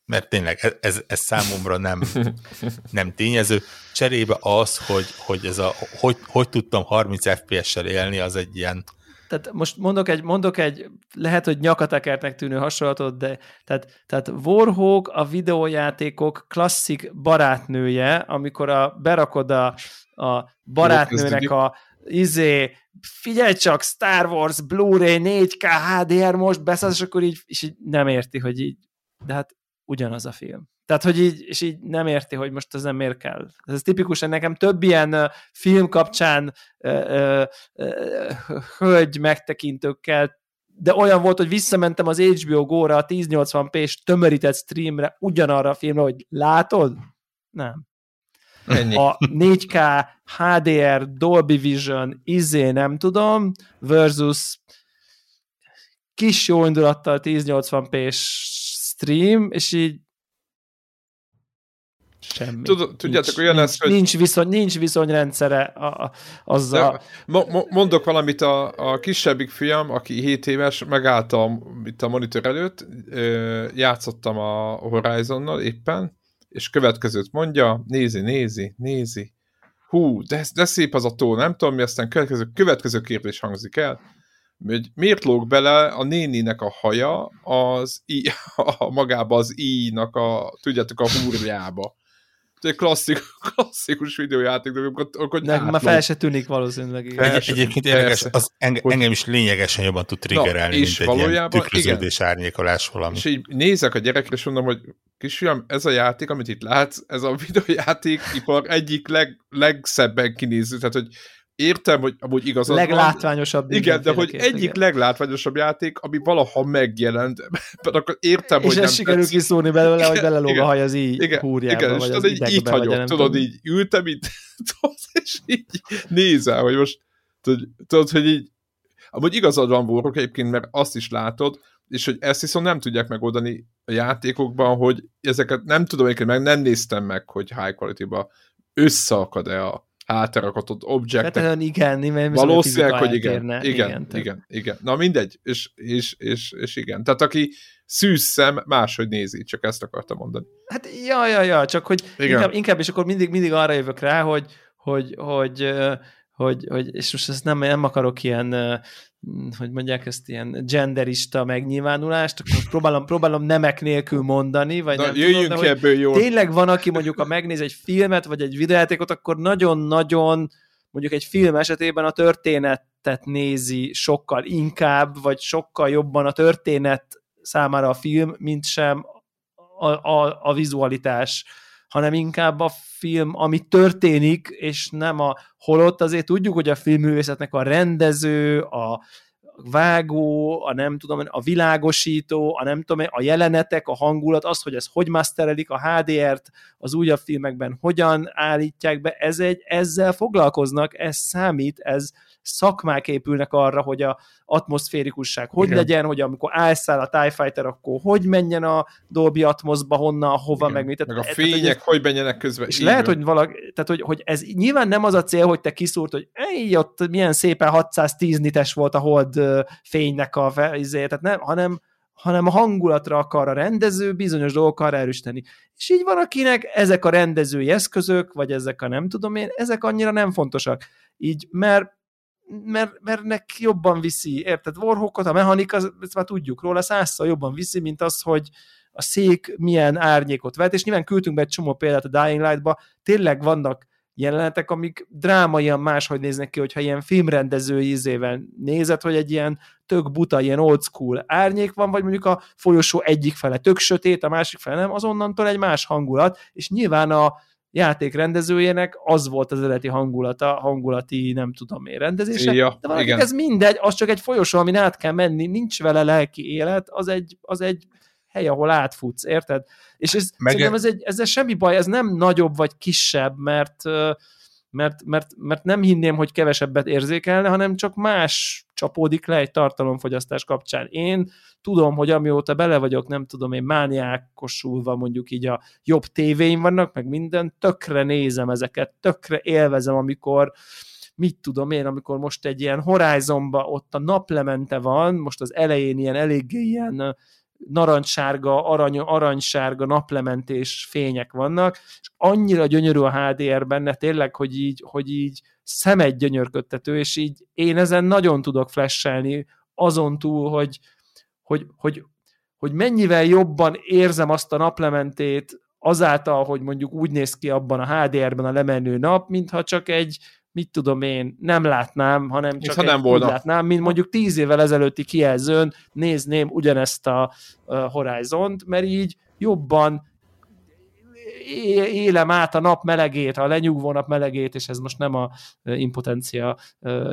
mert tényleg ez, ez számomra nem, <laughs> nem tényező. Cserébe az, hogy, hogy, ez a, hogy, hogy tudtam 30 FPS-sel élni, az egy ilyen... Tehát most mondok egy, mondok egy lehet, hogy nyakatekertnek tűnő hasonlatot, de tehát, tehát Warhawk a videójátékok klasszik barátnője, amikor a, berakod a, a barátnőnek a izé, figyelj csak, Star Wars, Blu-ray, 4K, HDR most beszélsz, és akkor így, és így nem érti, hogy így, de hát ugyanaz a film. Tehát, hogy így, és így nem érti, hogy most ez nem miért kell. Ez tipikusan nekem több ilyen uh, film kapcsán uh, uh, hölgy megtekintőkkel, de olyan volt, hogy visszamentem az HBO Go-ra, a 1080p-s tömörített streamre, ugyanarra a filmre, hogy látod? Nem. Ennyi. A 4K, HDR, Dolby Vision, izé nem tudom, versus kis jó indulattal 1080p-s stream, és így semmi. Tud, tudjátok, olyan nincs, lesz, hogy... Nincs, viszony, nincs viszonyrendszere a, a, azzal. mo, mo, mondok valamit, a, a kisebbik fiam, aki 7 éves, megálltam itt a monitor előtt, játszottam a Horizonnal éppen, és következőt mondja, nézi, nézi, nézi, hú, de, de szép az a tó, nem tudom mi, aztán következő, következő kérdés hangzik el, hogy miért lóg bele a néninek a haja az i, <laughs> a, magába az i-nak a, tudjátok, a húrjába. Egy klasszik, <laughs> klasszikus videójáték, de akkor, akkor Nekem már fel se tűnik valószínűleg. Egy, egyébként érdekes, az enge, hogy... engem is lényegesen jobban tud triggerelni, Na, mint egy ilyen tükröződés, igen. árnyékolás valami. És így nézek a gyerekre, és mondom, hogy kisfiam, ez a játék, amit itt látsz, ez a <laughs> videójáték ipar egyik leg, legszebben kinéző, tehát hogy értem, hogy amúgy igazad Leglátványosabb. Van. Igen, de hogy egyik igen. leglátványosabb játék, ami valaha megjelent, <laughs> mert akkor értem, és hogy nem sikerül tetsz. kiszúrni belőle, igen, hogy belelóg a haj az így igen, húrjába, igen, vagy és az így, így hagyom, tudod, így ültem itt, <laughs> és így nézel, hogy most tudod, hogy így amúgy igazad van Warrock egyébként, mert azt is látod, és hogy ezt viszont nem tudják megoldani a játékokban, hogy ezeket nem tudom, egyébként meg nem néztem meg, hogy high quality-ba összeakad-e a, hátrakatott objektek. Hát igen, mert valószínűleg, hogy igen. Igen, igen, igen, igen. Na mindegy, és, és, és, és igen. Tehát aki szűz szem, máshogy nézi, csak ezt akartam mondani. Hát ja, ja, ja, csak hogy inkább, inkább, és akkor mindig, mindig arra jövök rá, hogy, hogy, hogy, hogy, hogy és most ezt nem, nem akarok ilyen hogy mondják ezt ilyen genderista megnyilvánulást, akkor próbálom, próbálom nemek nélkül mondani, vagy Na, nem jöjjünk tudom, de, ebből jól. Tényleg van, aki mondjuk, ha megnéz egy filmet, vagy egy videójátékot, akkor nagyon-nagyon mondjuk egy film esetében a történetet nézi sokkal inkább, vagy sokkal jobban a történet számára a film, mint sem a, a, a vizualitás hanem inkább a film, ami történik, és nem a holott. Azért tudjuk, hogy a filmművészetnek a rendező, a vágó, a nem tudom, a világosító, a nem tudom, a jelenetek, a hangulat, az, hogy ez hogy masterelik, a HDR-t az újabb filmekben hogyan állítják be, ez egy, ezzel foglalkoznak, ez számít, ez szakmák épülnek arra, hogy a atmoszférikusság hogy Igen. legyen, hogy amikor elszáll a TIE Fighter, akkor hogy menjen a Dolby Atmosba, honnan, hova, Igen. meg mit. Meg a fények, ez, hogy menjenek közben. És lehet, hogy valaki, tehát hogy, hogy ez nyilván nem az a cél, hogy te kiszúrt, hogy ej, ott milyen szépen 610 nites volt a hold fénynek a izé, tehát nem, hanem hanem a hangulatra akar a rendező bizonyos dolgokkal erősíteni. És így van, akinek ezek a rendezői eszközök, vagy ezek a nem tudom én, ezek annyira nem fontosak. Így, mert mert, mert neki jobban viszi, érted? Warhawkot, a mechanika, ezt már tudjuk róla, százszor jobban viszi, mint az, hogy a szék milyen árnyékot vet, és nyilván küldtünk be egy csomó példát a Dying Light-ba, tényleg vannak jelenetek, amik drámaian máshogy néznek ki, hogyha ilyen filmrendező ízével nézed, hogy egy ilyen tök buta, ilyen old school árnyék van, vagy mondjuk a folyosó egyik fele tök sötét, a másik fele nem, azonnantól egy más hangulat, és nyilván a játék rendezőjének az volt az eredeti hangulata, hangulati nem tudom én rendezése, ja, de valakinek ez mindegy, az csak egy folyosó, amin át kell menni, nincs vele lelki élet, az egy, az egy hely, ahol átfutsz, érted? És ez, Meg... szerintem ez egy, ezzel semmi baj, ez nem nagyobb vagy kisebb, mert mert, mert, mert nem hinném, hogy kevesebbet érzékelne, hanem csak más csapódik le egy tartalomfogyasztás kapcsán. Én tudom, hogy amióta bele vagyok, nem tudom én, mániákosulva mondjuk így a jobb tévéim vannak, meg minden, tökre nézem ezeket, tökre élvezem, amikor mit tudom én, amikor most egy ilyen Horizonba ott a naplemente van, most az elején ilyen eléggé ilyen narancssárga, arany, aranysárga naplementés fények vannak, és annyira gyönyörű a HDR benne, tényleg, hogy így, hogy így szemed gyönyörködtető, és így én ezen nagyon tudok flashelni, azon túl, hogy, hogy, hogy, hogy mennyivel jobban érzem azt a naplementét azáltal, hogy mondjuk úgy néz ki abban a HDR-ben a lemenő nap, mintha csak egy, mit tudom én, nem látnám, hanem csak nem volna. látnám, mint mondjuk tíz évvel ezelőtti kijelzőn nézném ugyanezt a Horizont, mert így jobban élem át a nap melegét, a lenyugvó nap melegét, és ez most nem a impotencia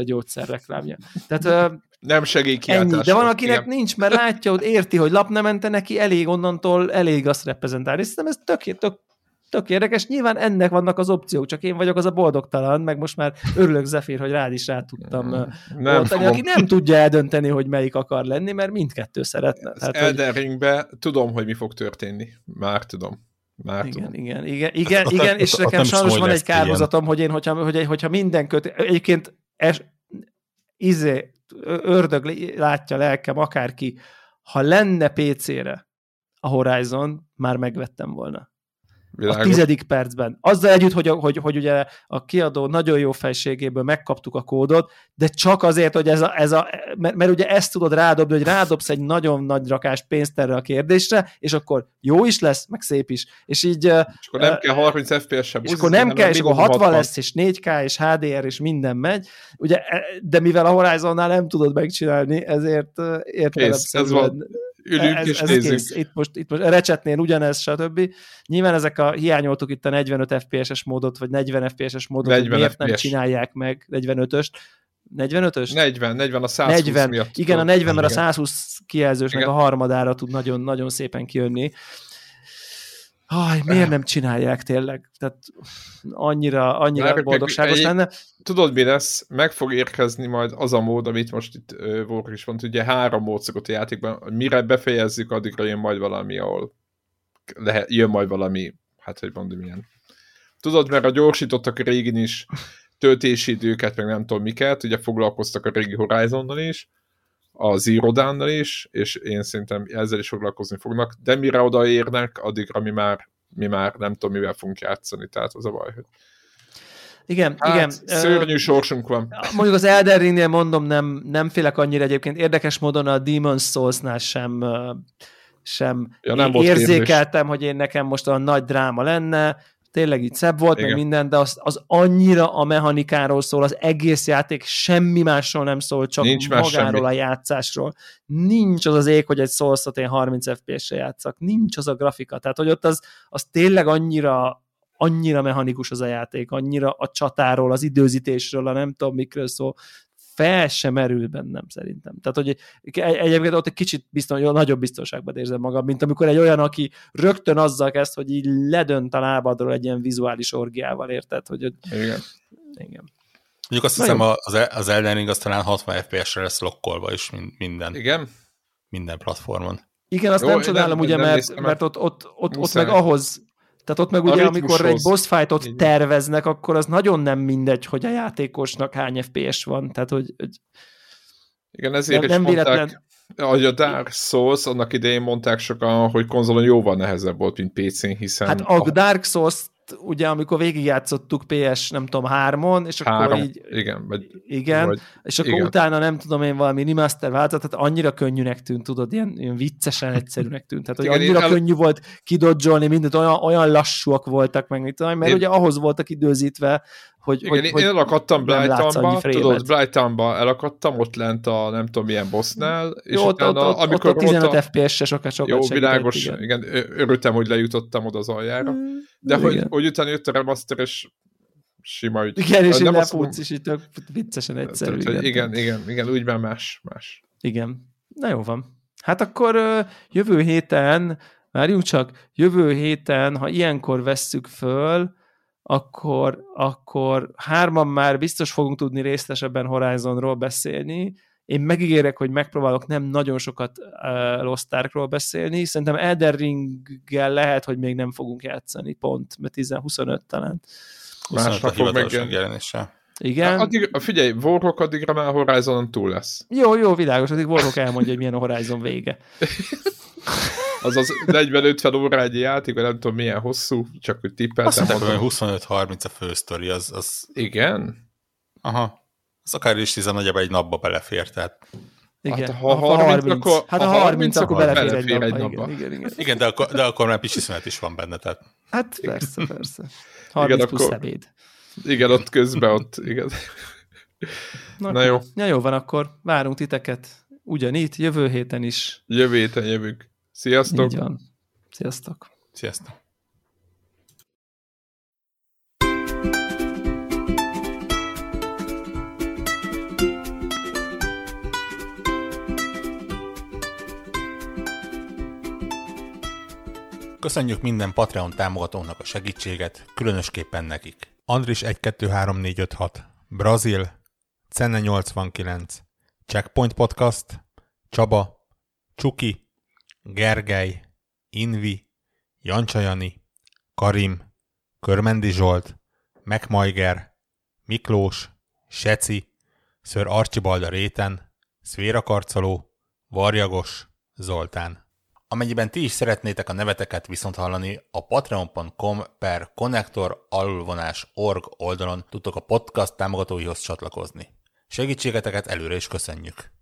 gyógyszer reklámja. Tehát nem segít ennyi, de van, akinek Igen. nincs, mert látja, hogy érti, hogy lapnemente neki elég onnantól, elég azt reprezentálni. Szerintem ez tök, tök tök érdekes. Nyilván ennek vannak az opciók, csak én vagyok az a boldogtalan, meg most már örülök Zephyr, hogy rád is rá tudtam nem mondani, aki nem tudja eldönteni, hogy melyik akar lenni, mert mindkettő szeretne. Az Tehát, Elden hogy... Ringbe tudom, hogy mi fog történni. Már tudom. Már igen, igen, igen, igen, igen, és nekem sajnos van egy kárhozatom, hogy én, hogyha, hogy, hogyha minden köt, egyébként es, izé, ördög látja lelkem, akárki, ha lenne PC-re a Horizon, már megvettem volna. Világos. A tizedik percben. Azzal együtt, hogy, hogy, hogy ugye a kiadó nagyon jó fejségéből megkaptuk a kódot, de csak azért, hogy ez a, ez a mert, mert ugye ezt tudod rádobni, hogy rádobsz egy nagyon nagy rakás pénzt erre a kérdésre, és akkor jó is lesz, meg szép is. És így... És akkor nem uh, kell 30 FPS sem. És akkor nem kell, és akkor 60, 60 lesz, és 4K, és HDR, és minden megy. Ugye, e, de mivel a Horizonnál nem tudod megcsinálni, ezért értelemszerűen ülünk ez, és ez nézzük. Kész. Itt most, itt most recsetnél ugyanez, stb. Nyilván ezek a, hiányoltuk itt a 45 FPS-es módot, vagy 40 FPS-es módot, 40 hogy miért FPS. nem csinálják meg 45-öst. 45-ös? 40, 40 a 120 40. miatt. Igen, a 40, mert a 120 kijelzősnek Igen. a harmadára tud nagyon, nagyon szépen kijönni. Aj, miért nem csinálják tényleg? Tehát annyira, annyira boldogságos egy, lenne. Tudod, mi lesz? Meg fog érkezni majd az a mód, amit most itt uh, is mondta, ugye három mód szokott a játékban, mire befejezzük, addigra jön majd valami, ahol lehet, jön majd valami, hát hogy mondom, milyen. Tudod, mert a gyorsítottak régin is töltési időket, meg nem tudom miket, ugye foglalkoztak a régi Horizonnal is, a Zero dawn is, és én szerintem ezzel is foglalkozni fognak, de mire odaérnek, addigra mi már, mi már nem tudom, mivel fogunk játszani, tehát az a baj, hogy igen, hát, igen. Szörnyű sorsunk van. Mondjuk az Elden Ringnél mondom, nem, nem félek annyira egyébként. Érdekes módon a Demon's Souls-nál sem, sem ja, nem érzékeltem, hogy én nekem most a nagy dráma lenne tényleg így szebb volt, Igen. meg minden, de az, az annyira a mechanikáról szól, az egész játék semmi másról nem szól, csak Nincs magáról a játszásról. Nincs az az ég, hogy egy szólszat én 30 FPS-re játszak. Nincs az a grafika. Tehát, hogy ott az, az tényleg annyira annyira mechanikus az a játék, annyira a csatáról, az időzítésről, a nem tudom mikről szól, fel sem merül bennem szerintem. Tehát, hogy egyébként ott egy kicsit biztos, nagyobb biztonságban érzem magam, mint amikor egy olyan, aki rögtön azzal kezd, hogy így ledönt a lábadról egy ilyen vizuális orgiával, érted? Hogy, igen. igen. Mondjuk azt Na hiszem, jó. az, e- az Elden Ring az talán 60 FPS-re lesz lokkolva is minden. Igen? Minden platformon. Igen, azt Jó, nem csodálom, ugye, nem mert, mert ott, ott, ott, ott meg ahhoz tehát ott meg ugye, amikor egy boss fightot terveznek, akkor az nagyon nem mindegy, hogy a játékosnak hány FPS van. Tehát, hogy, hogy igen, ezért nem, is nem mondták, véletlen... hogy a Dark Souls annak idején mondták sokan, hogy konzolon jóval nehezebb volt, mint PC-n, hiszen... Hát a Dark Souls ugye amikor végigjátszottuk PS, nem tudom, hármon, és akkor Három, így... Igen, vagy, igen, vagy, és akkor igen. utána nem tudom én valami remaster változat, tehát annyira könnyűnek tűnt, tudod, ilyen, ilyen viccesen egyszerűnek tűnt, tehát hogy igen, annyira el... könnyű volt kidodzsolni mindent, olyan, olyan lassúak voltak meg, mit tudom, mert én... ugye ahhoz voltak időzítve, hogy, Igen, hogy, hogy én elakadtam Blytonba, tudod, Blytonba elakadtam, ott lent a nem tudom milyen bossnál, és jó, utána, ott, ott, amikor ott, ott 15 FPS-se sokat sokat Jó, világos, igen. igen, örültem, hogy lejutottam oda az aljára, mm, de hogy, hogy utána jött a remaster, és sima ügy. Igen, és így lepúcs, és így tök viccesen egyszerű. Tehát, igen. igen, igen, igen, úgy már más, más. Igen. Na jó van. Hát akkor jövő héten, várjunk csak, jövő héten, ha ilyenkor vesszük föl, akkor, akkor hárman már biztos fogunk tudni részletesebben Horizonról beszélni. Én megígérek, hogy megpróbálok nem nagyon sokat uh, Lost Arkról beszélni. Szerintem Elden Ring-gel lehet, hogy még nem fogunk játszani pont, mert 10-25 talán. Másra fog megjelenni. Igen. Addig, figyelj, Warhawk addigra már a Horizonon túl lesz. Jó, jó, világos, addig Warhawk elmondja, hogy milyen a Horizon vége. <laughs> az az 40-50 órányi játék, vagy nem tudom milyen hosszú, csak hogy tippeltem. Azt mondták, 25-30 a fősztori, az, az... Igen? Aha. Az akár is 10 nagyjából egy napba belefér, tehát... Igen, Hát ha 30, 30 akkor, hát ha 30, 30 akkor belefér, belefér egy egy napba. napba. Igen, igen, igen. Igen, de akkor, de akkor már pici szünet is van benne, tehát... Hát persze, persze. 30 plusz akkor- ebéd. Igen, ott közben ott, igen. Na, Na jó. Ja, jó van, akkor várunk titeket ugyanitt, jövő héten is. Jövő héten jövünk. Sziasztok! Így van. Sziasztok! Sziasztok! Köszönjük minden Patreon támogatónak a segítséget, különösképpen nekik. Andris 123456, Brazil, Cenne 89, Checkpoint Podcast, Csaba, Csuki, Gergely, Invi, Jancsajani, Karim, Körmendi Zsolt, Megmajger, Miklós, Seci, Ször Archibald a réten, Szvéra Karcoló, Varjagos, Zoltán. Amennyiben ti is szeretnétek a neveteket viszont hallani, a patreon.com per connector org oldalon tudtok a podcast támogatóihoz csatlakozni. Segítségeteket előre is köszönjük!